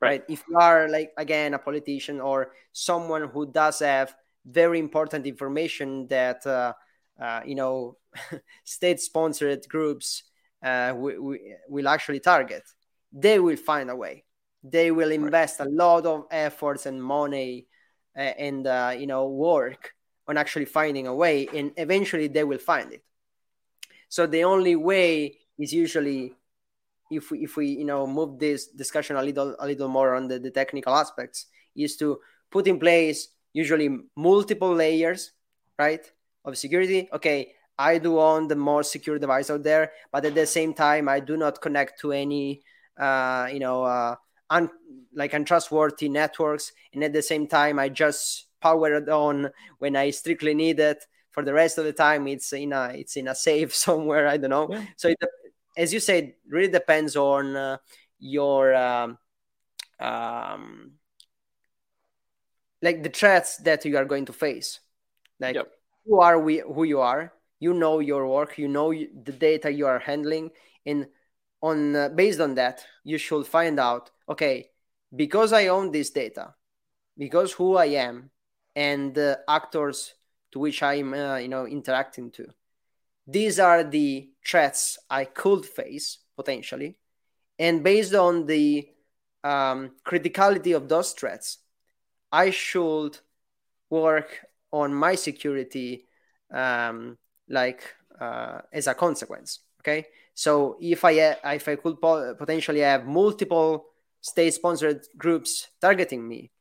Speaker 1: right. right if you are like again a politician or someone who does have very important information that uh, uh, you know state sponsored groups uh, we, we, will actually target they will find a way they will invest right. a lot of efforts and money uh, and uh, you know work on actually finding a way and eventually they will find it so the only way is usually if we if we you know move this discussion a little a little more on the, the technical aspects is to put in place usually multiple layers right of security. Okay i do own the more secure device out there but at the same time i do not connect to any uh, you know uh, un- like untrustworthy networks. And at the same time i just power it on when i strictly need it. For the rest of the time it's in a it's in a safe somewhere i don't know. Yeah. so it, as you said, really depends on uh, your um, um, like the threats that you are going to face. Like yep. who are we? Who you are? You know your work. You know the data you are handling, and on uh, based on that, you should find out. Okay, because I own this data, because who I am, and the actors to which I'm, uh, you know, interacting to these are the threats I could face potentially. And based on the um, criticality of those threats, I should work on my security um, like uh, as a consequence. Okay. So if I if I could po- potentially have multiple state sponsored groups targeting me,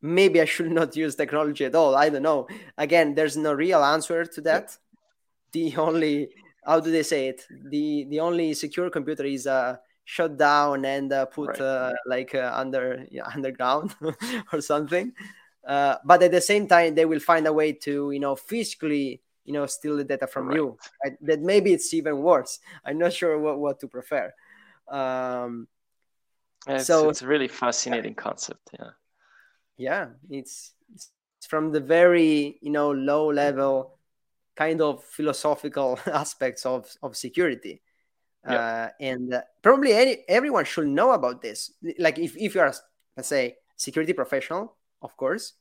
Speaker 1: maybe I should not use technology at all. I don't know. Again, there's no real answer to that the only how do they say it? The the only secure computer is uh shut down and uh, put right. uh, like uh, under you know, underground or something. Uh, but at the same time they will find a way to you know physically you know steal the data from right. you that maybe it's even worse. I'm not sure what, what to prefer. Um,
Speaker 2: it's, so it's a really fascinating concept yeah.
Speaker 1: Yeah it's, it's from the very you know low level kind of philosophical aspects of, of security. Uh, and uh, probably any everyone should know about this. Like if, if you are, let's say, security professional, of course,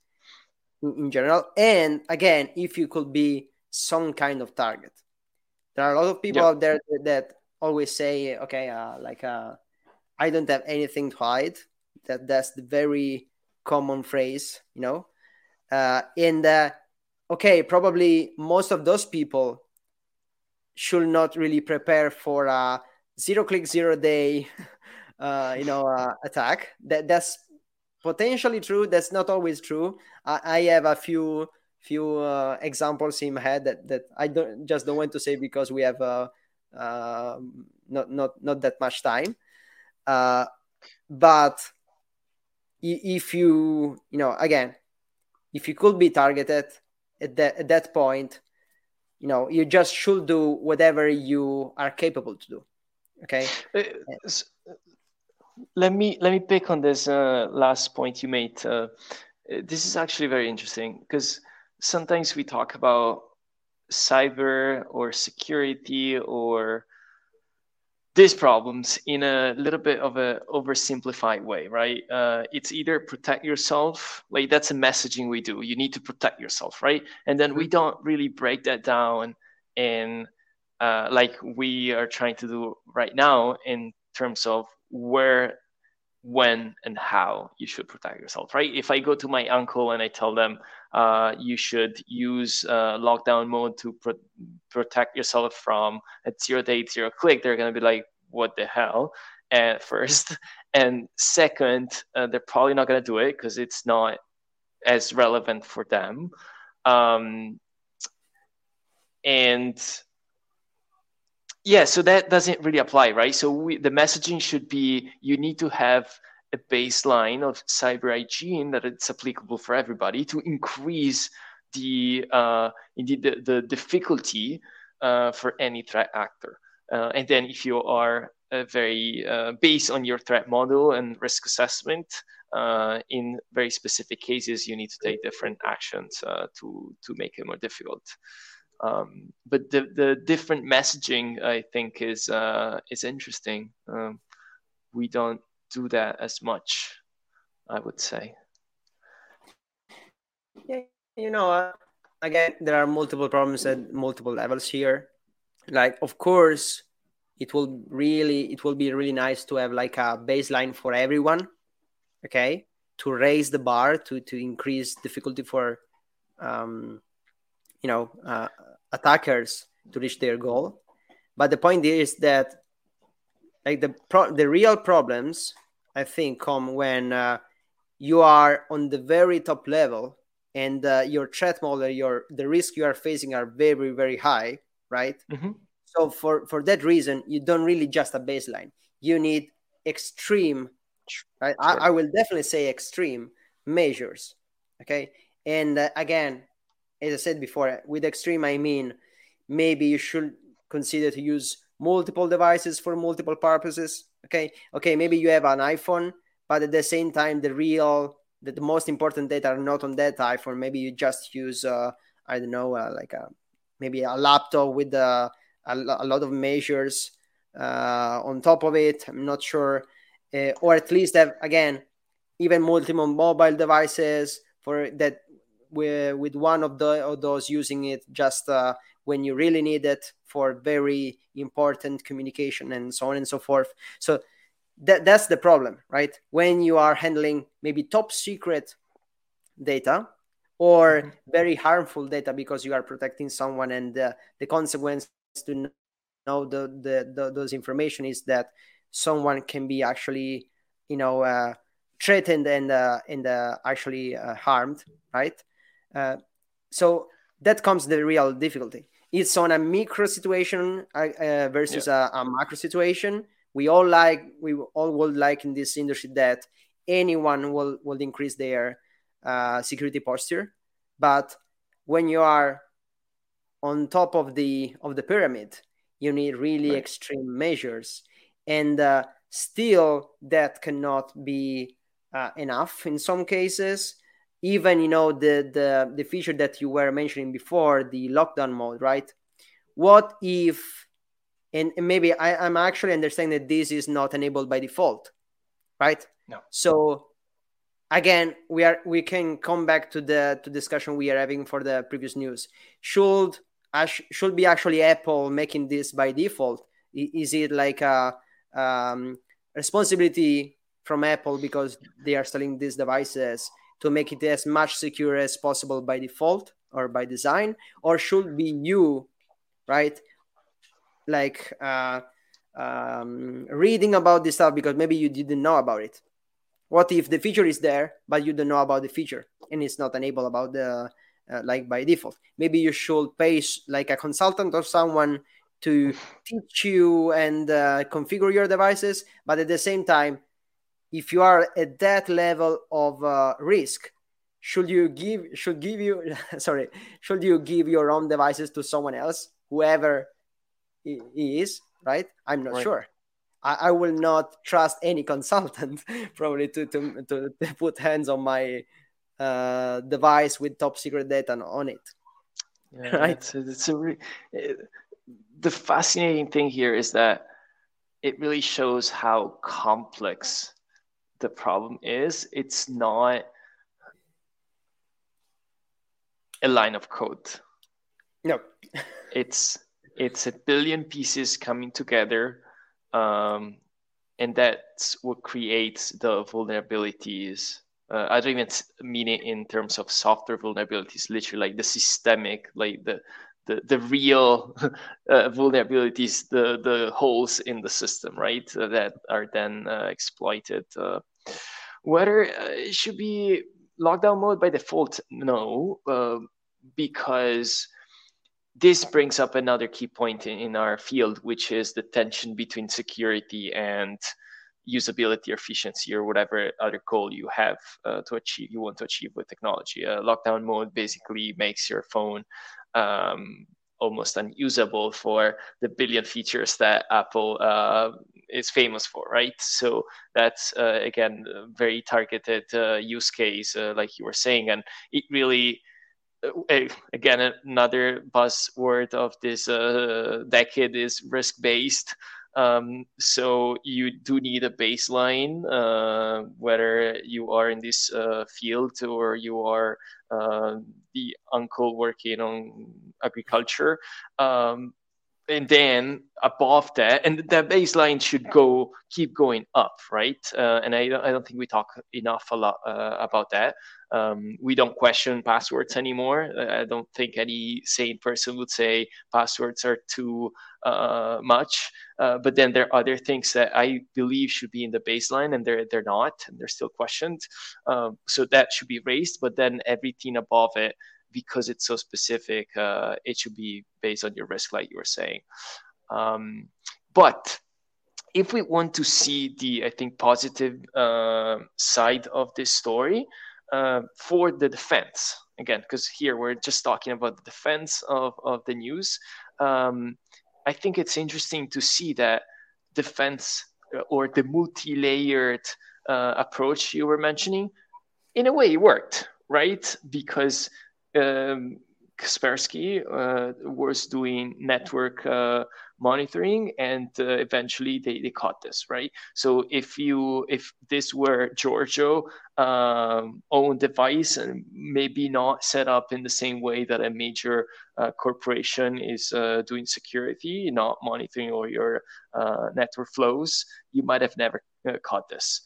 Speaker 1: in, in general, and again, if you could be some kind of target. There are a lot of people out there that, that, always say, okay, uh, like uh, I don't have anything to hide. That that's the very common phrase, you know. Uh, and uh, okay, probably most of those people should not really prepare for a zero click zero day uh, you know uh, attack. That that's potentially true. That's not always true. I, I have a few few uh, examples in my head that, that i don't just don't want to say because we have uh, uh, not not not that much time. Uh, but if you you know again if you could be targeted at that at that point you know you just should do whatever you are capable to do okay? Uh,
Speaker 2: let me let me pick on this uh, last point you made. Uh, this is actually very interesting because sometimes we talk about cyber or security or these problems in a little bit of a oversimplified way right? Uh, it's either protect yourself like that's a messaging we do. You need to protect yourself right? And then we mm-hmm. don't really break that down and uh, like we are trying to do right now in terms of where when and how you should protect yourself right? If i go to my uncle and i tell them uh, you should use uh, lockdown mode to pro- protect yourself from a zero day zero click they're going to be like what the hell? at first. And second uh, they're probably not going to do it because it's not as relevant for them. Um, and yeah so that doesn't really apply right? So we, the messaging should be you need to have a baseline of cyber hygiene that it's applicable for everybody to increase the uh, indeed the, the difficulty uh, for any threat actor. Uh, and then if you are uh, very uh, based on your threat model and risk assessment uh, in very specific cases you need to take different actions to to make it more difficult um, but the the different messaging I think is uh, is interesting. Um, we don't do that as much, I would say.
Speaker 1: Yeah, you know, uh, again, there are multiple problems at multiple levels here. Like, of course, it will really it will be really nice to have like a baseline for everyone, okay, to raise the bar to to increase difficulty for um, you know uh, attackers to reach their goal. But the point is that like the pro- the real problems i think come when uh, you are on the very top level and uh, your threat model your the risk you are facing are very very high right? Mm-hmm. so for for that reason you don't really just a baseline. You need extreme right? Sure. I, I, will definitely say extreme measures okay? And uh, again as I said before, with extreme, I mean maybe you should consider to use multiple devices for multiple purposes. Okay, okay, maybe you have an iPhone, but at the same time, the real, the, the most important data are not on that iPhone. Maybe you just use, uh, I don't know, uh, like a maybe a laptop with uh, a, a lot of measures uh, on top of it. I'm not sure, uh, or at least have again even multiple mobile devices for that with, with one of, the, of those using it just uh, when you really need it for very important communication and so on and so forth. So that, that's the problem, right? When you are handling maybe top secret data or mm-hmm. very harmful data because you are protecting someone and uh, the consequence to know the, the, the, those information is that someone can be actually you know uh, threatened and uh, and uh, actually uh, harmed right uh, so that comes the real difficulty. It's on a micro situation uh, uh, versus yeah. a, a, macro situation. We all like we all would like in this industry that anyone will will increase their uh, security posture, but when you are on top of the of the pyramid, you need really right. extreme measures, and uh, still that cannot be uh, enough in some cases even you know the the the feature that you were mentioning before the lockdown mode right? What if and maybe I, i'm actually understanding that this is not enabled by default right?
Speaker 2: No.
Speaker 1: So again we are we can come back to the to discussion we are having for the previous news. Should should be actually apple making this by default? Is it like a um, responsibility from apple because they are selling these devices to make it as much secure as possible by default or by design or should be you right? Like uh, um, reading about this stuff because maybe you didn't know about it. What if the feature is there but you don't know about the feature and it's not enabled about the uh, like by default? Maybe you should pay like a consultant or someone to teach you and uh, configure your devices but at the same time if you are at that level of uh, risk should you give should give you sorry should you give your own devices to someone else whoever he is right? I'm not right. sure. I, I, will not trust any consultant probably to, to, to, to, put hands on my uh, device with top secret data on it.
Speaker 2: Yeah, right? it's, it's a re- it, the fascinating thing here is that it really shows how complex the problem is it's not a line of code.
Speaker 1: No.
Speaker 2: it's it's a billion pieces coming together, um, and that's what creates the vulnerabilities. Uh, I don't even mean it in terms of software vulnerabilities, literally like the systemic, like the the, the real uh, vulnerabilities, the the holes in the system, right, uh, that are then uh, exploited. Whether uh, it should be lockdown mode by default, no, uh, because this brings up another key point in, in our field, which is the tension between security and usability, efficiency, or whatever other goal you have uh, to achieve, you want to achieve with technology. Uh, lockdown mode basically makes your phone um, almost unusable for the billion features that Apple uh, is famous for, right? So that's uh, again very targeted uh, use case, uh, like you were saying, and it really. Uh, again, another buzzword of this uh, decade is risk-based. Um, so you do need a baseline, uh, whether you are in this uh, field or you are uh, the uncle working on agriculture. Um, and then above that, and that baseline should go keep going up, right? Uh, and I, I don't think we talk enough a lot uh, about that. Um, we don't question passwords anymore. I don't think any sane person would say passwords are too uh, much. Uh, but then there are other things that I believe should be in the baseline, and they're they're not, and they're still questioned. Um, so that should be raised. But then everything above it, because it's so specific, uh, it should be based on your risk, like you were saying. Um, but if we want to see the, I think, positive uh, side of this story, uh, for the defense again because here we're just talking about the defense of, of the news um, i think it's interesting to see that defense uh, or the multi-layered uh, approach you were mentioning in a way it worked right because um, Kaspersky uh, was doing network uh, monitoring, and uh, eventually they, they caught this, right? So if you if this were Giorgio um, own device and maybe not set up in the same way that a major uh, corporation is uh, doing security, not monitoring all your uh, network flows, you might have never caught this.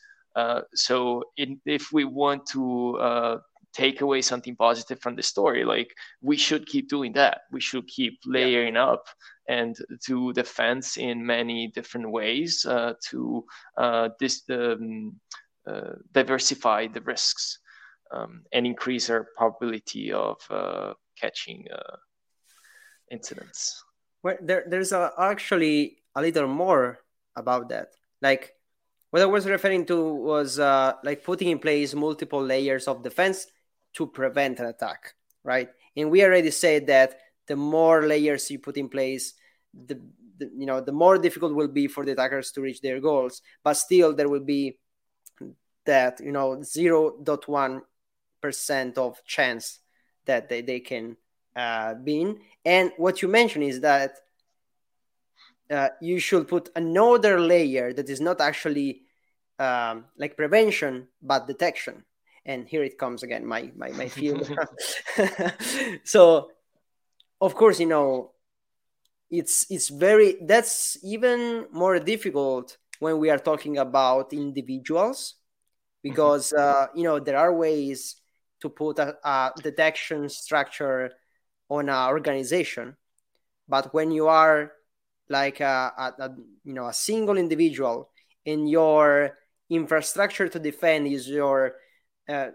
Speaker 2: so in, if we want to take away something positive from the story like we should keep doing that. We should keep layering yeah. up and to defense in many different ways uh, to uh, this um, uh, diversify the risks um, and increase our probability of uh, catching uh, incidents.
Speaker 1: Well there, there's a, actually a little more about that. Like what I was referring to was uh, like putting in place multiple layers of defense to prevent an attack, right? And we already said that the more layers you put in place, the, the you know the more difficult will be for the attackers to reach their goals. But still, there will be that you know 0.1 percent of chance that they, they can uh, be in. And what you mentioned is that uh, you should put another layer that is not actually um, like prevention but detection and here it comes again my my, my field so of course you know it's it's very that's even more difficult when we are talking about individuals because mm-hmm. uh, you know there are ways to put a, a detection structure on an organization but when you are like a, a, a you know a single individual and your infrastructure to defend is your uh,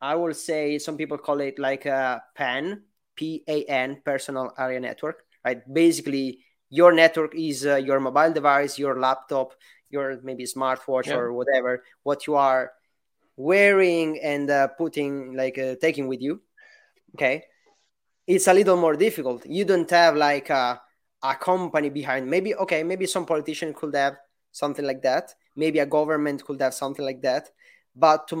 Speaker 1: i will say some people call it like a pan pan personal area network right? Basically your network is uh, your mobile device your laptop your maybe smartwatch yeah. or whatever what you are wearing and uh, putting like uh, taking with you okay? It's a little more difficult. You don't have like a, a company behind maybe okay maybe some politician could have something like that maybe a government could have something like that but to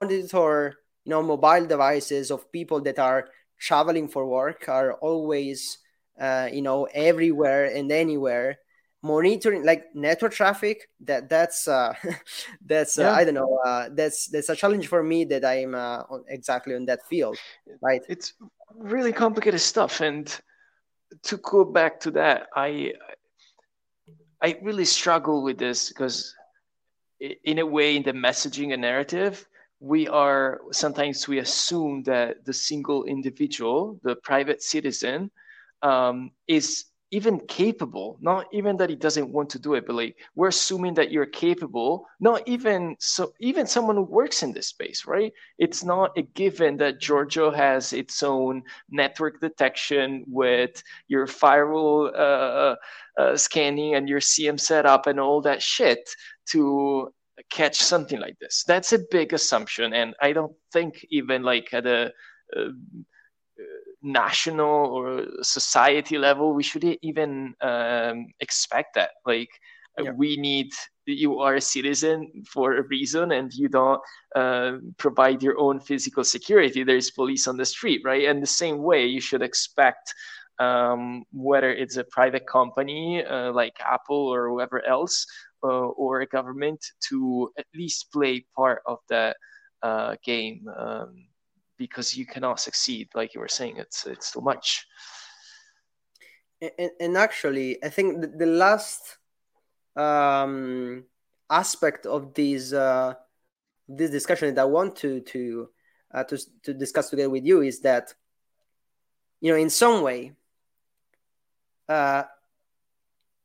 Speaker 1: monitor you know mobile devices of people that are traveling for work are always uh, you know everywhere and anywhere monitoring like network traffic that that's uh that's uh, yeah. i don't know uh, that's that's a challenge for me that i'm uh, exactly on that field right
Speaker 2: it's really complicated stuff and to go back to that i i really struggle with this because in a way in the messaging and narrative we are sometimes we assume that the single individual the private citizen um, is even capable not even that he doesn't want to do it but like we're assuming that you're capable not even so even someone who works in this space right? It's not a given that giorgio has its own network detection with your firewall uh, uh, scanning and your SIEM setup and all that shit to catch something like this. That's a big assumption and i don't think even like at a uh, national or society level we should even um, expect that. Like yeah. we need you are a citizen for a reason and you don't uh, provide your own physical security. There's police on the street right? And the same way you should expect um, whether it's a private company uh, like apple or whoever else uh, or a government to at least play part of that uh, game um, because you cannot succeed like you were saying it's it's too much.
Speaker 1: And, and actually i think the, the last um, aspect of this uh, this discussion that i want to to uh, to, to discuss together with you is that you know in some way uh,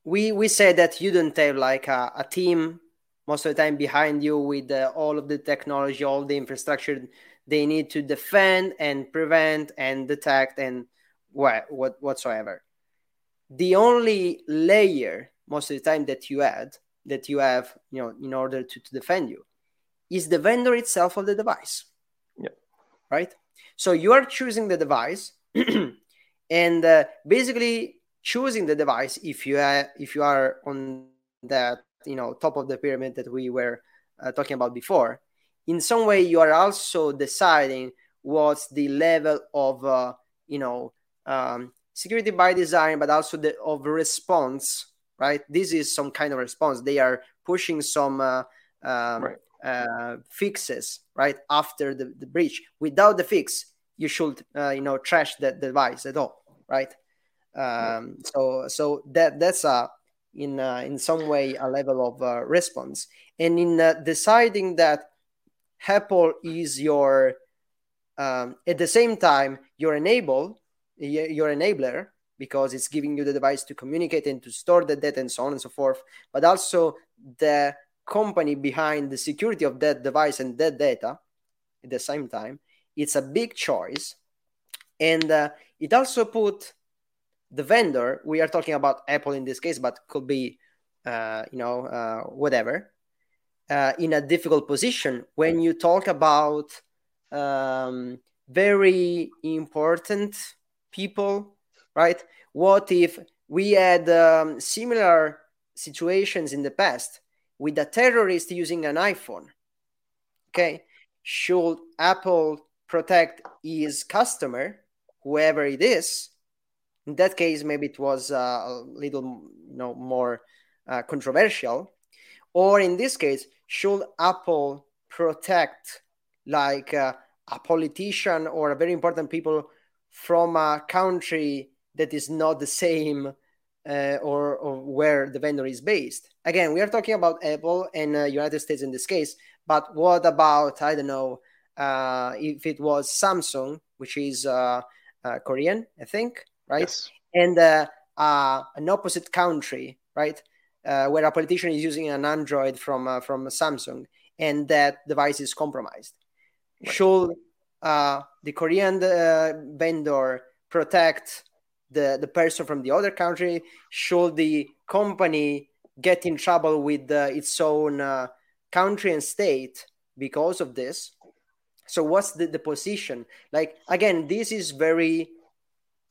Speaker 1: we we say that you don't have like a, a team most of the time behind you with uh, all of the technology all the infrastructure they need to defend and prevent and detect and what, what whatsoever. The only layer most of the time that you add that you have, you know, in order to, to defend you, is the vendor itself of the device.
Speaker 2: Yeah.
Speaker 1: Right. So you are choosing the device, and uh, basically choosing the device if you are if you are on that you know top of the pyramid that we were uh, talking about before. In some way you are also deciding what's the level of uh, you know um, security by design but also the of response right? This is some kind of response. They are pushing some uh, um, right. uh, fixes right after the, the breach. Without the fix you should uh, you know trash that device at all right um, so so that that's a in uh, in some way a level of uh, response and in deciding that Apple is your um, at the same time your enable your enabler because it's giving you the device to communicate and to store the data and so on and so forth, but also the company behind the security of that device and that data at the same time. It's a big choice, and uh, it also put the vendor. We are talking about Apple in this case, but could be uh, you know uh, whatever uh, in a difficult position when you talk about um, very important people, right? What if we had um, similar situations in the past with a terrorist using an iPhone? Okay, should Apple protect his customer, whoever it is? In that case, maybe it was uh, a little you know, more uh, controversial. Or in this case, should Apple protect like uh, a politician or a very important people from a country that is not the same uh, or, or, where the vendor is based? Again, we are talking about Apple and uh, United States in this case, but what about I don't know uh, if it was Samsung, which is uh, uh, Korean, I think, right? Yes. And a uh, an opposite country, right, uh, where a politician is using an Android from uh, from Samsung, and that device is compromised, right. should uh, the Korean uh, vendor protect the the person from the other country? Should the company get in trouble with its own country and state because of this? So what's the, the position? Like again, this is very,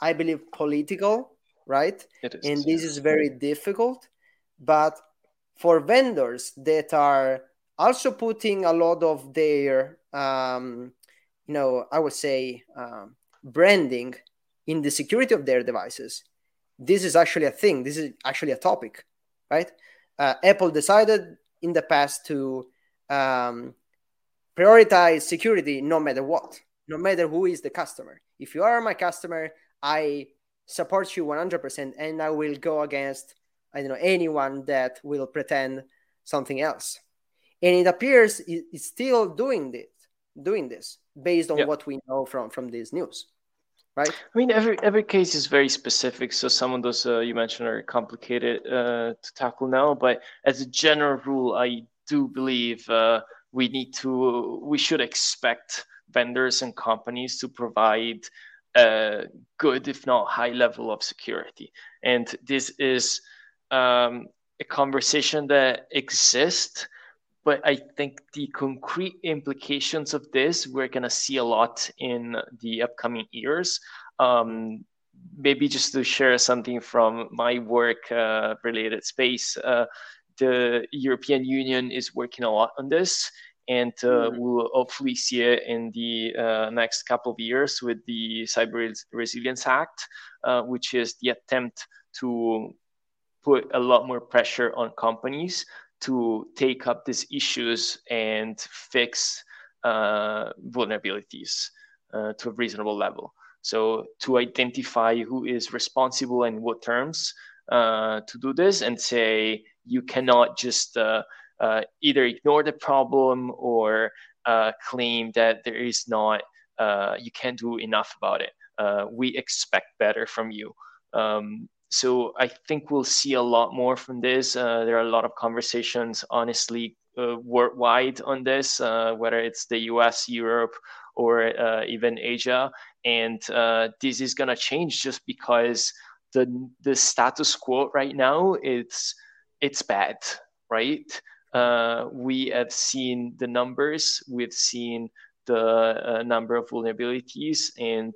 Speaker 1: I believe, political, right?
Speaker 2: It is,
Speaker 1: and this is very difficult. But for vendors that are also putting a lot of their, um, you know, I would say, um, branding in the security of their devices, this is actually a thing. This is actually a topic, right? Uh, Apple decided in the past to um, prioritize security no matter what, no matter who is the customer. If you are my customer, I support you 100% and I will go against I don't know anyone that will pretend something else. And it appears it's still doing this, doing this based on what we know from from this news. Right?
Speaker 2: I mean, every every case is very specific. So some of those uh, you mentioned are complicated uh, to tackle now. But as a general rule, I do believe uh, we need to we should expect vendors and companies to provide a good if not high level of security. And this is um, a conversation that exists but i think the concrete implications of this we're going to see a lot in the upcoming years. Um, maybe just to share something from my work uh, related space uh, the European Union is working a lot on this, and uh, mm-hmm. we'll hopefully see it in the uh, next couple of years with the Cyber Resilience Act, uh, which is the attempt to put a lot more pressure on companies to take up these issues and fix uh, vulnerabilities uh, to a reasonable level. So to identify who is responsible and what terms uh, to do this and say you cannot just uh, uh, either ignore the problem or uh, claim that there is not uh, you can't do enough about it. Uh, we expect better from you. Um, so i think we'll see a lot more from this. There are a lot of conversations honestly worldwide on this whether it's the us europe or even asia. And this is going to change just because the the status quo right now it's it's bad, right? Uh, we have seen the numbers, we've seen the uh, number of vulnerabilities, and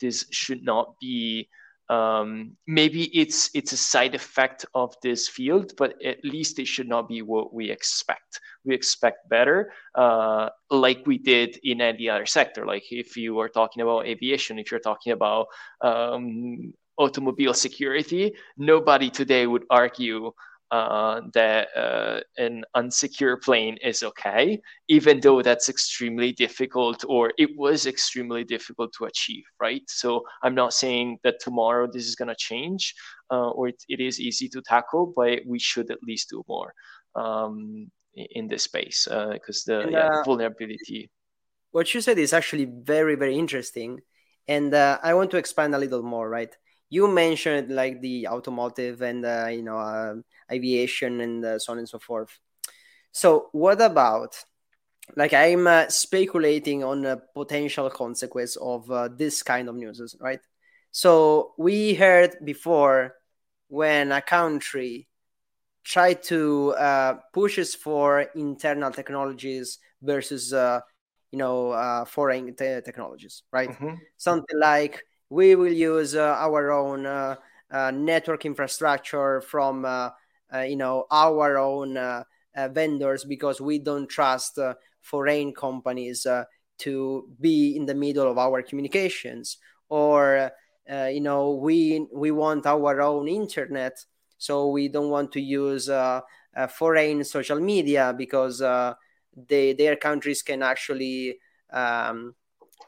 Speaker 2: this should not be. Um, maybe it's it's a side effect of this field, but at least it should not be what we expect. We expect better, uh, like we did in any other sector. Like if you are talking about aviation, if you're talking about um, automobile security, nobody today would argue uh, that uh, an unsecure plane is okay, even though that's extremely difficult or it was extremely difficult to achieve, right? So I'm not saying that tomorrow this is going to change uh, or it, it is easy to tackle, but we should at least do more um, in this space because uh, the and, yeah, uh, vulnerability.
Speaker 1: What you said is actually very, very interesting. And uh, I want to expand a little more, right? you mentioned like the automotive and uh, you know uh, aviation and uh, so on and so forth. So what about like i'm uh, speculating on a potential consequence of uh, this kind of news right? So we heard before when a country tried to uh, pushes for internal technologies versus you know foreign te- technologies right? Mm-hmm. something like we will use uh, our own uh, uh, network infrastructure from you know our own vendors because we don't trust foreign companies to be in the middle of our communications or uh, you know we we want our own internet so we don't want to use uh, uh, foreign social media because they, their countries can actually um,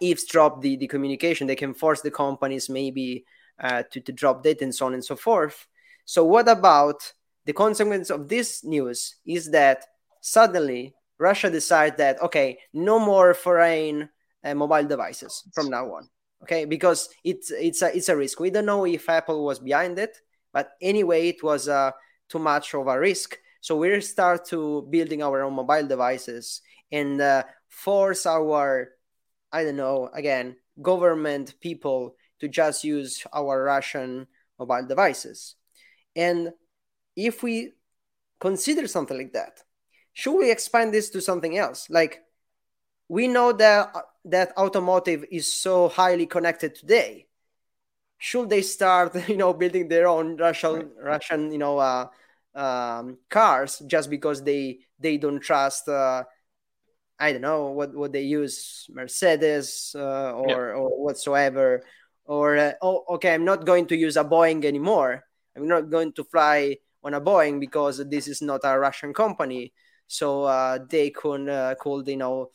Speaker 1: eavesdrop the, the communication. They can force the companies maybe uh, to, to drop data and so on and so forth. So, what about the consequence of this news is that suddenly Russia decides that, okay, no more foreign uh, mobile devices from now on. Okay, because it's it's a it's a risk. We don't know if Apple was behind it, but anyway it was uh, too much of a risk so we start to building our own mobile devices and uh, force our i don't know again government people to just use our russian mobile devices and if we consider something like that should we expand this to something else like we know that that automotive is so highly connected today should they start you know building their own russian right. russian you know uh, um, cars just because they they don't trust uh, i don't know what what they use mercedes uh, or yeah. or whatsoever or uh, oh okay i'm not going to use a boeing anymore i'm not going to fly on a boeing because this is not a russian company so uh, they could uh, could you know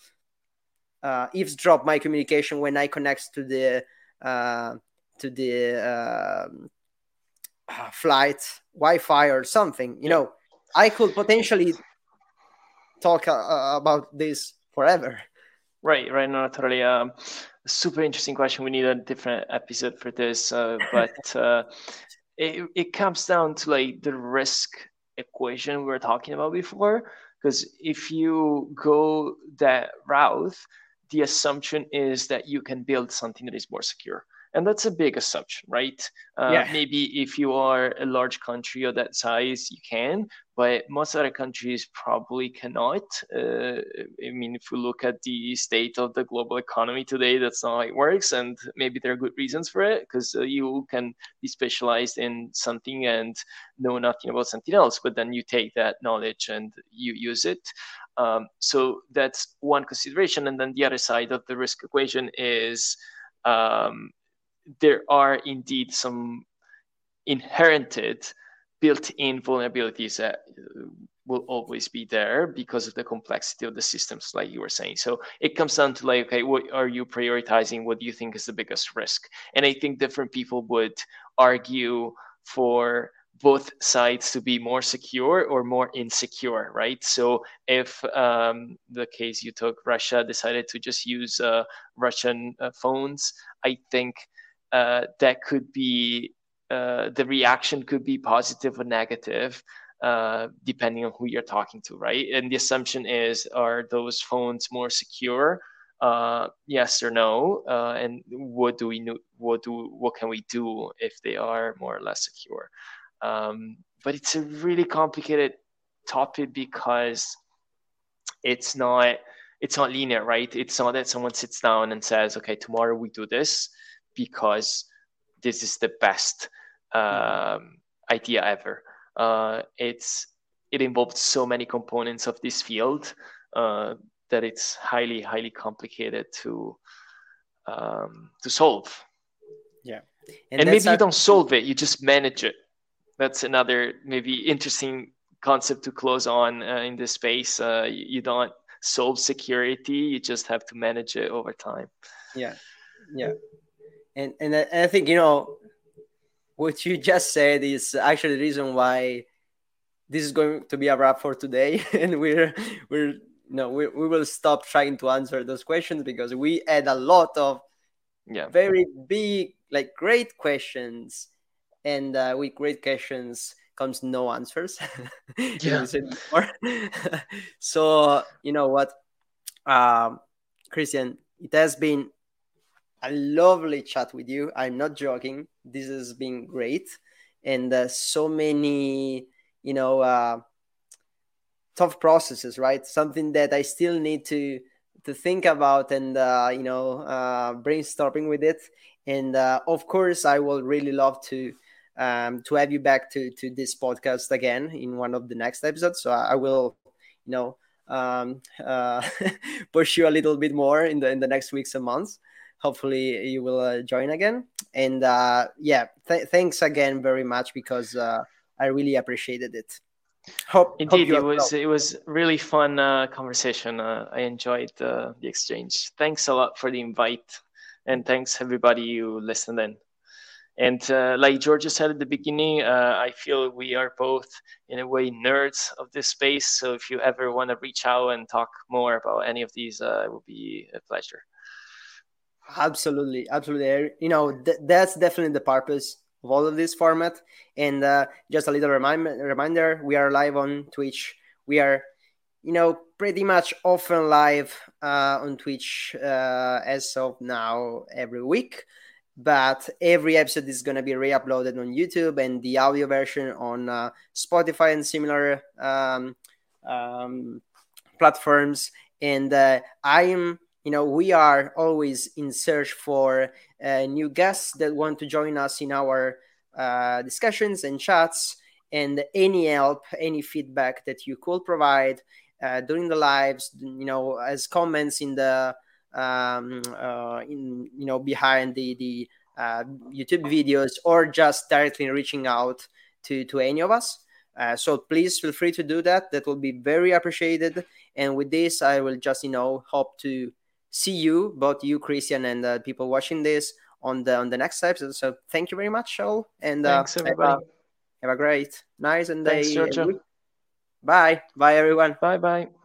Speaker 1: uh, eavesdrop my communication when I connect to the uh, to the um, uh, flight Wi-Fi or something. You know, I could potentially talk uh, about this forever.
Speaker 2: Right, right. No, totally. Um, super interesting question. We need a different episode for this, uh, but uh, it it comes down to like the risk equation we were talking about before. Because if you go that route, the assumption is that you can build something that is more secure and that's a big assumption right? Uh, yeah. maybe if you are a large country of that size you can but most other countries probably cannot. Uh, i mean if we look at the state of the global economy today that's not how it works and maybe there are good reasons for it because uh, you can be specialized in something and know nothing about something else but then you take that knowledge and you use it. Um, so that's one consideration and then the other side of the risk equation is um, there are indeed some inherited built-in vulnerabilities that uh, will always be there because of the complexity of the systems like you were saying. So it comes down to like okay what are you prioritizing? What do you think is the biggest risk? And i think different people would argue for both sides to be more secure or more insecure, right? So if um, the case you took, Russia decided to just use uh, Russian uh, phones, I think uh, that could be uh, the reaction could be positive or negative. Uh, depending on who you're talking to, right? And the assumption is, are those phones more secure? Uh, yes or no? Uh, and what do we know? What do what can we do if they are more or less secure? Um, but it's a really complicated topic because it's not it's not linear, right? It's not that someone sits down and says, "Okay, tomorrow we do this," because this is the best um, idea ever. Uh, it's it involves so many components of this field uh, that it's highly highly complicated to um, to solve.
Speaker 1: Yeah,
Speaker 2: and, and maybe you don't solve it; you just manage it. That's another maybe interesting concept to close on uh, in this space. Uh, you, you don't solve security; you just have to manage it over time.
Speaker 1: Yeah, yeah and and I, think you know what you just said is actually the reason why this is going to be a wrap for today, and we're we're no we, we will stop trying to answer those questions because we had a lot of yeah. very big like great questions. And uh, with great questions comes no answers. Yeah. so you know what? Um, christian it has been a lovely chat with you. I'm not joking. This has been great, and uh, so many, you know, uh, tough processes. Right, something that I still need to to think about and uh, you know uh, brainstorming with it. And uh, of course, I will really love to um, to have you back to to this podcast again in one of the next episodes. So I, will, you know, um, uh, push you a little bit more in the in the next weeks and months hopefully you will uh, join again and uh, yeah th- thanks again very much because uh, i really appreciated it
Speaker 2: hope indeed hope it was well. it was really fun uh, conversation uh, i enjoyed the exchange thanks a lot for the invite and thanks everybody who listened in and uh, like Giorgio said at the beginning, uh, I feel we are both, in a way, nerds of this space. So if you ever want to reach out and talk more about any of these, uh, it would be a pleasure.
Speaker 1: Absolutely, absolutely. You know, th- that's definitely the purpose of all of this format. And uh, just a little remind- reminder: we are live on Twitch. We are, you know, pretty much often live uh, on Twitch uh, as of now every week. But every episode is going to be re-uploaded on YouTube and the audio version on uh, Spotify and similar um, um, platforms. And uh, I am you know we are always in search for uh, new guests that want to join us in our uh, discussions and chats. And any help any feedback that you could provide uh, during the lives you know as comments in the um, uh, in you know behind the the uh, youtube videos or just directly reaching out to to any of us. Uh, so please feel free to do that. That will be very appreciated. And with this i will just you know hope to see you, both you, Christian, and uh, people watching this on the on the next episode. So thank you very much, all, and
Speaker 2: uh, thanks everybody.
Speaker 1: Have a, have a great nice and
Speaker 2: thanks,
Speaker 1: day.
Speaker 2: Giorgio.
Speaker 1: Bye, bye, everyone.
Speaker 2: Bye, bye.